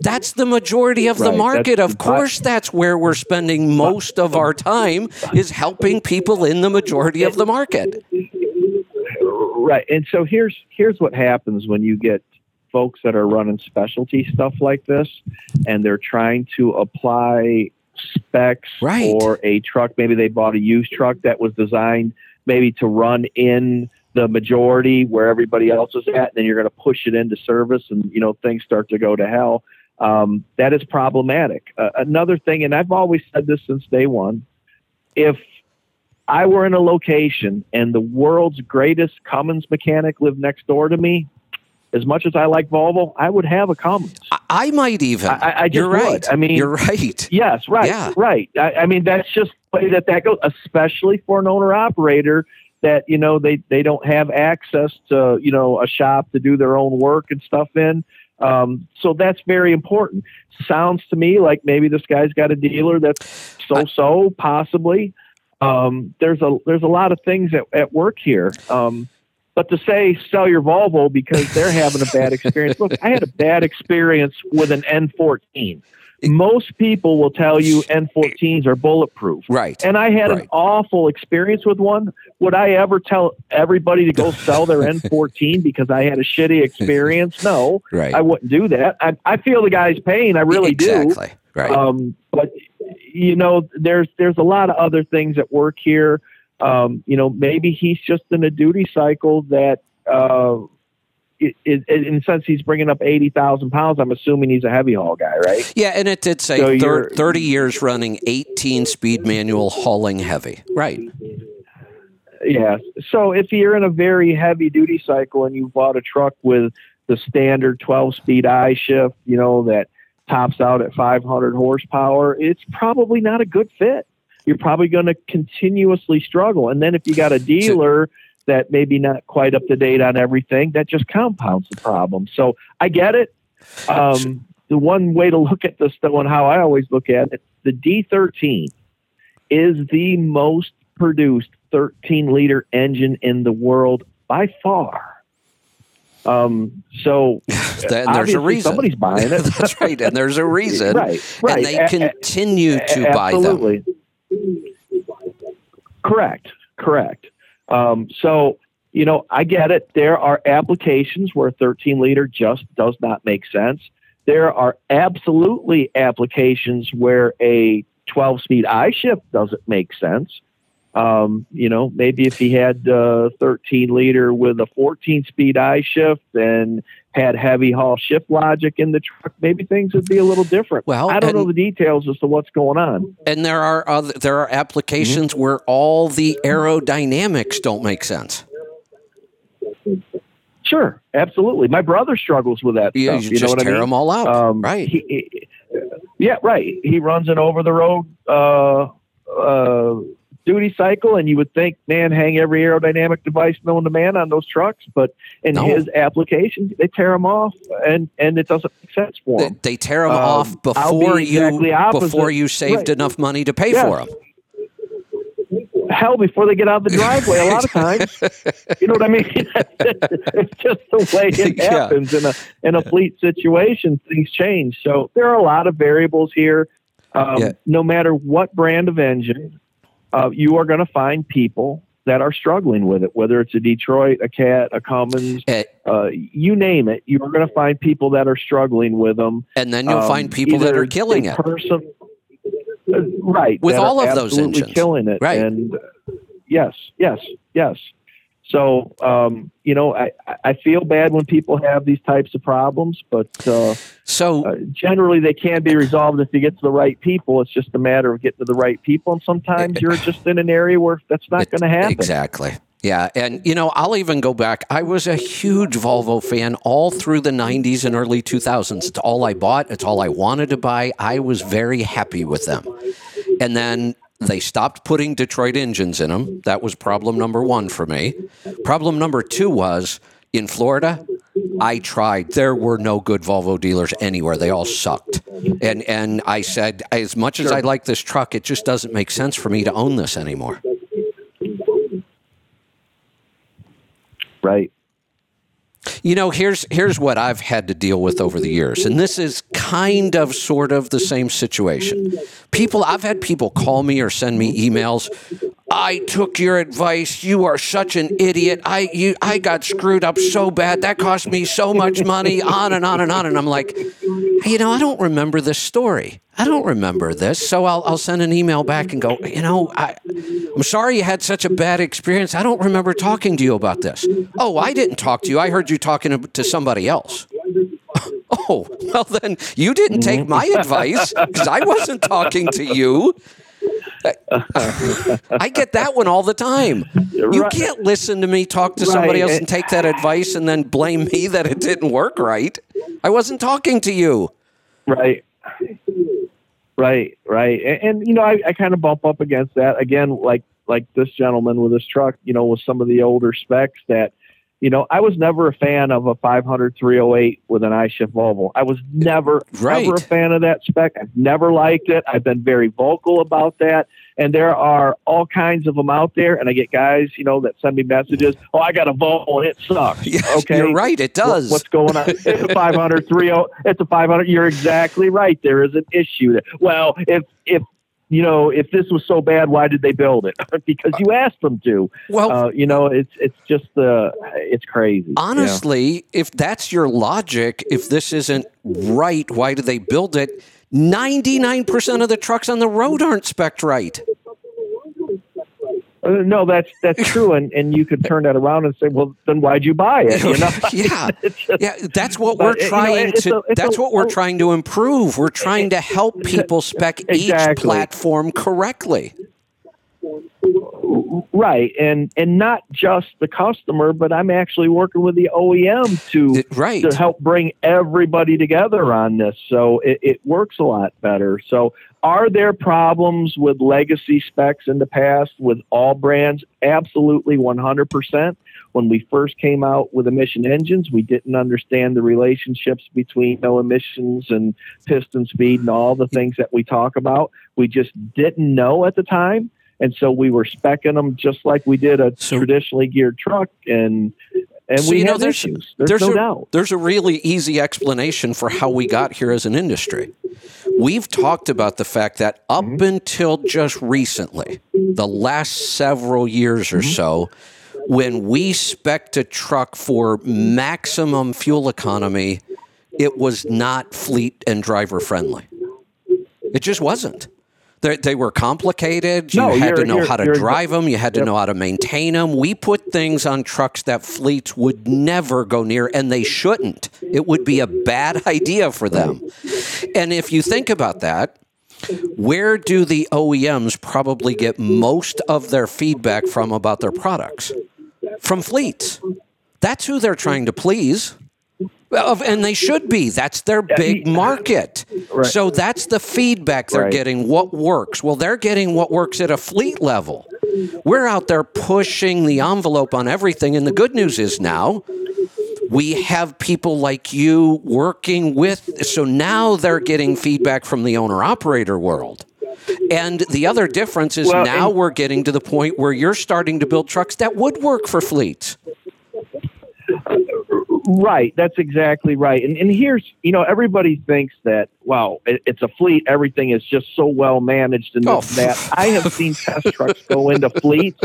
That's the majority of the Mm-hmm. Market. that's- Of course, that's where we're spending most of our time is helping people in the majority of the market. Right. And so here's here's what happens when you get folks that are running specialty stuff like this and they're trying to apply specs Right. for a truck. Maybe they bought a used truck that was designed maybe to run in the majority where everybody else is at, and then you're going to push it into service and you know things start to go to hell. Um, that is problematic. Uh, another thing, and I've always said this since day one, if I were in a location and the world's greatest Cummins mechanic lived next door to me, as much as I like Volvo, I would have a Cummins. I, might even. I- I- You're right. would. I mean- you're right. Yes, right, Yeah. right. I, I mean, that's just the way that that goes, especially for an owner operator that you know they they don't have access to you know a shop to do their own work and stuff in. Um, so that's very important. Sounds to me like maybe this guy's got a dealer that's so so possibly. Um, there's a there's a lot of things at, at work here. Um, but to say sell your Volvo because they're having a bad experience. Look, I had a bad experience with an N14. Most people will tell you N14s are bulletproof. Right. And I had Right. an awful experience with one. Would I ever tell everybody to go sell their N14 because I had a shitty experience? No, Right. I wouldn't do that. I, I feel the guy's pain. I really do. exactly. Right. Um, but you know, there's there's a lot of other things at work here. Um, you know, maybe he's just in a duty cycle that, uh, it, it, in a sense, he's bringing up eighty thousand pounds. I'm assuming he's a heavy haul guy, right? yeah, and it did say so thir- 30 years running, 18 speed manual, hauling heavy. Right. Yeah. So if you're in a very heavy duty cycle and you bought a truck with the standard 12 speed I shift, you know, that tops out at 500 horsepower, it's probably not a good fit. You're probably going to continuously struggle. And then if you got a dealer that maybe not quite up to date on everything, that just compounds the problem. So I get it. Um, the one way to look at this, though, and how I always look at it, the D13 is the most produced 13 liter engine in the world by far. Um, so Then there's a reason. somebody's buying it. That's right, and there's a reason. right, right. And they A- a- continue to buy them. Correct. Correct. Um, so, you know, I get it. There are applications where a 13 liter just does not make sense. There are absolutely applications where a 12 speed I shift doesn't make sense. Um, you know, maybe if he had a 13 liter with a 14 speed I shift and had heavy haul shift logic in the truck, maybe things would be a little different. Well, I don't know the details as to what's going on. And there are other, there are applications Mm-hmm. where all the aerodynamics don't make sense. Sure, absolutely. My brother struggles with that You, stuff. you You, know just what tear I mean? them all out, Um, right? He, he- yeah, right. He runs an over the road uh, uh, duty cycle, and you would think, man, hang every aerodynamic device known to man on those trucks. But in No. his applications, they tear them off, and and it doesn't make sense for They, they tear them Um, off be before exactly you opposite. before you saved Right. enough money to pay Yes. for them. Hell, before they get out of the driveway, a lot of times, you know what I mean. it's just the way it Yeah. happens in a in a fleet situation. Things change, so there are a lot of variables here. Um, Yeah. No matter what brand of engine, uh, you are going to find people that are struggling with it. Whether it's a Detroit, a Cat, a Cummins, Eh, uh, you name it, you are going to find people that are struggling with them. and then you'll Um, find people that are killing it. person- uh, right With all of those engines. killing it Right. and uh, yes yes yes so um, you know I, I feel bad when people have these types of problems but uh, So uh, generally they can be resolved if you get to the right people it's just a matter of getting to the right people and sometimes you're just in an area where that's not going to happen Exactly. Yeah. And, you know, I'll even go back. I was a huge Volvo fan all through the 90s and early 2000s. It's all I bought, it's all I wanted to buy. I was very happy with them. And then they stopped putting Detroit engines in them. That was problem number one for me. Problem number two was in Florida. I tried. There were no good Volvo dealers anywhere. They all sucked. And and I said, as much as I like this truck, it just doesn't make sense for me to own this anymore. right You know, here's here's what I've had to deal with over the years, and this is kind of sort of the same situation. People, I've had people call me or send me emails. I took your advice. You are such an idiot. I you I got screwed up so bad. That cost me so much money. On and on and on. And I'm like, you know, I don't remember this story. I don't remember this. So I'll I'll send an email back and go, you know, I I'm sorry you had such a bad experience. I don't remember talking to you about this. Oh, I didn't talk to you. I heard you talking to- somebody else. Oh, well, then you didn't take my advice because I wasn't talking to you. I get that one all the time. You Right. can't listen to me talk to somebody else and take that advice and then blame me that it didn't work right. I wasn't talking to you. Right. Right, right. And, and you know, I, I kind of bump up against that again, like like this gentleman with his truck, you know, with some of the older specs that, you know, I was never a fan of a 500 308 with an iShift Volvo. I was never Right. ever a fan of that spec. I've never liked it. I've been very vocal about that. And there are all kinds of them out there. And I get guys, you know, that send me messages. Oh, I got a Volvo and it sucks. Yes, okay, you're right. It what- does. what's going on? It's a 500 30. It's a 500. You're exactly right. There is an issue there. Well, if if you know if this was so bad, why did they build it? because you asked them to. well, Uh, you know, it's it's just uh, it's crazy. Yeah. honestly, if that's your logic, if this isn't right, why did they build it? 99% of the trucks on the road aren't spec right. No, that's that's true, and and you could turn that around and say, well, then why'd you buy it? You know? yeah. Just- Yeah, that's what we're you know, trying to a- that's a- what we're trying to improve. We're trying to help people spec each platform correctly. Right, and and not just the customer, but I'm actually working with the OEM to Right. to help bring everybody together on this. So it, it works a lot better. So are there problems with legacy specs in the past with all brands? Absolutely 100%. When we first came out with emission engines, we didn't understand the relationships between no emissions and piston speed and all the things that we talk about. We just didn't know at the time. And so we were specking them just like we did a So- traditionally geared truck, and and So, we you know, had there's- issues. There's, there's no a, doubt. There's a really easy explanation for how we got here as an industry. We've talked about the fact that up Mm-hmm. until just recently, the last several years or Mm-hmm. so, when we spec'd a truck for maximum fuel economy, it was not fleet and driver friendly. It just wasn't. They, they were complicated. You No, had to know how to drive them. You had to Yep. know how to maintain them. We put things on trucks that fleets would never go near, and they shouldn't. It would be a bad idea for them. And if you think about that, where do the OEMs probably get most of their feedback from about their products? From fleets. That's who they're trying to please. And they should be. That's their big market. Right. So that's the feedback they're Right. getting. What works? Well, they're getting what works at a fleet level. We're out there pushing the envelope on everything. And the good news is now we have people like you working with. So now they're getting feedback from the owner operator world. And the other difference is Well, now and- we're getting to the point where you're starting to build trucks that would work for fleets. Right, that's exactly right. And and here's you know everybody thinks that wow it, it's a fleet everything is just so well managed and Oh. this and that. Oh. I have seen test trucks go into fleets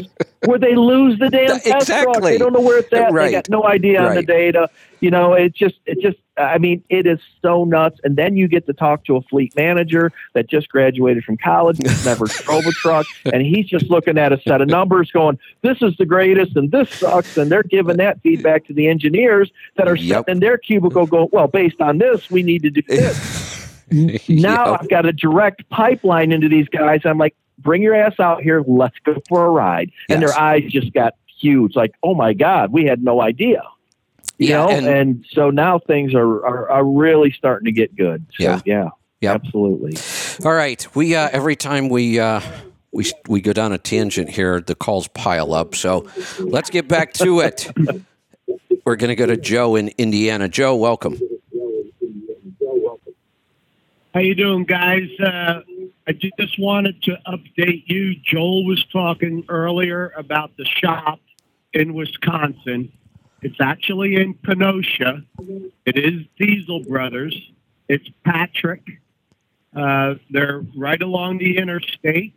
where they lose the damn test truck. They don't know where it's at. Right. They got no idea on the data. You know, it just it just I mean it is so nuts. And then you get to talk to a fleet manager that just graduated from college, never drove a truck, and he's just looking at a set of numbers, going, "This is the greatest," and this sucks, and they're giving that feedback to the engineers that are Yep. sitting in their cubicle, going, "Well, based on this, we need to do this." now Yep. I've got a direct pipeline into these guys. I'm like, "Bring your ass out here, let's go for a ride," and their eyes just got huge, like, "Oh my god, we had no idea." You Yeah, know, and- and, so now things are, are, are really starting to get good. So, Yeah. yeah, Yep. absolutely. All right, we uh, every time we uh, we we go down a tangent here, the calls pile up. So let's get back to it. We're going to go to Joe in Indiana. Joe, welcome. How you doing, guys? Uh, I just wanted to update you. Joel was talking earlier about the shop in Wisconsin. It's actually in Kenosha. It is Diesel Brothers. It's Patrick. Uh, they're right along the interstate.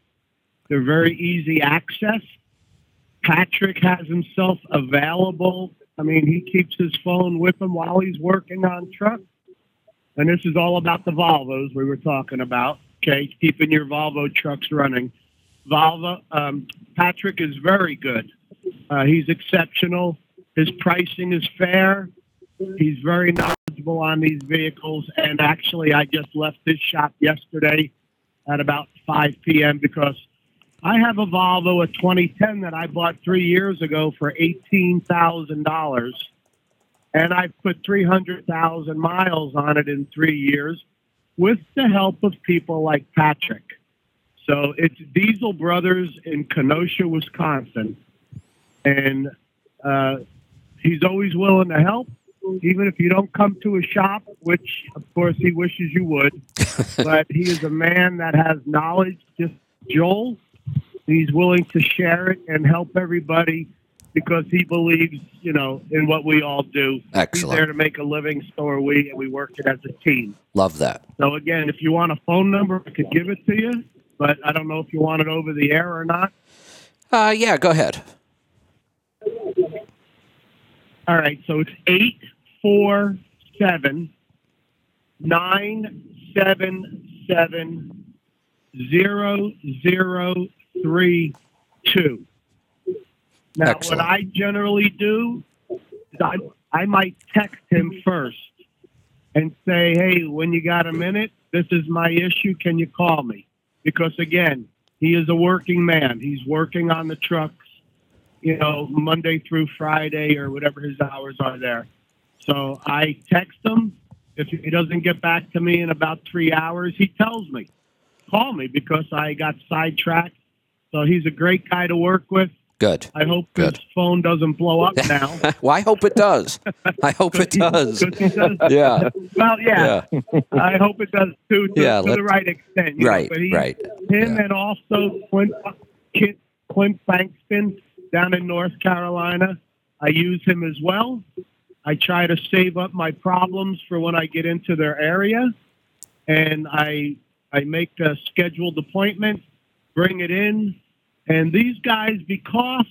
They're very easy access. Patrick has himself available. I mean, he keeps his phone with him while he's working on trucks. And this is all about the Volvos we were talking about. Okay, keeping your Volvo trucks running. Volvo, um, Patrick is very good. Uh, he's exceptional. His pricing is fair. He's very knowledgeable on these vehicles. And actually, I just left this shop yesterday at about 5 p.m. because I have a Volvo, a 2010 that I bought three years ago for $18,000 and I've put 300,000 miles on it in three years with the help of people like Patrick. So it's Diesel Brothers in Kenosha, Wisconsin. And uh, he's always willing to help, even if you don't come to a shop, which of course he wishes you would. but he is a man that has knowledge, just Joel. He's willing to share it and help everybody because he believes, you know, in what we all do. Excellent. He's there to make a living, so are we, and we work it as a team. Love that. So again, if you want a phone number, I could give it to you, but I don't know if you want it over the air or not. Uh, yeah, go ahead. All right, so it's eight four seven nine seven seven zero zero three two. Now, Excellent. what I generally do is I I might text him first and say, "Hey, when you got a minute, this is my issue. Can you call me?" Because again, he is a working man. He's working on the trucks, you know, Monday through Friday or whatever his hours are there. So I text him. If he doesn't get back to me in about three hours, he tells me, call me because I got sidetracked. So he's a great guy to work with. Good. I hope Good. his phone doesn't blow up now. well, I hope it does. I hope it does. Because he does- Yeah. Well, yeah, I hope it does too, to, Yeah, to the right extent. know, Right, but he- right. Him Yeah. and also Clint, Clint Bankston down in North Carolina. I use him as well. I try to save up my problems for when I get into their area, and I I make a scheduled appointment, bring it in, and these guys because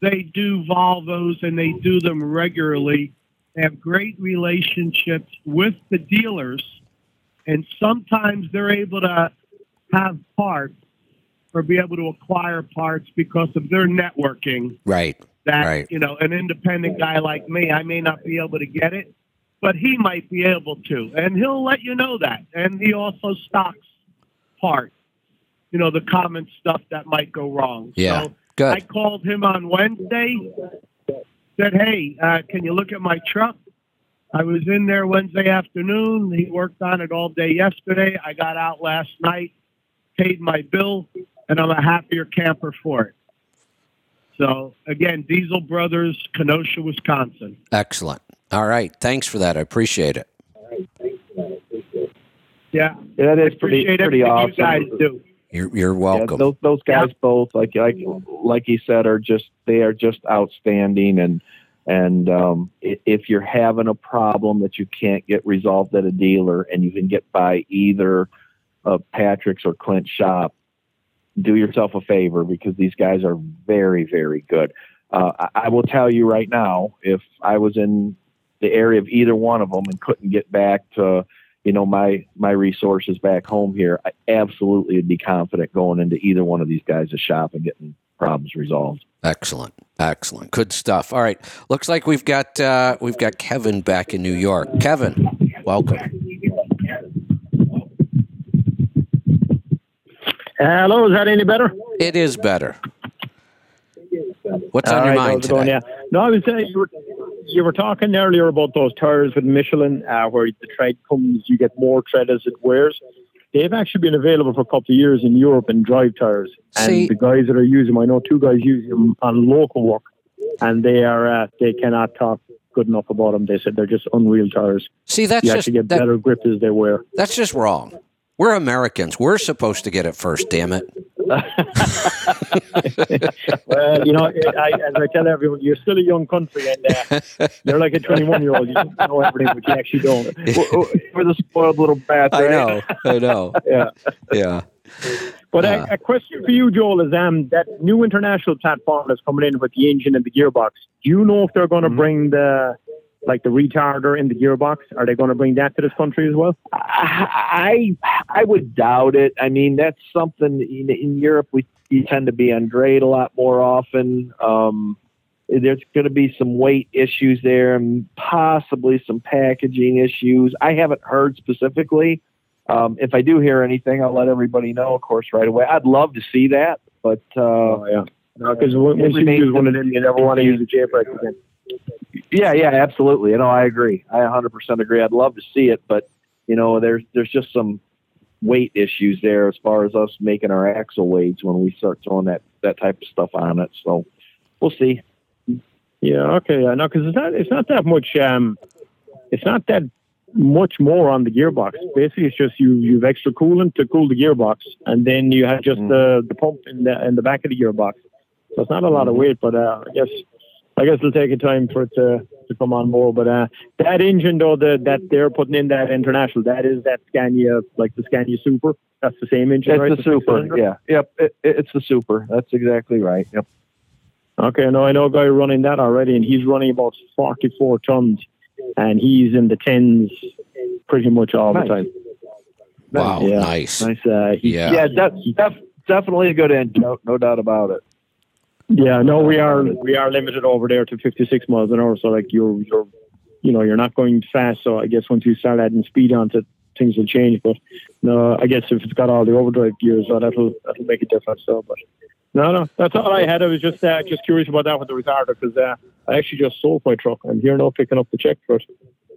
they do Volvos and they do them regularly, have great relationships with the dealers, and sometimes they're able to have parts or be able to acquire parts because of their networking Right. that Right. you know an independent guy like me i may not be able to get it but he might be able to and he'll let you know that and he also stocks parts you know the common stuff that might go wrong Yeah. so Good. i called him on wednesday said hey uh, can you look at my truck i was in there wednesday afternoon he worked on it all day yesterday i got out last night paid my bill and i'm a happier camper for it so again, Diesel Brothers, Kenosha, Wisconsin. Excellent. All right. Thanks for that. I appreciate it. All right. Thanks. Yeah, Yeah, that is pretty appreciate pretty awesome. you guys do. You're you're Yeah, welcome. those those guys both like like like he said are just they are just outstanding and and um, if you're having a problem that you can't get resolved at a dealer and you can get by either of Patrick's or Clint's shop, do yourself a favor because these guys are very very good. Uh, I, I will tell you right now, if I was in the area of either one of them and couldn't get back to you know my my resources back home here, I absolutely would be confident going into either one of these guys' shop and getting problems resolved. Excellent. Excellent. Good stuff. All right. Looks like we've got uh, we've got Kevin back in New York. Kevin, welcome. Hello, is that any better? It is better. What's on All your right, mind how's it going? Yeah. No, I was saying you were you were talking earlier about those tires with Michelin, uh, where the tread comes, you get more tread as it wears. They've actually been available for a couple of years in Europe in drive tires, and See- the guys that are using them, I know two guys use them on local work, and they are uh, they cannot talk good enough about them. They said they're just unreal tires. See, that's you just actually get that- better grip as they wear. that's just wrong. We're Americans. We're supposed to get it first. Damn it. well, you know, I, as I tell everyone, you're still a young country, and uh, you're like a 21 year old. You know everything, but you actually don't. We're- the spoiled little brats. I know. I know. Yeah. Yeah. But Uh. a, a question for you, Joel, is um, that new international platform that's coming in with the engine and the gearbox. Do you know if they're going to Mm-hmm. bring the like the retarder in the gearbox? Are they going to bring that to this country as well? I I would doubt it. I mean, that's something in, in Europe we you tend to be on grade a lot more often. Um, there's going to be some weight issues there, and possibly some packaging issues. I haven't heard specifically. Um, if I do hear anything, I'll let everybody know, of course, right away. I'd love to see that, but uh, yeah, because once you use one of them, you never want to use a J-brake again. Yeah, yeah, absolutely. You know, I agree. I 100% agree. I'd love to see it, but you know, there's there's just some weight issues there as far as us making our axle weights when we start throwing that that type of stuff on it. So we'll see. Yeah, okay, yeah, no, because it's not it's not that much. Um, it's not that much more on the gearbox. Basically, it's just you you've extra coolant to cool the gearbox, and then you have just the the pump in the in the back of the gearbox. So it's not a lot of weight, but uh, I guess I guess it'll take a time for it to, to come on more. But uh, that engine though, the, that they're putting in that international, that is that Scania like the Scania Super. That's the same engine, It's right? the super. Yeah. Yep. It, it- it's the super. That's exactly right. Yep. Okay, no, I know a guy running that already, and he's running about 44 tons, and he's in the tens pretty much all Nice. the time. Wow. Yeah. Nice. Nice. Uh, he, Yeah. Yeah. That's def- definitely a good engine. No, no doubt about it. Yeah, no, we are we are limited over there to 56 miles an hour. So like you're you're you know you're not going fast. So I guess once you start adding speed onto it, things will change. But no, I guess if it's got all the overdrive gears, so that'll that'll make a difference. So, but no, no, that's all I had. I was just uh, just curious about that with the retarder because uh, I actually just sold my truck. I'm here now picking up the check for it.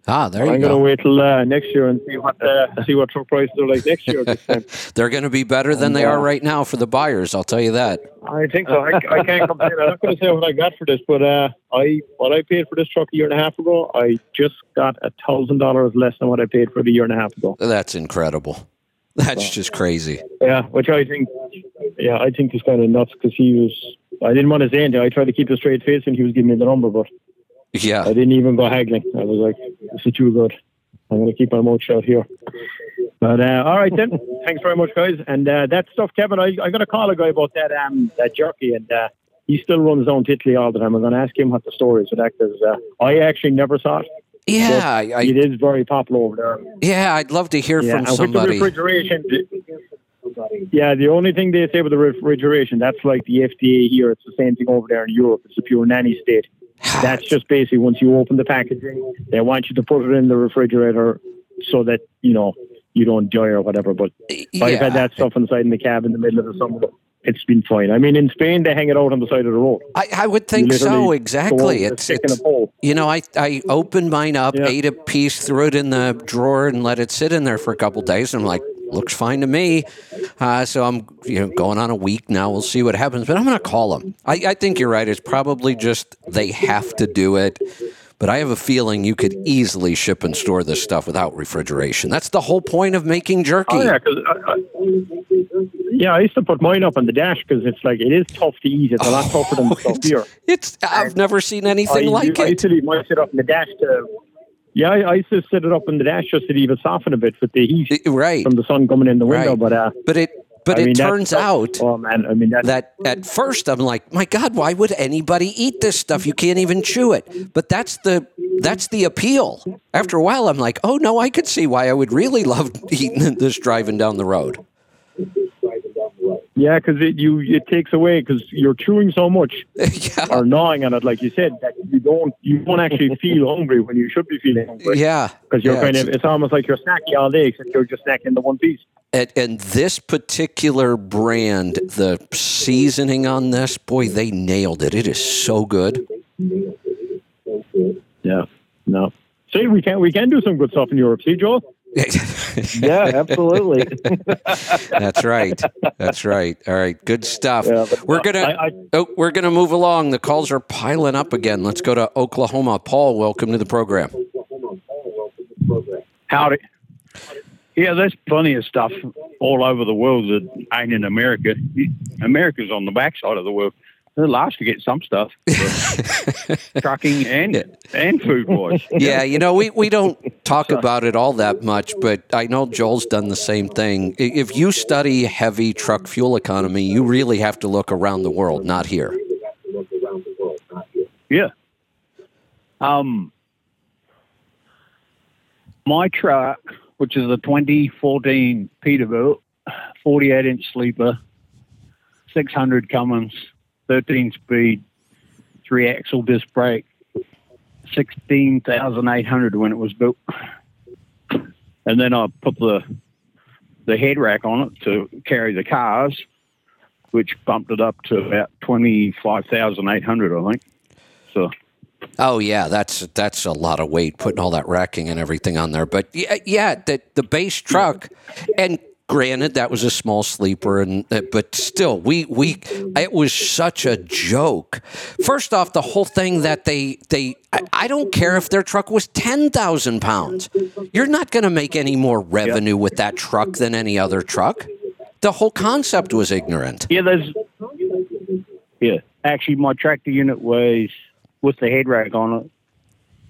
Ah, there you I'm go. going to wait till uh, next year and see what uh, see what truck prices are like next year. They're going to be better than they And, are uh, right now for the buyers. I'll tell you that. I think so. I, I can't complain. I'm not going to say what I got for this, but uh, I what I paid for this truck a year and a half ago, I just got a thousand dollars less than what I paid for it a year and a half ago. That's incredible. That's just crazy. Yeah, which I think, yeah, I think is kind of nuts because he was. I didn't want to say anything. I tried to keep a straight face, and he was giving me the number, but Yeah. I didn't even go haggling. I was like, "This is too good. I'm going to keep my mouth shut here." But uh, all right then. Thanks very much, guys. And uh, that stuff, Kevin. I I got to call a guy about that um that jerky, and uh, he still runs down to Italy all the time. I'm going to ask him what the story is with that because uh, I actually never saw it. Yeah, I, it is very popular over there. yeah, I'd love to hear Yeah, from and with the refrigeration. Yeah, the only thing they say with the refrigeration, that's like the FDA here. It's the same thing over there in Europe. It's a pure nanny state. That's just basically once you open the packaging, they want you to put it in the refrigerator so that you know you don't die or whatever. But I've had that stuff inside in the cab in the middle of the summer. It's been fine. I mean, in Spain they hang it out on the side of the road. I, I would think so. Exactly. It's, it's you know, I I opened mine up, Yeah. ate a piece, threw it in the drawer, and let it sit in there for a couple days. And I'm like, looks fine to me. Uh, so I'm you know going on a week now. We'll see what happens. But I'm going to call them. I, I think you're right. It's probably just they have to do it. But I have a feeling you could easily ship and store this stuff without refrigeration. That's the whole point of making jerky. Oh yeah, 'cause I, I, yeah, I used to put mine up on the dash because it's like it is tough to eat. It's a lot tougher than the stuff here. It's I've never seen anything I, like I it. used to leave mine sit up in the dash to. Yeah, I, I used to sit it up in the dash just to it soften a bit with the heat right from the sun coming in the window. Right. But uh, But it but I it mean, turns out oh man, I mean that, that at first I'm like, my God, why would anybody eat this stuff? You can't even chew it. But that's the that's the appeal. After a while, I'm like, oh no, I could see why I would really love eating this driving down the road. Yeah, because it you it takes away because you're chewing so much or gnawing on it, like you said, that you don't you don't actually feel hungry when you should be feeling hungry. Yeah, because you're yeah, kind it's- of it's almost like you're snacking all day, except you're just snacking the one piece. And, and this particular brand, the seasoning on this, boy, they nailed it. It is so good. Yeah, no. See, we can we can do some good stuff in Europe. See, Joel. Yeah, absolutely. That's right. That's right. All right. Good stuff. Yeah, we're uh, gonna I- I- oh, we're gonna move along. The calls are piling up again. Let's go to Oklahoma. Paul, welcome to the program. Howdy. Yeah, there's plenty of stuff all over the world that ain't in America. America's on the backside of the world. They're last to get some stuff, trucking and and food wise. Yeah, you know, we, we don't talk about it all that much, but I know Joel's done the same thing. If you study heavy truck fuel economy, you really have to look around the world, not here. Yeah. Um, my truck, which is a 2014 Peterbilt, 48 inch sleeper, 600 Cummins, 13 speed, three axle disc brake, 16,800 when it was built. And then I put the the head rack on it to carry the cars, which bumped it up to about 25,800, I think. So, Oh yeah, that's that's a lot of weight putting all that racking and everything on there. But yeah, yeah, the the base truck, and granted that was a small sleeper, and uh, but still, we we it was such a joke. First off, the whole thing that they they I, don't care if their truck was ten thousand pounds, you're not going to make any more revenue with that truck than any other truck. The whole concept was ignorant. yeah, there's. Yeah. Actually, my tractor unit weighs, with the head rack on it,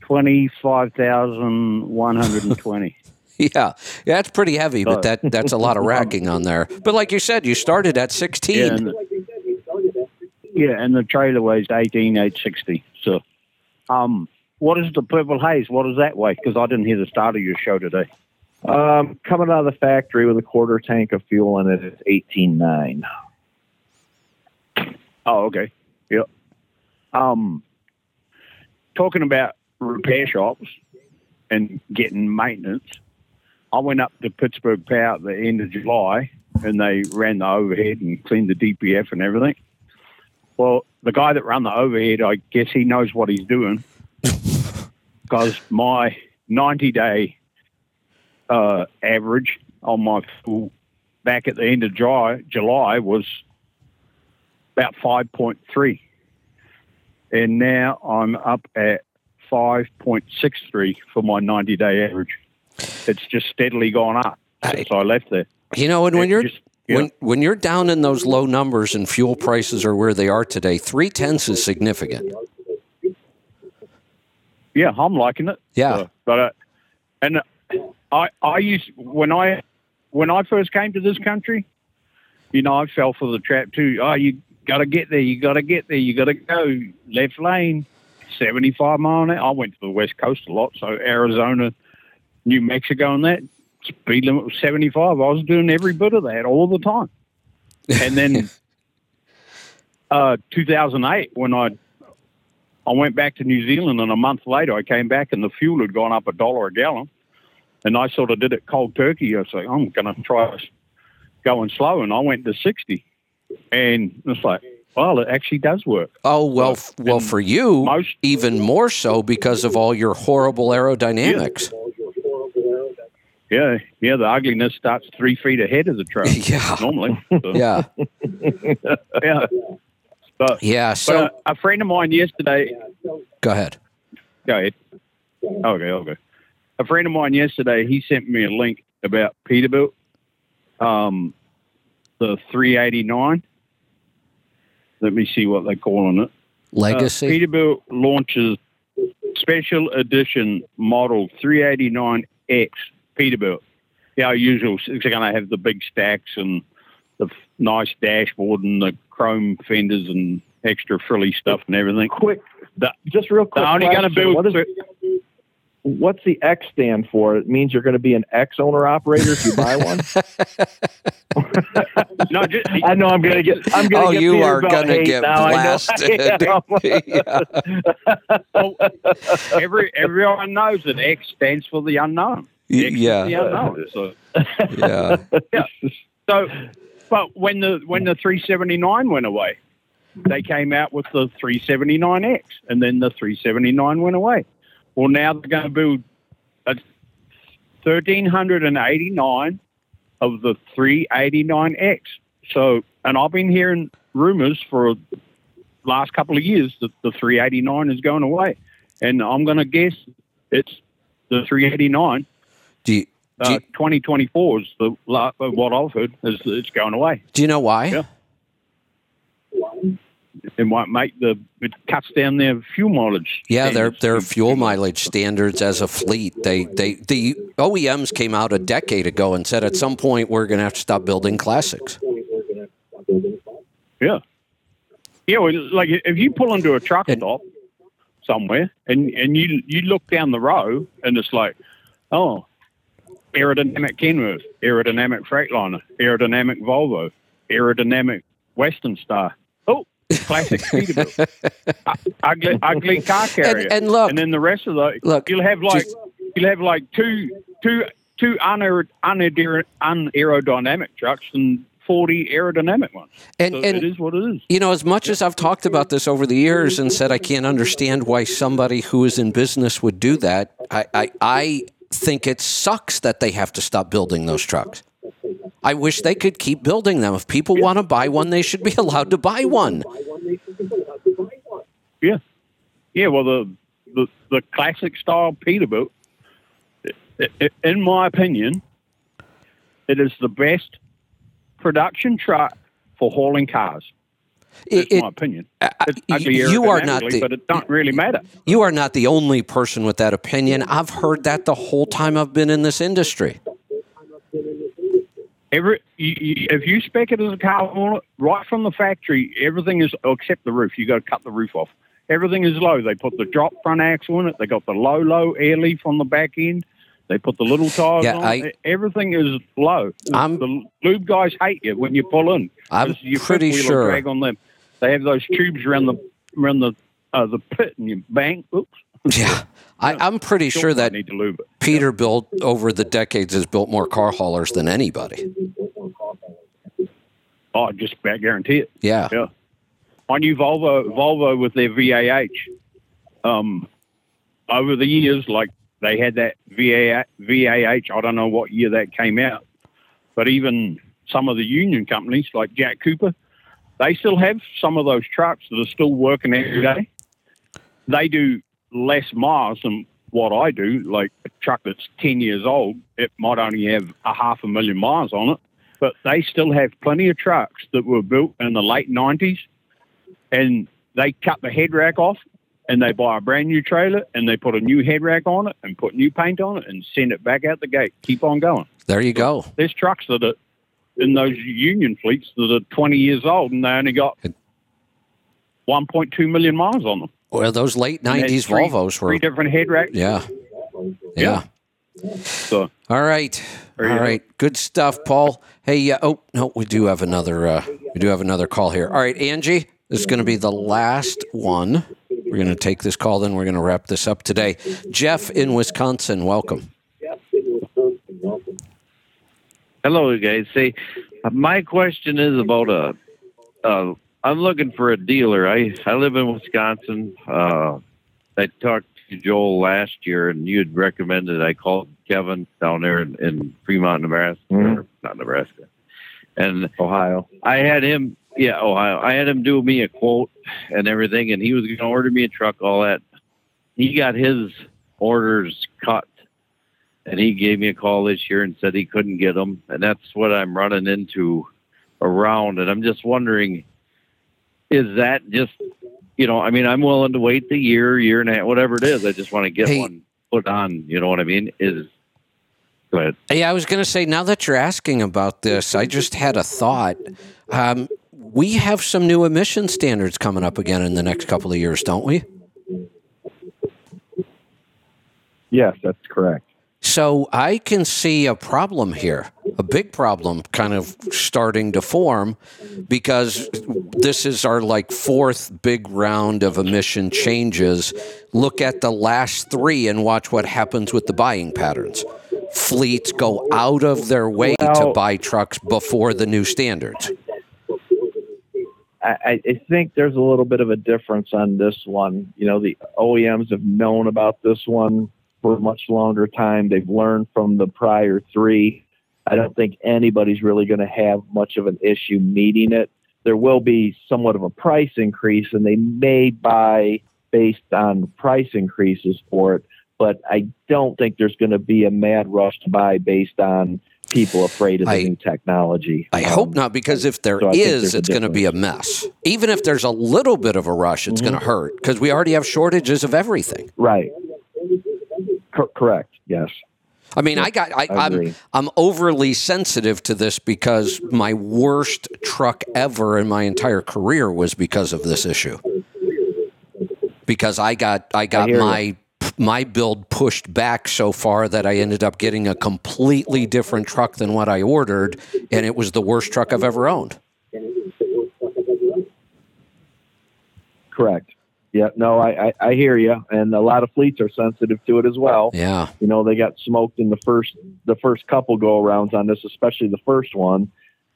25,120. Yeah, yeah, that's pretty heavy, but that that's a lot of racking on there. But like you said, you started at sixteen. Yeah, and, yeah, and the trailer weighs 18,860. So, um, what is the purple haze? What does that weigh? Because I didn't hear the start of your show today. Um, coming out of the factory with a quarter tank of fuel in it is eighteen nine. Oh, okay. Yep. Um, talking about repair shops and getting maintenance, I went up to Pittsburgh Power at the end of July and they ran the overhead and cleaned the DPF and everything. Well, the guy that ran the overhead, I guess he knows what he's doing because my 90 day uh, average on my fuel back at the end of July, July was about 5.3. And now I'm up at 5.63 for my 90 day average. It's just steadily gone up since I left there. You know, and when you're just- when when you're down in those low numbers and fuel prices are where they are today, three tenths is significant. yeah, I'm liking it. Yeah. Uh, but uh, and uh, I I used when I when I first came to this country, you know, I fell for the trap too. Oh, you got to get there. You got to get there. You got to go left lane, seventy five mile an hour. I went to the west coast a lot, so Arizona, New Mexico, and that speed limit was seventy five. I was doing every bit of that all the time, and then. Uh, 2008, when I I went back to New Zealand, and a month later I came back, and the fuel had gone up a dollar a gallon. And I sort of did it cold turkey. I was like, I'm going to try going slow, and I went to 60. And it's like, well, it actually does work. Oh well, well and for you, most- even more so because of all your horrible aerodynamics. Yeah, yeah. Yeah. The ugliness starts three feet ahead of the truck Yeah. normally. So, Yeah, yeah. But, yeah. but So uh, a friend of mine yesterday, go ahead. Go ahead. Okay, okay. A friend of mine yesterday, he sent me a link about Peterbilt, um, the 389. Let me see what they're calling it. Legacy. Uh, Peterbilt launches special edition model 389X Peterbilt. Yeah, usual. It's going to have the big stacks and the f- nice dashboard and the chrome fenders and extra frilly stuff and everything. Quick, The- just real quick. They're only going to question. build. What is, what's the X stand for? It means you're going to be an X owner operator if you buy one. no, just, I know I'm going to get. I'm going to Oh, get you are gonna get now. Blasted. Yeah. well, every everyone knows that X stands for the unknown. Y- X is yeah. unknown. So, Yeah. so, but when the when the 379 went away, they came out with the 379X, and then the 379 went away. Well, now they're going to build a 1389 of the 389X. So, and I've been hearing rumors for the last couple of years that the 389 is going away, and I'm going to guess it's the 389. Do you, do, Uh, 2024 is the la- uh, what I've heard is it's going away. do you know why? Yeah. It might make the it cuts down their fuel mileage. Yeah, their standards. their fuel mileage standards as a fleet. They they the OEMs came out a decade ago and said at some point we're going to have to stop building classics. Yeah. Yeah, well, like if you pull into a truck stop somewhere and, and you you look down the row and it's like, oh, aerodynamic Kenworth, aerodynamic Freightliner, aerodynamic Volvo, aerodynamic Western Star. Oh, classic Peterbilt. Ugly, ugly car carrier. and look- and then the rest of the look, you'll have like just- you'll have like two two two unaer- unaer- unaerodynamic trucks and forty aerodynamic ones. And- So and- it is what it is. You know, as much as I've talked about this over the years and said I can't understand why somebody who is in business would do that, I, I, I think it sucks that they have to stop building those trucks. I wish they could keep building them. If people want to buy one, they should be allowed to buy one. Yeah, yeah. Well, the the, the classic style Peterbilt, in my opinion, it is the best production truck for hauling cars. That's It- my opinion. I- It's y- ugly you are not the- but it don't really matter. You are not the only person with that opinion. I've heard that the whole time I've been in this industry. Every you, you, if you spec it as a car hauler, right from the factory, everything is oh, except the roof. You got to cut the roof off. Everything is low. They put the drop front axle in it. They got the low, low air leaf on the back end. They put the little tires Yeah, on. I- Everything is low. I'm- the lube guys hate you when you pull in. I'm pretty sure. drag on them. They have those tubes around the around the uh, the pit, and you bang. Oops. Yeah, I, I'm pretty sure that need to lube it. Peterbilt over the decades has built more car haulers than anybody. Oh, I just about guarantee it. Yeah. Yeah. My new Volvo, Volvo with their VAH, um, over the years, like they had that VAH, VAH, I don't know what year that came out, but even some of the union companies like Jack Cooper, they still have some of those trucks that are still working every day. They do less miles than what I do. Like a truck that's 10 years old, it might only have a half a million miles on it. but they still have plenty of trucks that were built in the late 90s and they cut the head rack off and they buy a brand new trailer and they put a new head rack on it and put new paint on it and send it back out the gate. Keep on going. There you go. There's trucks that are in those union fleets that are 20 years old and they only got 1.2 million miles on them. Well, those late And there's '90s three- Volvos were. three different head racks. Yeah. Yeah. So All right. All you go. Good stuff, Paul. Hey, uh, oh no, we do have another. Uh, we do have another call here. All right, Angie, this is going to be the last one. We're going to take this call, then we're going to wrap this up today. Jeff in Wisconsin, welcome. Jeff in Wisconsin, welcome. Hello, guys. Say, uh, my question is about a. Uh, I'm looking for a dealer. I I live in Wisconsin. Uh, I talked to Joel last year, and you had recommended I called Kevin down there in, in Fremont, Nebraska, or not Nebraska, and Ohio. I had him. Yeah, Ohio. I had him do me a quote and everything, and he was going to order me a truck. All that. He got his orders cut and he gave me a call this year and said he couldn't get them, and that's what I'm running into around. And I'm just wondering, is that just, you know, I mean, I'm willing to wait the year, year and a half, whatever it is. I just want to get Hey. one put on. You know what I mean? Is go ahead. Yeah, I was going to say, now that you're asking about this, I just had a thought. Um, we have some new emission standards coming up again in the next couple of years, don't we? Yes, that's correct. So I can see a problem here, a big problem kind of starting to form because this is our like fourth big round of emission changes. Look at the last three and watch what happens with the buying patterns. Fleets go out of their way to buy trucks before the new standards. I, I- think there's a little bit of a difference on this one. You know, the OEMs have known about this one for a much longer time. They've learned from the prior three. I don't think anybody's really going to have much of an issue meeting it. There will be somewhat of a price increase, and they may buy based on price increases for it. But I don't think there's going to be a mad rush to buy based on people afraid of the I- new technology. I Um, hope not, because if there so is, it's going to be a mess. Even if there's a little bit of a rush, it's going to hurt because we already have shortages of everything. Right. Cor- correct. Yes. I mean, I got I, I I'm. I'm overly sensitive to this because my worst truck ever in my entire career was because of this issue. Because I got I got ya. my my build pushed back so far that I ended up getting a completely different truck than what I ordered, and it was the worst truck I've ever owned. Correct. Yeah. No, I, I, I hear you. And a lot of fleets are sensitive to it as well. Yeah. You know, they got smoked in the first the first couple go arounds on this, especially the first one.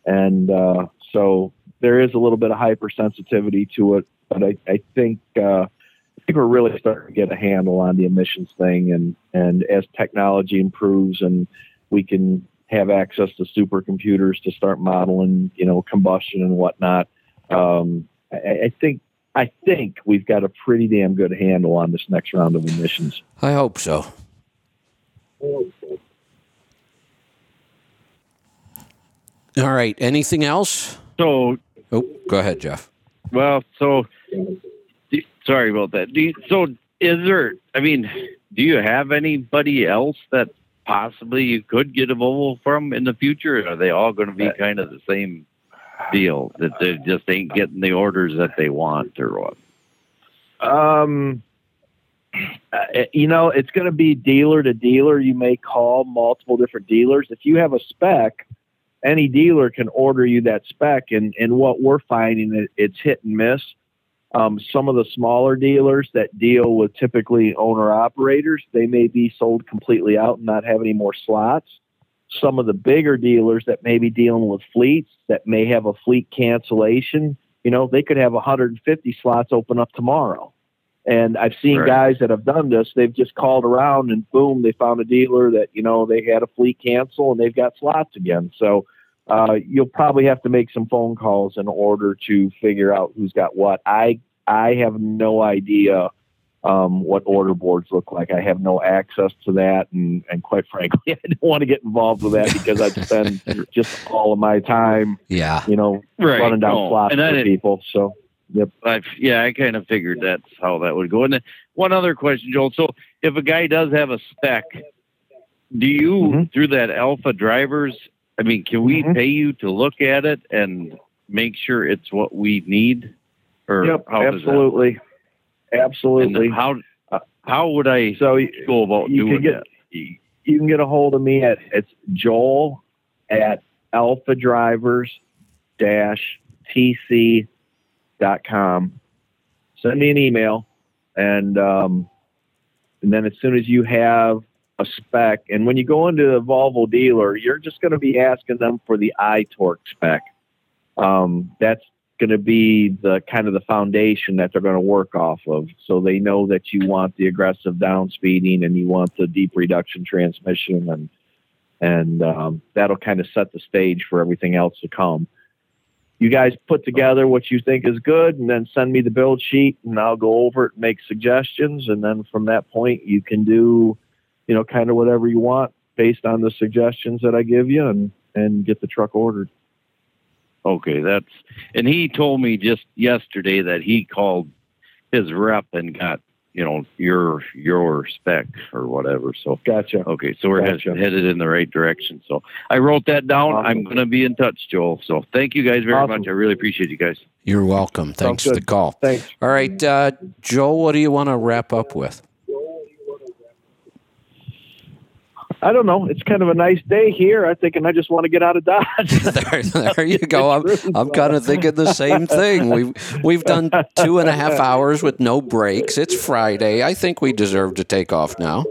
And uh, so there is a little bit of hypersensitivity to it. But I, I think uh, I think we're really starting to get a handle on the emissions thing. And and as technology improves and we can have access to supercomputers to start modeling, you know, combustion and whatnot. Um, I, I think I think we've got a pretty damn good handle on this next round of emissions. I hope so. All right. Anything else? So, Oh, go ahead, Jeff. well, so do- sorry about that. Do you, so, is there? I mean, do you have anybody else that possibly you could get a Volvo from in the future? Or are they all going to be kind of the same deal that they just ain't getting the orders that they want, or what? Um, uh, you know, it's going to be dealer to dealer. You may call multiple different dealers. If you have a spec, any dealer can order you that spec. And, and what we're finding, it, it's hit and miss. Um, some of the smaller dealers that deal with typically owner operators, they may be sold completely out and not have any more slots. Some of the bigger dealers that may be dealing with fleets that may have a fleet cancellation, you know, they could have 150 slots open up tomorrow. And I've seen Right. guys that have done this. They've just called around and boom, they found a dealer that, you know, they had a fleet cancel and they've got slots again. So uh, you'll probably have to make some phone calls in order to figure out who's got what. I I have no idea um, what order boards look like. I have no access to that, and, and quite frankly, I don't want to get involved with that because I'd spend just all of my time, Yeah. you know, Right. running down No, slots and for people. So, yep. I yeah, I kind of figured that's how that would go. And then one other question, Joel. So if a guy does have a spec, do you Mhm. through that Alpha Drivers? I mean, can we Mhm. pay you to look at it and make sure it's what we need? Or Yep, absolutely, absolutely. And how how would I So go about you doing can get that? you can get a hold of me at it's Joel at Alpha Drivers dash TC dot com. Send me an email, and um, and then as soon as you have a spec, and when you go into a Volvo dealer, you're just going to be asking them for the I-Torque spec. Um, that's going to be the kind of the foundation that they're going to work off of. So they know that you want the aggressive down speeding and you want the deep reduction transmission, and and um, that'll kind of set the stage for everything else to come. You guys put together what you think is good, and then send me the build sheet, and I'll go over it, and make suggestions, and then from that point you can do, you know, kind of whatever you want based on the suggestions that I give you, and and get the truck ordered. Okay, that's and he told me just yesterday that he called his rep and got you know your your spec or whatever. So Gotcha. okay, so we're head- Gotcha. headed in the right direction. So I wrote that down. Awesome. I'm going to be in touch, Joel. So thank you guys very Awesome. much. I really appreciate you guys. You're welcome. Thanks for the call. Thanks. All right, uh, Joe, what do you want to wrap up with? I don't know. It's kind of a nice day here. I think, and I just want to get out of Dodge. there, there you go. I'm, I'm kind of thinking the same thing. We've we've done two and a half hours with no breaks. It's Friday. I think we deserve to take off now.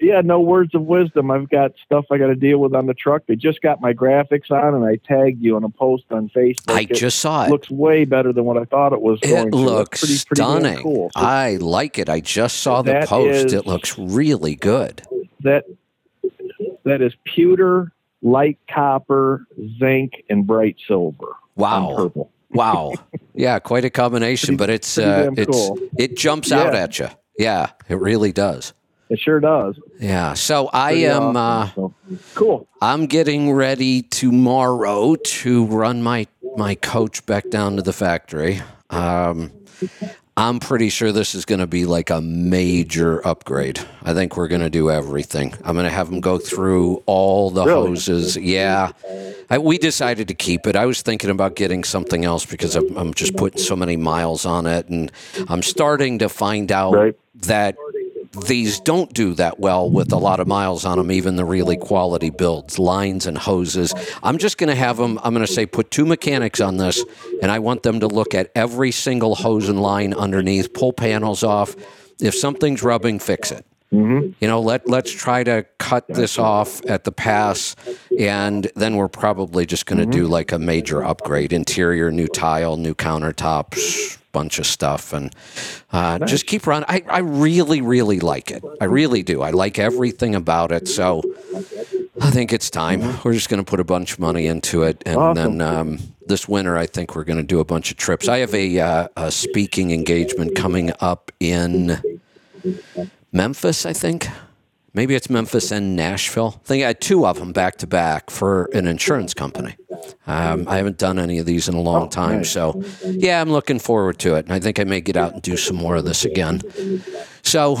Yeah, no words of wisdom. I've got stuff I got to deal with on the truck. They just got my graphics on, and I tagged you on a post on Facebook. I It just saw it. looks way better than what I thought it was going It looks pretty, pretty stunning. cool. So I like it. I just saw the post. is- it looks really good. that that is pewter, light copper, zinc, and bright silver. Wow. purple. Wow. Yeah, quite a combination, but it's uh, it's cool. it jumps out at you. Yeah, it really does. It sure does. Yeah. So I Pretty am uh, awesome. So, cool. I'm getting ready tomorrow to run my my coach back down to the factory. Um, I'm pretty sure this is going to be like a major upgrade. I think we're going to do everything. I'm going to have them go through all the Really? hoses. Yeah. I, we decided to keep it. I was thinking about getting something else because I'm, I'm just putting so many miles on it. And I'm starting to find out Right. that these don't do that well with a lot of miles on them, even the really quality builds, lines and hoses. I'm just going to have them, I'm going to say, put two mechanics on this, and I want them to look at every single hose and line underneath, pull panels off. If something's rubbing, fix it. Mm-hmm. You know, let let's try to cut this off at the pass, and then we're probably just going to do like a major upgrade: interior, new tile, new countertops, bunch of stuff, and uh, just keep running. I I really really like it. I really do. I like everything about it. So I think it's time. We're just going to put a bunch of money into it, and Awesome. then um, this winter, I think we're going to do a bunch of trips. I have a, uh, a speaking engagement coming up in Memphis, I think. Maybe it's Memphis and Nashville. I think I had two of them back to back for an insurance company. Um, I haven't done any of these in a long time, so yeah, I'm looking forward to it. And I think I may get out and do some more of this again. So,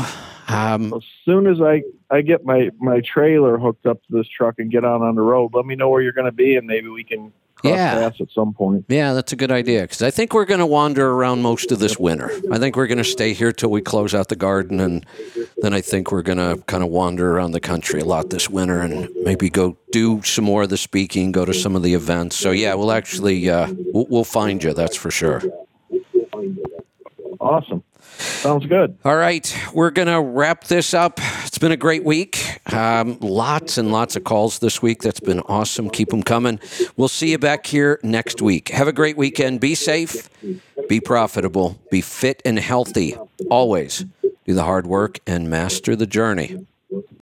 um, As soon as I, I get my, my trailer hooked up to this truck and get out on the road, let me know where you're going to be, and maybe we can Yeah. at some point. Yeah, that's a good idea because I think we're going to wander around most of this winter. I think we're going to stay here till we close out the garden, and then I think we're going to kind of wander around the country a lot this winter and maybe go do some more of the speaking, go to some of the events. So yeah, we'll actually uh, we'll, we'll find you. That's for sure. Awesome. Sounds good. All right, we're going to wrap this up. It's been a great week. Um, lots and lots of calls this week. That's been awesome. Keep them coming. We'll see you back here next week. Have a great weekend. Be safe, be profitable, be fit and healthy. Always do the hard work and master the journey.